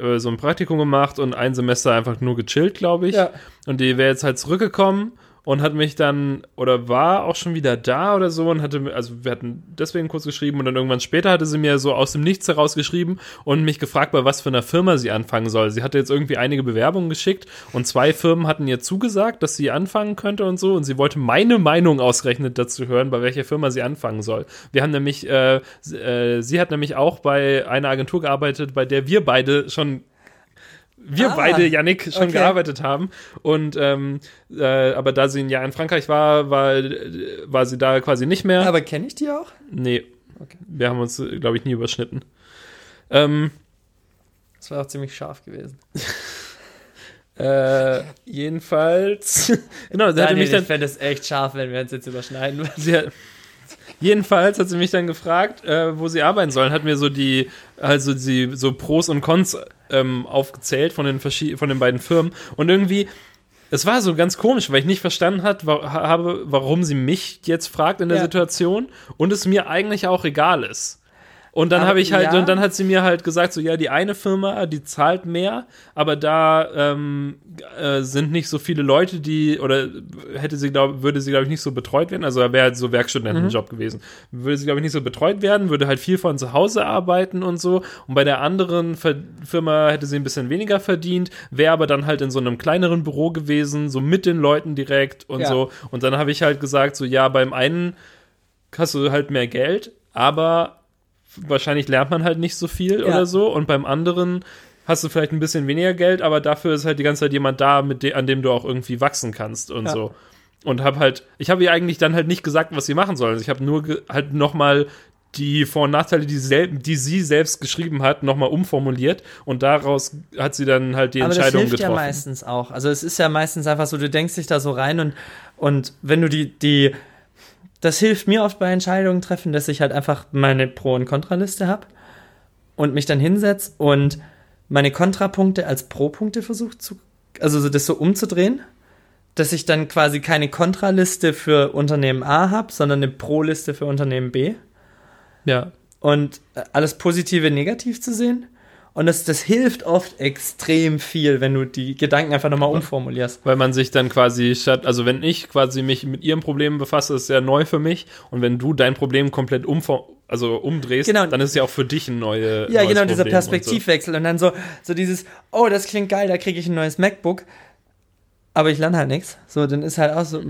äh, so ein Praktikum gemacht und ein Semester einfach nur gechillt, glaube ich. Ja. Und die wäre jetzt halt zurückgekommen und hat mich dann, oder war auch schon wieder da oder so und hatte, also wir hatten deswegen kurz geschrieben und dann irgendwann später hatte sie mir so aus dem Nichts heraus geschrieben und mich gefragt, bei was für einer Firma sie anfangen soll. Sie hatte jetzt irgendwie einige Bewerbungen geschickt und zwei Firmen hatten ihr zugesagt, dass sie anfangen könnte und so und sie wollte meine Meinung ausgerechnet dazu hören, bei welcher Firma sie anfangen soll. Wir haben nämlich, äh, äh, sie hat nämlich auch bei einer Agentur gearbeitet, bei der wir beide schon wir Ah, beide, Yannick, schon okay. gearbeitet haben. Und ähm, äh, aber da sie ein Jahr in Frankreich war, war, war sie da quasi nicht mehr. Aber kenne ich die auch? nee, Okay. wir haben uns, glaube ich, nie überschnitten. Ähm, Das wäre auch ziemlich scharf gewesen. äh, jedenfalls, genau, sie hatte mich dann, ich fände es echt scharf, wenn wir uns jetzt überschneiden würden. sie hat, jedenfalls hat sie mich dann gefragt, äh, wo sie arbeiten sollen, hat mir so die, also sie so Pros und Cons ähm, aufgezählt von den verschiedenen, von den beiden Firmen und irgendwie es war so ganz komisch, weil ich nicht verstanden hat, wa habe, warum sie mich jetzt fragt in der Ja. Situation und es mir eigentlich auch egal ist. Und dann habe ich halt, ja. und dann hat sie mir halt gesagt, so ja, die eine Firma, die zahlt mehr, aber da ähm, äh, sind nicht so viele Leute, die, oder hätte sie, glaub, würde sie, glaube ich, nicht so betreut werden. Also da wäre halt so Werkstudentenjob gewesen. Würde sie, glaube ich, nicht so betreut werden, würde halt viel von zu Hause arbeiten und so. Und bei der anderen Ver Firma hätte sie ein bisschen weniger verdient, wäre aber dann halt in so einem kleineren Büro gewesen, so mit den Leuten direkt und Ja. so. Und dann habe ich halt gesagt, so ja, beim einen hast du halt mehr Geld, aber wahrscheinlich lernt man halt nicht so viel Ja. oder so. Und beim anderen hast du vielleicht ein bisschen weniger Geld, aber dafür ist halt die ganze Zeit jemand da, mit de an dem du auch irgendwie wachsen kannst und Ja. so. Und habe halt, ich habe ihr eigentlich dann halt nicht gesagt, was sie machen sollen. Ich habe nur halt nochmal die Vor- und Nachteile, die, die sie selbst geschrieben hat, nochmal umformuliert und daraus hat sie dann halt die Aber das Entscheidung hilft getroffen. ja meistens auch. Also es ist ja meistens einfach so, du denkst dich da so rein und, und wenn du die, die, das hilft mir oft bei Entscheidungen treffen, dass ich halt einfach meine Pro- und Kontraliste habe und mich dann hinsetz und meine Kontrapunkte als Pro-Punkte versuche zu, also so das so umzudrehen, dass ich dann quasi keine Kontraliste für Unternehmen A habe, sondern eine Pro-Liste für Unternehmen B Ja. und äh, alles Positive negativ zu sehen. Und das, das hilft oft extrem viel, wenn du die Gedanken einfach nochmal umformulierst. Weil man sich dann quasi statt, also wenn ich quasi mich mit ihrem Problem befasse, ist sehr neu für mich. Und wenn du dein Problem komplett umfor also umdrehst, Genau. dann ist es ja auch für dich ein neue, Ja, genau, dieser Problem und Perspektivwechsel. Und dann so, so dieses, oh, das klingt geil, da kriege ich ein neues MacBook. aber ich lerne halt nichts. So, dann ist halt auch so.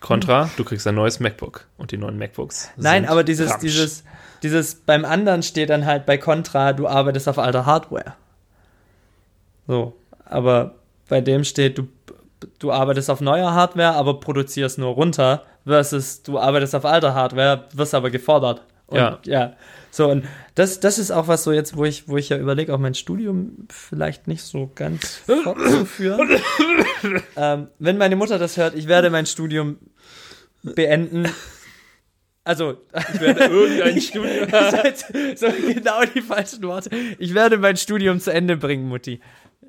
Contra, du kriegst ein neues MacBook und die neuen MacBooks. Nein, aber dieses, Ramsch. dieses, dieses, beim anderen steht dann halt bei Contra, du arbeitest auf alter Hardware. So, aber bei dem steht, du, du arbeitest auf neuer Hardware, aber produzierst nur runter, versus du arbeitest auf alter Hardware, wirst aber gefordert. Und, Ja. ja. So, und das, das ist auch was so jetzt, wo ich, wo ich ja überlege, auch mein Studium vielleicht nicht so ganz fortzuführen. ähm, wenn meine Mutter das hört, ich werde mein Studium beenden. Also, Ich werde irgendein Studium. So genau die falschen Worte. Ich werde mein Studium zu Ende bringen, Mutti.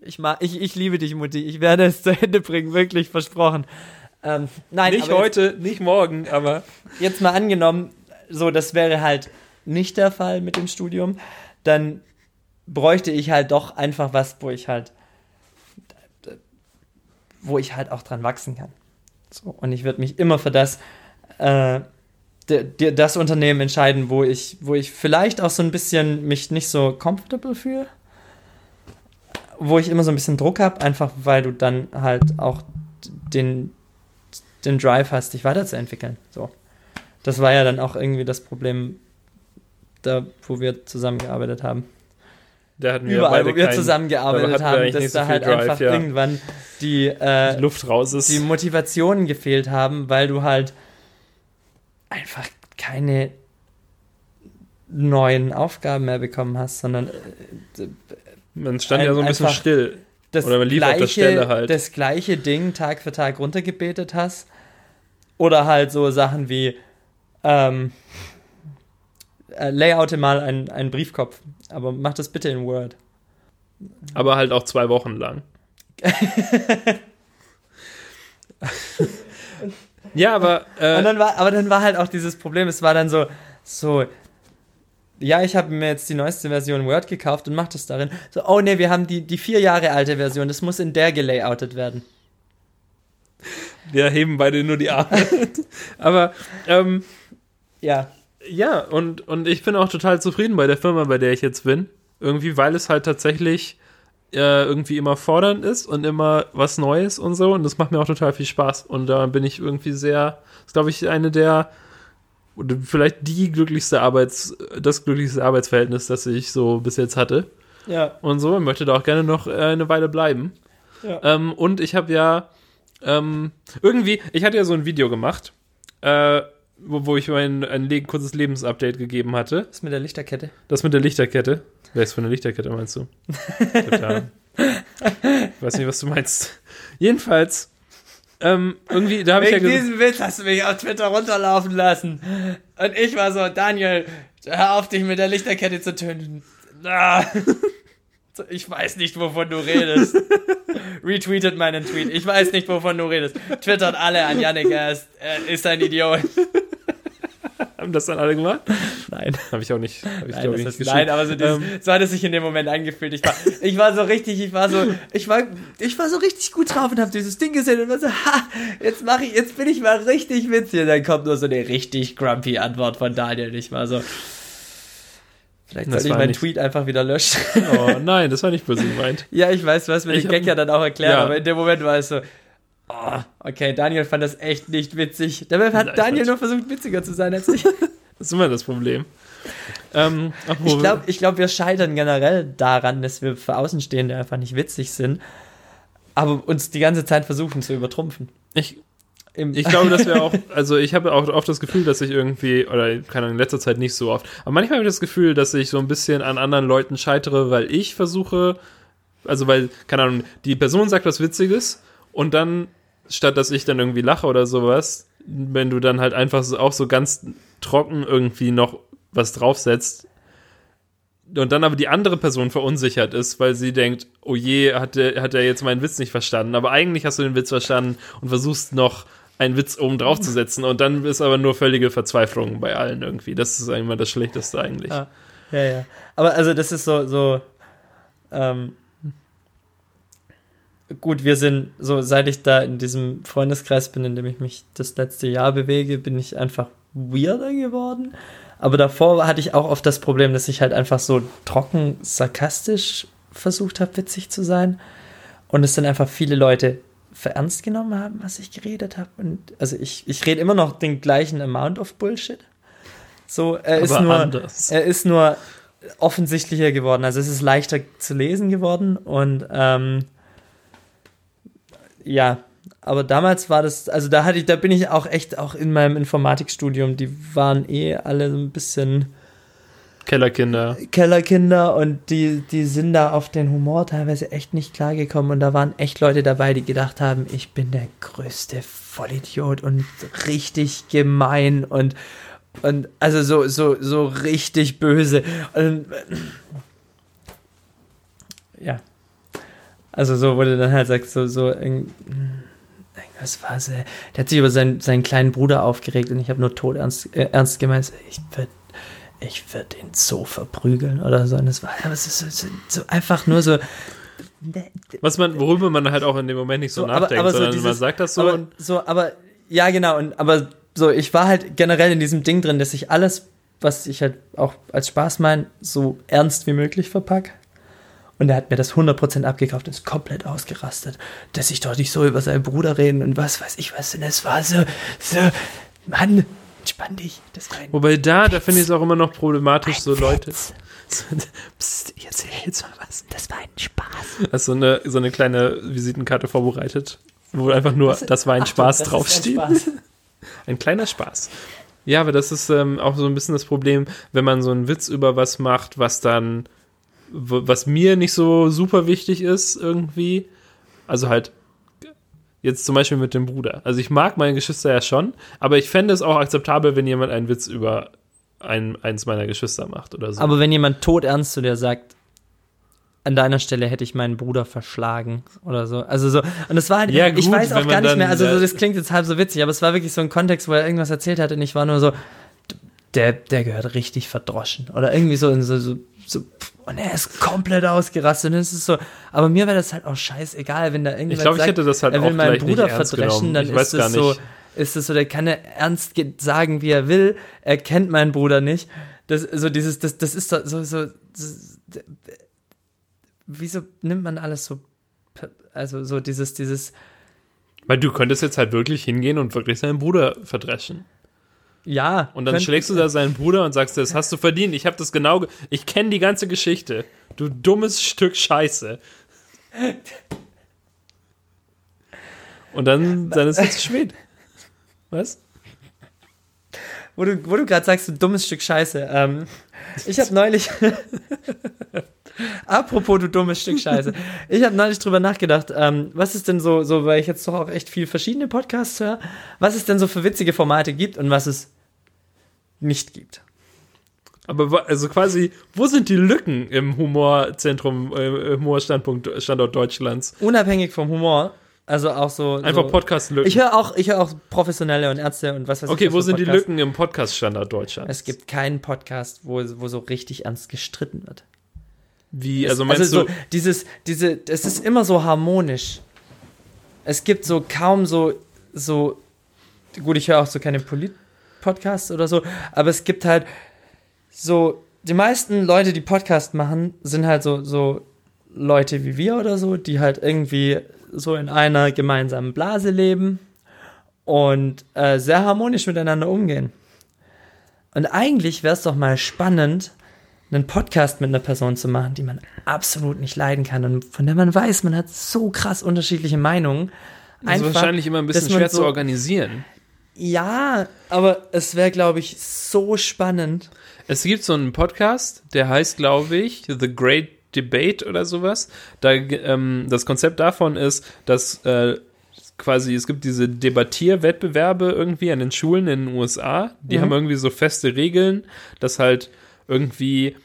Ich, mag, ich, ich liebe dich, Mutti. Ich werde es zu Ende bringen, wirklich versprochen. Ähm, nein, Nicht heute, nicht morgen, aber Jetzt, jetzt mal angenommen, so, das wäre halt nicht der Fall mit dem Studium, dann bräuchte ich halt doch einfach was, wo ich halt, wo ich halt auch dran wachsen kann. So, und ich würde mich immer für das, äh, das Unternehmen entscheiden, wo ich, wo ich vielleicht auch so ein bisschen mich nicht so comfortable fühle. Wo ich immer so ein bisschen Druck habe, einfach weil du dann halt auch den, den Drive hast, dich weiterzuentwickeln. So. Das war ja dann auch irgendwie das Problem, da, wo wir zusammengearbeitet haben. da hatten wir Überall, wo wir keinen- zusammengearbeitet haben, dass so da halt Drive, einfach ja. irgendwann die, äh, Luft raus ist. die Motivationen gefehlt haben, weil du halt einfach keine neuen Aufgaben mehr bekommen hast, sondern äh, Man stand ein- ja so ein bisschen still. das, Oder man lief auf der gleiche, Stelle halt. das gleiche Ding Tag für Tag runtergebetet hast. Oder halt so Sachen wie ähm, äh, layoute mal einen, einen Briefkopf, aber mach das bitte in Word. Aber halt auch zwei Wochen lang. ja, aber äh, Und dann war, aber dann war halt auch dieses Problem, es war dann so, so, ja, ich habe mir jetzt die neueste Version Word gekauft und mach das darin. So, oh nee, wir haben die, die vier Jahre alte Version, das muss in der gelayoutet werden. wir heben beide nur die Arme. aber ähm, Ja, ja, und, und ich bin auch total zufrieden bei der Firma, bei der ich jetzt bin. Irgendwie, weil es halt tatsächlich äh, irgendwie immer fordernd ist und immer was Neues und so. Und das macht mir auch total viel Spaß. Und da bin ich irgendwie sehr, ist glaube ich eine der, vielleicht die glücklichste Arbeits, das glücklichste Arbeitsverhältnis, das ich so bis jetzt hatte. ja, Und so, und möchte da auch gerne noch äh, eine Weile bleiben. Ja. Ähm, und ich habe ja ähm, irgendwie, ich hatte ja so ein Video gemacht, äh, wo, wo ich mein ein kurzes Lebensupdate gegeben hatte. was mit der Lichterkette? Das mit der Lichterkette. Wer ist für eine Lichterkette, meinst du? Total. Ich weiß nicht, was du meinst. Jedenfalls, ähm, irgendwie, da habe ich ja gesagt, diesem Witz hast du mich auf Twitter runterlaufen lassen. Und ich war so, Daniel, hör auf, dich mit der Lichterkette zu töten. Ah. Ich weiß nicht, wovon du redest. Retweetet meinen Tweet. Ich weiß nicht, wovon du redest. Twittert alle an Yannick, er ist, er ist ein Idiot. Haben das dann alle gemacht? Nein. Habe ich auch nicht, ich Nein, ich das nicht nein, aber so, dieses, Ähm, so hat es sich in dem Moment angefühlt. Ich war, ich war so richtig, ich war so, ich war, ich war so richtig gut drauf und habe dieses Ding gesehen und war so, ha, jetzt mache ich, jetzt bin ich mal richtig witzig. Und dann kommt nur so eine richtig grumpy Antwort von Daniel. Ich war so, vielleicht sollte ich meinen nicht- Tweet einfach wieder löschen. oh nein, das war nicht böse gemeint. ja, ich weiß, du hast mir Ich den Gag ja dann auch erklärt, Ja. aber in dem Moment war es so, oh, okay, Daniel fand das echt nicht witzig. Dabei hat Nein, Daniel nur versucht, witziger zu sein als ich. Das ist immer das Problem. Ähm, Ich glaube, ich glaub, wir scheitern generell daran, dass wir für Außenstehende einfach nicht witzig sind, aber uns die ganze Zeit versuchen zu übertrumpfen. ich, Ich glaube, dass wir auch, also ich habe auch oft das Gefühl, dass ich irgendwie, oder keine Ahnung, in letzter Zeit nicht so oft, aber manchmal habe ich das Gefühl, dass ich so ein bisschen an anderen Leuten scheitere, weil ich versuche, also weil, keine Ahnung, die Person sagt was Witziges und dann, statt dass ich dann irgendwie lache oder sowas, wenn du dann halt einfach so, auch so ganz trocken irgendwie noch was draufsetzt, und dann aber die andere Person verunsichert ist, weil sie denkt, oh je, hat der, hat der jetzt meinen Witz nicht verstanden. Aber eigentlich hast du den Witz verstanden und versuchst noch einen Witz oben drauf zu setzen. Und dann ist aber nur völlige Verzweiflung bei allen irgendwie. Das ist immer das Schlechteste eigentlich. Ah. ja, ja. Aber also das ist so, so, ähm, gut, wir sind, so seit ich da in diesem Freundeskreis bin, in dem ich mich das letzte Jahr bewege, bin ich einfach weirder geworden. Aber davor hatte ich auch oft das Problem, dass ich halt einfach so trocken sarkastisch versucht habe, witzig zu sein. und es dann einfach viele Leute für ernst genommen haben, was ich geredet habe. Und also ich, ich rede immer noch den gleichen Amount of Bullshit. So, er ist nur, anders. er ist nur offensichtlicher geworden. Also es ist leichter zu lesen geworden und ähm, ja, aber damals war das, also da hatte ich, da bin ich auch echt auch in meinem Informatikstudium, die waren eh alle so ein bisschen Kellerkinder. Kellerkinder und die, die sind da auf den Humor teilweise echt nicht klargekommen und da waren echt Leute dabei, die gedacht haben, ich bin der größte Vollidiot und richtig gemein und und also so so so richtig böse und ja also so wurde dann halt sagt so so irgend- irgendwas war es der hat sich über seinen seinen kleinen Bruder aufgeregt und ich habe nur tot ernst äh, ernst gemeint ich würde ich würde ihn so verprügeln oder so und es war aber es ist so, so, so einfach nur so Was man, worüber man halt auch in dem Moment nicht so, So, aber- nachdenkt, aber so sondern man dieses- sagt das so aber, und so, aber ja, genau. Und aber so, ich war halt generell in diesem Ding drin, dass ich alles, was ich halt auch als Spaß meine, so ernst wie möglich verpack. Und er hat mir das 100% abgekauft und ist komplett ausgerastet, dass ich doch nicht so über seinen Bruder reden und was weiß ich was. Und es war so, so, Mann, entspann dich. Das war ein Wobei da, da finde ich es auch immer noch problematisch, so Leute. Psst, ich erzähl jetzt mal was. Das war ein Spaß. Hast so eine, so eine kleine Visitenkarte vorbereitet, wo einfach nur, das, war ein Achtung, Spaß das draufsteht. ein Spaß. Ein kleiner Spaß. Ja, aber das ist ähm, auch so ein bisschen das Problem, wenn man so einen Witz über was macht, was dann, was mir nicht so super wichtig ist irgendwie. Also halt, jetzt zum Beispiel mit dem Bruder. Also ich mag meine Geschwister ja schon, aber ich fände es auch akzeptabel, wenn jemand einen Witz über ein, eins meiner Geschwister macht oder so. Aber wenn jemand todernst zu dir sagt, an deiner Stelle hätte ich meinen Bruder verschlagen oder so. Also so, und es war halt, Ja, ich gut, weiß auch gar nicht mehr, also so, das klingt jetzt halb so witzig, aber es war wirklich so ein Kontext, wo er irgendwas erzählt hat und ich war nur so, der, der gehört richtig verdroschen. Oder irgendwie so, so, so, so und er ist komplett ausgerastet und es ist so, aber mir wäre das halt auch scheißegal, wenn da irgendjemand Ich glaube, ich hätte das halt er will meinen Bruder verdreschen, dann ich ist es so, ist es so, der kann er ernst ge- sagen, wie er will, er kennt meinen Bruder nicht. Das, so dieses, das, das ist so, so, so, so wieso nimmt man alles so, also so dieses, dieses, Weil du könntest jetzt halt wirklich hingehen und wirklich seinen Bruder verdreschen. Ja. Und dann schlägst du da seinen Bruder und sagst, das hast du verdient. Ich habe das genau, ge- ich kenne die ganze Geschichte. Du dummes Stück Scheiße. Und dann, dann ist es zu spät. Was? Wo du, wo du gerade sagst, du dummes Stück Scheiße. Ähm, ich habe neulich. Apropos, du dummes Stück Scheiße. Ich habe neulich drüber nachgedacht, ähm, was ist denn so, so, weil ich jetzt doch auch echt viel verschiedene Podcasts höre, was es denn so für witzige Formate gibt und was es nicht gibt. Aber also quasi, wo sind die Lücken im Humorzentrum, äh, im Humorstandpunkt Standort Deutschlands? Unabhängig vom Humor, also auch so. Einfach so, Podcast-Lücken. Ich höre auch, ich höre auch Professionelle und Ärzte und was weiß ich. Okay, wo sind die Podcasts. Lücken im Podcast-Standort Deutschlands? Es gibt keinen Podcast, wo, wo so richtig ernst gestritten wird. Wie, also meinst so du, dieses, diese, es ist immer so harmonisch. Es gibt so kaum so, so, gut, ich höre auch so keine Polit-Podcasts oder so, aber es gibt halt so, die meisten Leute, die Podcast machen, sind halt so, so Leute wie wir oder so, die halt irgendwie so in einer gemeinsamen Blase leben und äh, sehr harmonisch miteinander umgehen. Und eigentlich wäre es doch mal spannend, einen Podcast mit einer Person zu machen, die man absolut nicht leiden kann und von der man weiß, man hat so krass unterschiedliche Meinungen. das ist wahrscheinlich immer ein bisschen schwer so- zu organisieren. Ja, aber es wäre, glaube ich, so spannend. Es gibt so einen Podcast, der heißt, glaube ich, The Great Debate oder sowas. Da, ähm, das Konzept davon ist, dass äh, quasi, es gibt diese Debattierwettbewerbe irgendwie an den Schulen in den USA. Die Mhm. haben irgendwie so feste Regeln, dass halt irgendwie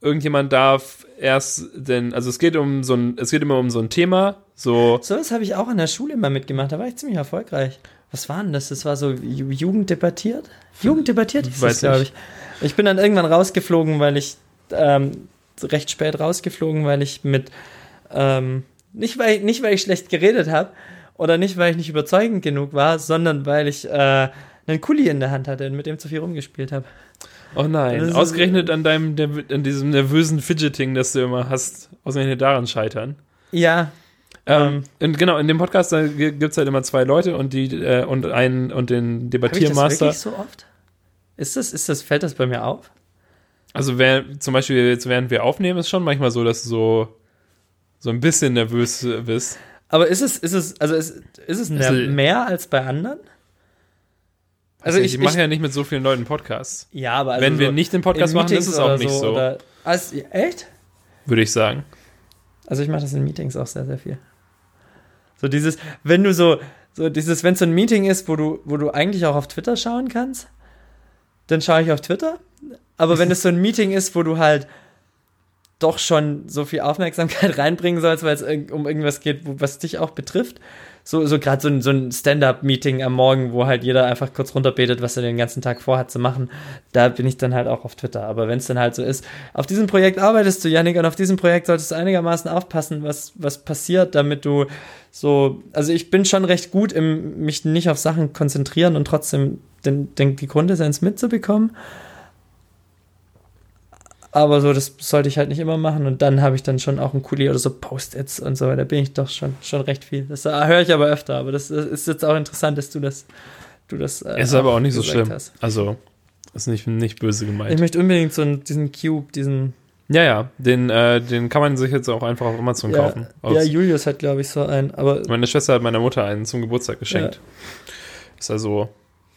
irgendjemand darf erst denn, also es geht um so ein, es geht immer um so ein Thema, so So was habe ich auch in der Schule immer mitgemacht. Da war ich ziemlich erfolgreich. Was war denn das? Das war so Ju- Jugend debattiert? Jugend debattiert hieß das, glaube ich. Ich bin dann irgendwann rausgeflogen, weil ich ähm, recht spät rausgeflogen, weil ich mit ähm, nicht weil nicht weil ich schlecht geredet habe oder nicht weil ich nicht überzeugend genug war, sondern weil ich äh, einen Kuli in der Hand hatte und mit dem zu viel rumgespielt habe. Oh nein, ausgerechnet an deinem, an diesem nervösen Fidgeting, das du immer hast, ausgerechnet daran scheitern. Ja, Ähm, und genau, in dem Podcast gibt es halt immer zwei Leute und die äh, und einen und den Hab ich das Debattiermaster. wirklich so oft? Ist das, ist das, fällt das bei mir auf? Also wer, zum Beispiel jetzt während wir aufnehmen, ist schon manchmal so, dass du so, so ein bisschen nervös bist. Aber ist es, ist es, also ist, ist es mehr, Also- mehr als bei anderen? Also ich, mache ja nicht mit so vielen Leuten Podcasts. ja, aber also Wenn wir so nicht den Podcast in machen, ist es auch nicht so, Oder, also, echt? würde ich sagen. Also ich mache das in Meetings auch sehr, sehr viel. So dieses, wenn du so, so dieses, wenn es so ein Meeting ist, wo du, wo du eigentlich auch auf Twitter schauen kannst, dann schaue ich auf Twitter. Aber wenn es so ein Meeting ist, wo du halt doch schon so viel Aufmerksamkeit reinbringen sollst, weil es um irgendwas geht, was dich auch betrifft, so, so gerade so ein, so ein Stand-up-Meeting am Morgen, wo halt jeder einfach kurz runterbetet, was er den ganzen Tag vorhat zu machen, da bin ich dann halt auch auf Twitter. Aber wenn es dann halt so ist, auf diesem Projekt arbeitest du, Yannick, und auf diesem Projekt solltest du einigermaßen aufpassen, was, was passiert, damit du so, also ich bin schon recht gut im mich nicht auf Sachen konzentrieren und trotzdem den, den, die Grundessenz mitzubekommen. Aber so, das sollte ich halt nicht immer machen. Und dann habe ich dann schon auch ein Kuli oder so Post-its und so. Da bin ich doch schon, schon recht viel. Das äh, höre ich aber öfter. Aber das äh, ist jetzt auch interessant, dass du das, du das. Äh, Ist aber auch nicht so schlimm. hast. Also, ist nicht, nicht böse Ich gemeint. möchte unbedingt so einen, diesen Cube, diesen. Ja, ja, den, äh, den kann man sich jetzt auch einfach auf Amazon Ja, kaufen. Aus, ja, Julius hat, glaube ich, so einen. Aber meine Schwester hat meiner Mutter einen zum Geburtstag geschenkt. Ist also,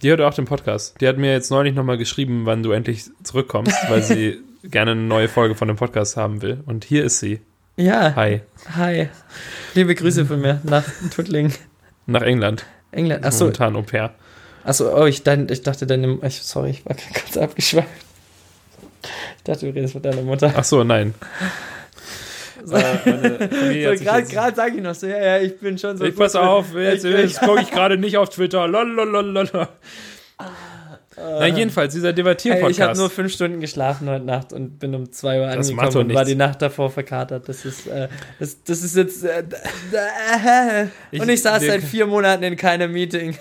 die hört auch den Podcast. Die hat mir jetzt neulich nochmal geschrieben, wann du endlich zurückkommst, weil sie gerne eine neue Folge von dem Podcast haben will. Und hier ist sie. ja, Hi. hi. Liebe Grüße von mir nach Tuttlingen, Nach England. England. Achso, Momentan Au pair. achso, oh, ich, dein, ich dachte deine. Ich, sorry, ich war kurz abgeschweift. Ich dachte, du redest mit deiner Mutter. Ach so, nein. So. Äh, So, gerade sage ich noch so, ja, ja, ich bin schon so. Ich pass auf, jetzt, ich- jetzt gucke ich gerade nicht auf Twitter. Lololololol. Na, jedenfalls, dieser Hey, ich habe Debattierpodcast. nur fünf Stunden geschlafen heute Nacht und bin um zwei Uhr Das angekommen und war die Nacht davor verkatert. Das ist, äh, das, das ist jetzt. Äh, äh, Ich- und ich saß wir- seit vier Monaten in keinem Meeting.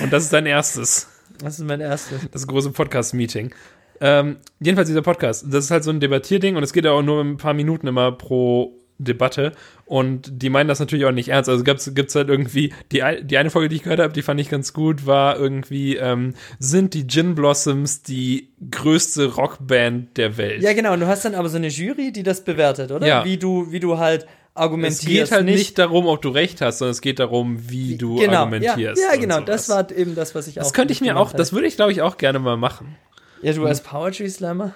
Und das ist dein erstes. Das ist mein erstes. Das große Podcast-Meeting. Ähm, jedenfalls dieser Podcast. Das ist halt so ein Debattierding und es geht ja auch nur ein paar Minuten immer pro Debatte. Und die meinen das natürlich auch nicht ernst. Also gibt's, gibt's halt irgendwie, die, die eine Folge, die ich gehört habe, die fand ich ganz gut, war irgendwie, ähm, sind die Gin Blossoms die größte Rockband der Welt? Ja, genau. Und du hast dann aber so eine Jury, die das bewertet, oder? Ja. Wie du, wie du halt es argumentierst. geht halt nicht. darum, ob du recht hast, sondern es geht darum, wie du genau. argumentierst. Ja, ja genau. sowas. Das war eben das, was ich auch. Das könnte ich mir auch, das würde ich glaube ich auch gerne mal machen. Ja, du als Poetry Slammer.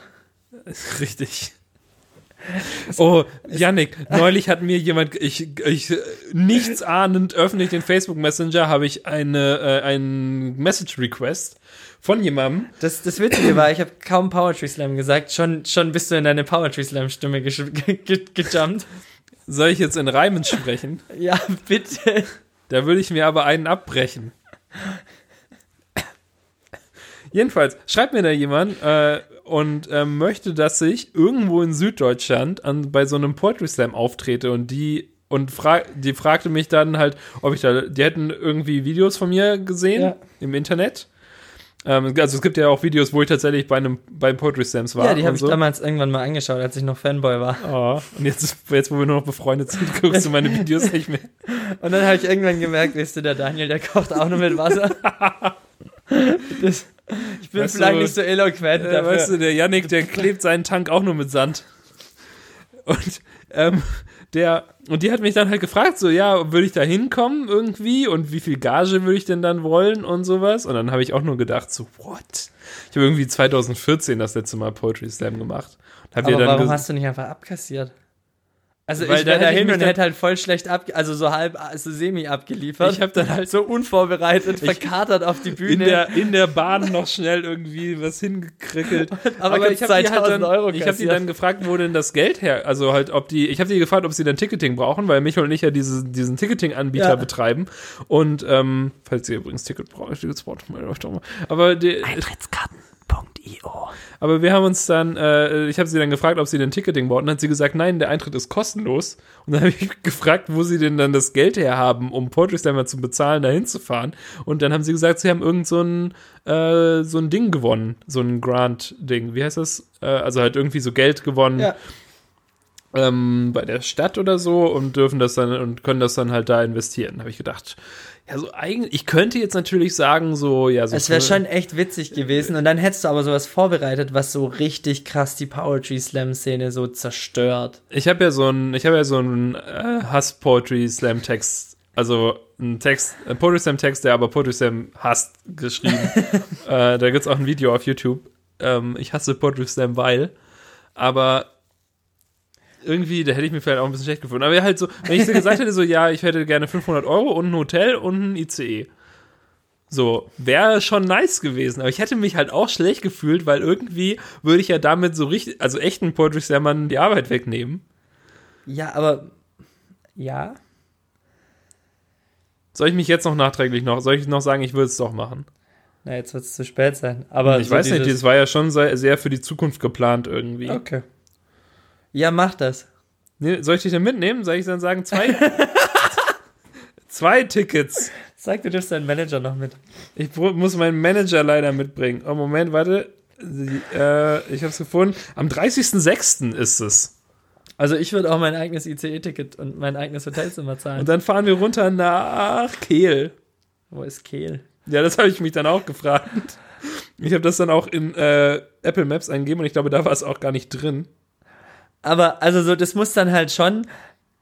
Richtig. Oh, Yannick, neulich hat mir jemand, ich, ich nichts ahnend öffentlich den Facebook Messenger, habe ich eine, äh, einen Message Request von jemandem. Das, das Witzige war, ich habe kaum Poetry Slam gesagt, schon, schon bist du in deine Poetry Slam Stimme gejumpt. Soll ich jetzt in Reimen sprechen? Ja, bitte. Da würde ich mir aber einen abbrechen. Jedenfalls, schreibt mir da jemand äh, und äh, möchte, dass ich irgendwo in Süddeutschland an, bei so einem Poetry Slam auftrete und die und fra die fragte mich dann halt, ob ich da, die hätten irgendwie Videos von mir gesehen Ja. im Internet. Ähm, also es gibt ja auch Videos, wo ich tatsächlich bei einem bei Poetry Slams war. Ja, die habe und ich so. damals irgendwann mal angeschaut, als ich noch Fanboy war. Oh, und jetzt, jetzt, wo wir nur noch befreundet sind, guckst du meine Videos nicht mehr. Und dann habe ich irgendwann gemerkt, weißt du, der Daniel, der kocht auch nur mit Wasser. Das, ich bin Weißt du, vielleicht nicht so eloquent Äh, dafür. weißt du, der Yannick, der klebt seinen Tank auch nur mit Sand. Und ähm, der und die hat mich dann halt gefragt, so ja, würde ich da hinkommen irgendwie und wie viel Gage würde ich denn dann wollen und sowas. Und dann habe ich auch nur gedacht, so what? Ich habe irgendwie 2014 das letzte Mal Poetry Slam gemacht. Hab Aber warum hast du nicht einfach abkassiert? Also Weil ich wäre dahin und hätte halt voll schlecht ab, also so halb, also semi abgeliefert. Ich habe dann halt so unvorbereitet, verkatert auf die Bühne. in der, in der Bahn noch schnell irgendwie was hingekrickelt. Aber Aber ich habe die, halt 2000 dann, Euro ich hab die kassiert? dann gefragt, wo denn das Geld her, also halt, ob die, ich habe die gefragt, ob sie dann Ticketing brauchen, weil Michael und ich ja diese, diesen Ticketing-Anbieter Ja. betreiben. Und, ähm, falls ihr übrigens Ticket braucht, Tickets braucht, meldet euch doch mal. Aber die, Eintrittskarten.io. aber wir haben uns dann, äh, ich habe sie dann gefragt, ob sie denn Ticketing brauchen. Dann hat sie gesagt, nein, der Eintritt ist kostenlos. Und dann habe ich gefragt, wo sie denn dann das Geld herhaben, um Poetry Slammer zu bezahlen, da hinzufahren. Und dann haben sie gesagt, sie haben irgend so ein, äh, so ein Ding gewonnen. So ein Grant-Ding. Wie heißt das? Äh, also halt irgendwie so Geld gewonnen. Ja. ähm, bei der Stadt oder so und dürfen das dann und können das dann halt da investieren. Habe ich gedacht, ja, so eigentlich, ich könnte jetzt natürlich sagen, so, ja, so. Es wäre schon echt witzig gewesen. Und dann hättest du aber sowas vorbereitet, was so richtig krass die Poetry Slam Szene so zerstört. Ich habe ja so ein, ich habe ja so einen äh, Hass-Poetry-Slam-Text, also ein Text, ein Poetry Slam-Text, der aber Poetry Slam hasst, geschrieben. äh, da gibt's auch ein Video auf YouTube. Ähm, ich hasse Poetry Slam, weil, aber irgendwie, da hätte ich mir vielleicht auch ein bisschen schlecht gefunden. Aber halt so, wenn ich so gesagt hätte, so, ja, ich hätte gerne 500 Euro und ein Hotel und ein ICE. So, wäre schon nice gewesen. Aber ich hätte mich halt auch schlecht gefühlt, weil irgendwie würde ich ja damit so richtig, also echten Poetry Slammern die Arbeit wegnehmen. Ja, aber. Ja. Soll ich mich jetzt noch nachträglich noch, soll ich noch sagen, ich würde es doch machen? Na, jetzt wird es zu spät sein. Aber ich so weiß nicht, das war ja schon sehr, sehr für die Zukunft geplant irgendwie. Okay. Ja, mach das. Nee, soll ich dich denn mitnehmen? Soll ich dann sagen, zwei? zwei Tickets. Sag, du dürfst deinen Manager noch mit. Ich muss meinen Manager leider mitbringen. Oh, Moment, warte. Äh, ich habe es gefunden. Am 30.06. ist es. Also ich würde auch mein eigenes ICE-Ticket und mein eigenes Hotelzimmer zahlen. Und dann fahren wir runter nach Kehl. Wo ist Kehl? Ja, das habe ich mich dann auch gefragt. Ich habe das dann auch in äh, Apple Maps eingegeben und ich glaube, da war es auch gar nicht drin. Aber also so, das muss dann halt schon,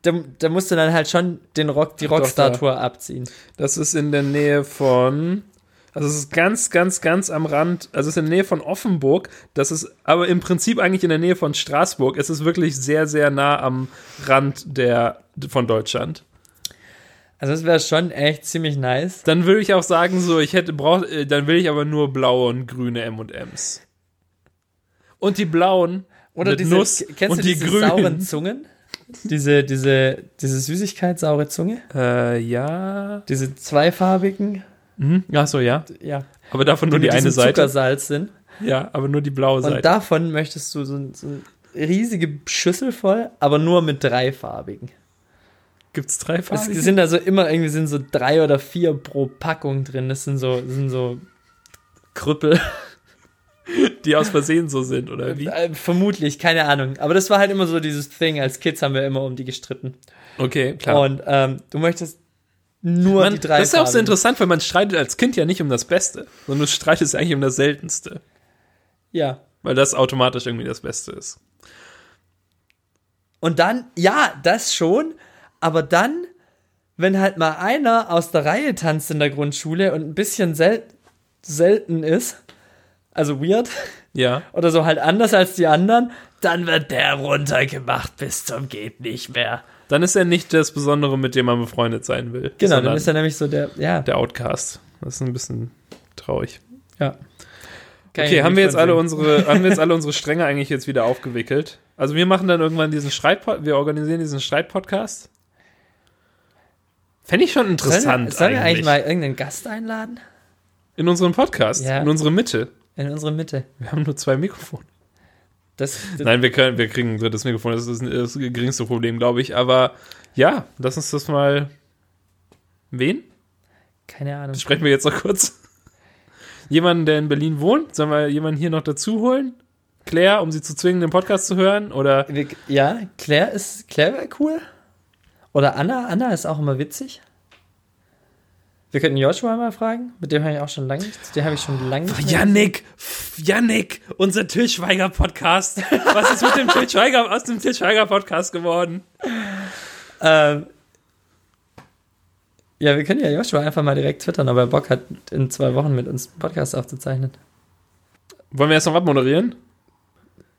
da, da musst du dann halt schon den Rock, die Doch, Rockstar-Tour abziehen. Das ist in der Nähe von. Also es ist ganz, ganz, ganz am Rand. Also es ist in der Nähe von Offenburg. Das ist aber im Prinzip eigentlich in der Nähe von Straßburg. Es ist wirklich sehr, sehr nah am Rand der, von Deutschland. Also das wäre schon echt ziemlich nice. Dann würde ich auch sagen, so, ich hätte braucht, äh, dann will ich aber nur blaue und grüne M&M's. Und die blauen Oder mit diese, Nuss kennst und du die diese grünen. sauren Zungen? Diese, diese, diese Süßigkeit, saure Zunge? Äh, ja. Diese zweifarbigen? Mhm. Ach so, ja. Ja. Aber davon nur die, mit eine Seite. Zuckersalz sind. Ja, aber nur die blaue Und Seite. davon möchtest du so, so eine riesige Schüssel voll, aber nur mit dreifarbigen. Gibt's drei Es Farben? sind also immer irgendwie sind so drei oder vier pro Packung drin. Das sind so, das sind so Krüppel. Die aus Versehen so sind, oder wie? Äh, vermutlich, keine Ahnung. Aber das war halt immer so dieses Thing. Als Kids haben wir immer um die gestritten. Okay, klar. Und ähm, du möchtest nur Man, die drei. das ist auch so interessant, weil man streitet als Kind ja nicht um das Beste, sondern du streitest eigentlich um das Seltenste, Ja. weil das automatisch irgendwie das Beste ist. Und dann, ja, das schon. Aber dann, wenn halt mal einer aus der Reihe tanzt in der Grundschule und ein bisschen sel selten ist, also weird, Ja. oder so halt anders als die anderen, dann wird der runtergemacht bis zum geht nicht mehr. Dann ist er nicht das Besondere, mit dem man befreundet sein will. Genau, dann ist er nämlich so der, ja, der Outcast. Das ist ein bisschen traurig. ja. Kann Okay, haben wir jetzt alle sehen. unsere, haben wir jetzt alle unsere Stränge eigentlich jetzt wieder aufgewickelt? Also wir machen dann irgendwann diesen Streit, wir organisieren diesen Streit-Podcast. Fände ich schon interessant Sollen wir, sollen wir eigentlich. eigentlich mal irgendeinen Gast einladen? In unserem Podcast, Ja. in unsere Mitte. In unsere Mitte. Wir haben nur zwei Mikrofone. Das, das Nein, wir, können, wir kriegen ein drittes Mikrofon, das ist das geringste Problem, glaube ich. Aber ja, lass uns das mal. Wen? keine Ahnung. Das sprechen wir jetzt noch kurz. Jemanden, der in Berlin wohnt? Sollen wir jemanden hier noch dazu holen? Claire, um sie zu zwingen, den Podcast zu hören? Oder ja, Claire ist, Claire wäre cool. Oder Anna, Anna ist auch immer witzig. Wir könnten Joshua mal fragen, mit dem habe ich auch schon lange nichts, den habe ich schon lange nicht Yannick, Yannick, unser Til Schweiger Podcast. Was ist mit dem Til Schweiger aus dem Til Schweiger Podcast geworden? Ähm, ja, wir können ja Joshua einfach mal direkt twittern, ob er Bock hat, in zwei Wochen mit uns einen Podcast aufzuzeichnen. Wollen wir erst noch abmoderieren?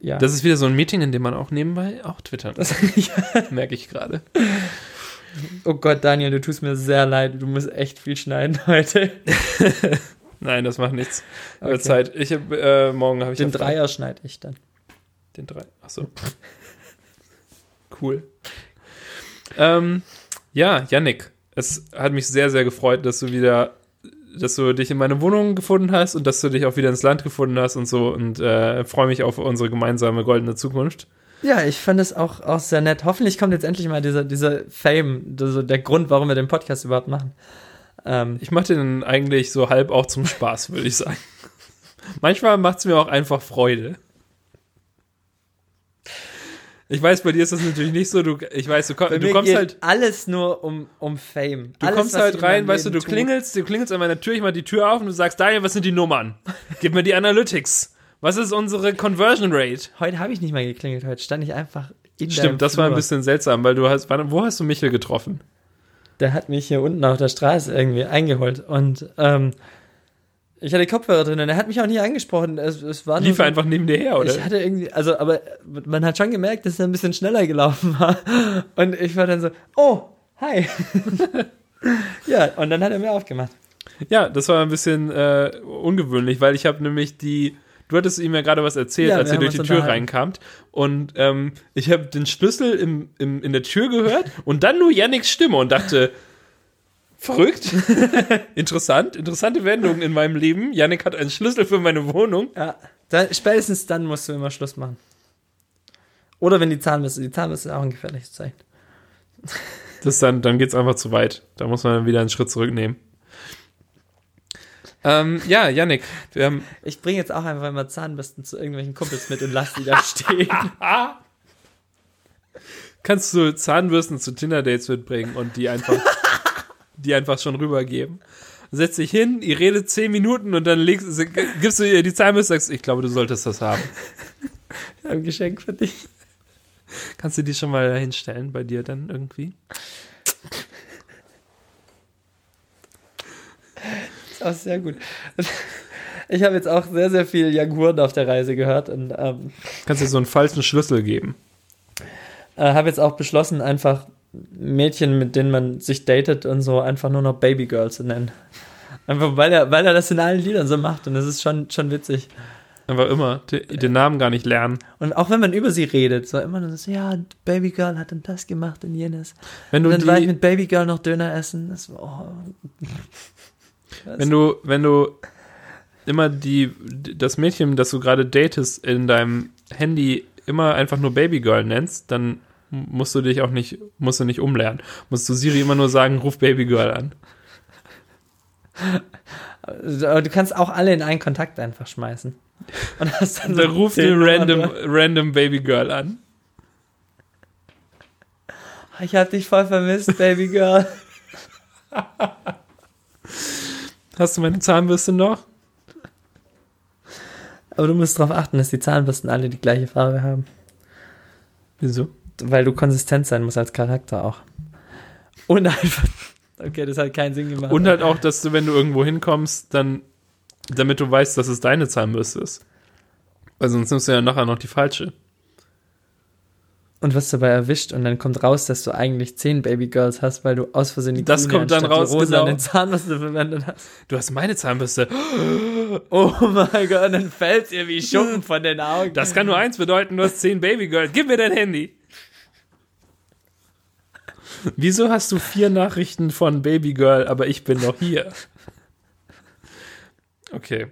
Ja. Das ist wieder so ein Meeting, in dem man auch nebenbei auch twittern kann, ja. merke ich gerade. Oh Gott, Daniel, du tust mir sehr leid. Du musst echt viel schneiden heute. Nein, das macht nichts. Okay. Zeit. Ich hab, äh, morgen habe ich Den. Dreier schneide ich dann. Den drei. Achso. Cool. Ähm, ja, Yannick, es hat mich sehr, sehr gefreut, dass du wieder, dass du dich in meine Wohnung gefunden hast und dass du dich auch wieder ins Land gefunden hast und so und äh, freue mich auf unsere gemeinsame goldene Zukunft. Ja, ich fand es auch, auch sehr nett. Hoffentlich kommt jetzt endlich mal dieser, dieser Fame, also der Grund, warum wir den Podcast überhaupt machen. Ähm, Ich mache den eigentlich so halb auch zum Spaß, würde ich sagen. Manchmal macht es mir auch einfach Freude. Ich weiß, bei dir ist das natürlich nicht so. Du, ich weiß, du, komm, du kommst geht halt, alles nur um, um Fame. du alles, kommst halt rein, weißt du, du klingelst, du klingelst an meiner Tür, ich mach die Tür auf und du sagst, Daniel, was sind die Nummern? Gib mir die Analytics. Was ist unsere Conversion Rate? Heute habe ich nicht mal geklingelt, heute stand ich einfach in deinem Stimmt, das war ein Flur. bisschen seltsam, weil du hast, wo hast du Michel getroffen? Der hat mich hier unten auf der Straße irgendwie eingeholt und ähm, ich hatte Kopfhörer drin und er hat mich auch nie angesprochen. Es, es war Lief so- einfach neben dir her, oder? Ich hatte irgendwie, also, aber man hat schon gemerkt, dass er ein bisschen schneller gelaufen war. Und ich war dann so, oh, hi. ja, und dann hat er mir aufgemacht. Ja, das war ein bisschen äh, ungewöhnlich, weil ich habe nämlich die. Du hattest ihm ja gerade was erzählt, Ja, als ihr durch die Tür reinkamt. Und ähm, ich habe den Schlüssel im, im, in der Tür gehört und dann nur Yannicks Stimme und dachte, verrückt, interessant, interessante Wendung in meinem Leben. Yannick hat einen Schlüssel für meine Wohnung. Ja, dann, spätestens dann musst du immer Schluss machen. Oder wenn die Zahnbürste, die Zahnbürste ist auch ein gefährliches Zeichen. Das dann, dann geht's einfach zu weit. Da muss man dann wieder einen Schritt zurücknehmen. Ähm, ja, Yannick, wir haben Ich bringe jetzt auch einfach immer Zahnbürsten zu irgendwelchen Kumpels mit und lass die da stehen. Kannst du Zahnbürsten zu Tinder-Dates mitbringen und die einfach, die einfach schon rübergeben? Setz dich hin, ihr redet zehn Minuten und dann legst, gibst du ihr die Zahnbürste und sagst, ich glaube, du solltest das haben. Ich habe ein Geschenk für dich. Kannst du die schon mal hinstellen bei dir dann irgendwie? Auch sehr gut. Ich habe jetzt auch sehr, sehr viel Jaguaren auf der Reise gehört und ähm, Kannst dir so einen falschen Schlüssel geben. äh, habe jetzt auch beschlossen, einfach Mädchen, mit denen man sich datet und so, einfach nur noch Babygirl zu nennen. Einfach weil er, weil er das in allen Liedern so macht und das ist schon, schon witzig. Einfach immer de- den Namen gar nicht lernen. Und auch wenn man über sie redet, so immer nur so, ja, Babygirl hat dann das gemacht und jenes. Wenn Und du dann war ich die, mit Babygirl noch Döner essen. Das war, oh. Wenn du, wenn du immer die, das Mädchen, das du gerade datest, in deinem Handy immer einfach nur Babygirl nennst, dann musst du dich auch nicht, musst du nicht umlernen. Musst du Siri immer nur sagen, ruf Babygirl an. Du kannst auch alle in einen Kontakt einfach schmeißen. Und hast dann Dann so ruft zehn den random, random Babygirl an. Ich hab dich voll vermisst, Babygirl. Hast du meine Zahnbürste noch? Aber du musst darauf achten, dass die Zahnbürsten alle die gleiche Farbe haben. Wieso? Weil du konsistent sein musst als Charakter auch. Und einfach. Okay, das hat keinen Sinn gemacht. Und halt auch, dass du, wenn du irgendwo hinkommst, dann, damit du weißt, dass es deine Zahnbürste ist. Weil sonst nimmst du ja nachher noch die falsche. Und wirst dabei erwischt und dann kommt raus, dass du eigentlich zehn Babygirls hast, weil du aus Versehen die Das grüne kommt dann raus, die rosa genau. an den Zahnbürste verwendet hast. Du hast meine Zahnbürste. Oh mein Gott, dann fällt ihr wie Schuppen von den Augen. Das kann nur eins bedeuten, du hast zehn Babygirls. Gib mir dein Handy. Wieso hast du vier Nachrichten von Babygirl, aber ich bin noch hier? Okay.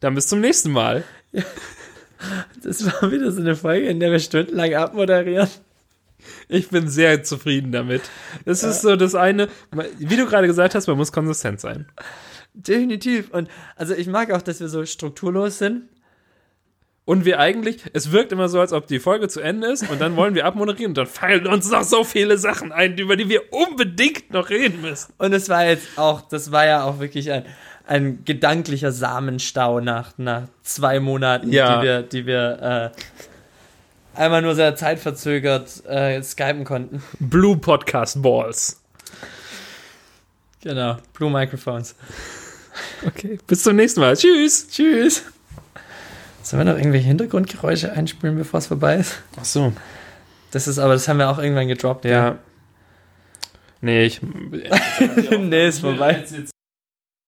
Dann bis zum nächsten Mal. Das war wieder so eine Folge, in der wir stundenlang abmoderieren. Ich bin sehr zufrieden damit. Das ist so das eine, wie du gerade gesagt hast, man muss konsistent sein. Definitiv. Und also ich mag auch, dass wir so strukturlos sind. Und wir eigentlich, es wirkt immer so, als ob die Folge zu Ende ist und dann wollen wir abmoderieren und dann fallen uns noch so viele Sachen ein, über die wir unbedingt noch reden müssen. Und es war jetzt auch, das war ja auch wirklich ein, ein gedanklicher Samenstau nach, nach zwei Monaten, Ja. die wir, die wir äh, einmal nur sehr zeitverzögert äh, skypen konnten. Blue Podcast Balls. Genau. Blue Microphones. Okay, bis zum nächsten Mal. Tschüss. Tschüss. Sollen wir noch irgendwelche Hintergrundgeräusche einspielen, bevor es vorbei ist? Ach so. Das ist aber, das haben wir auch irgendwann gedroppt. Ja. Nee, ich. nee, ist vorbei.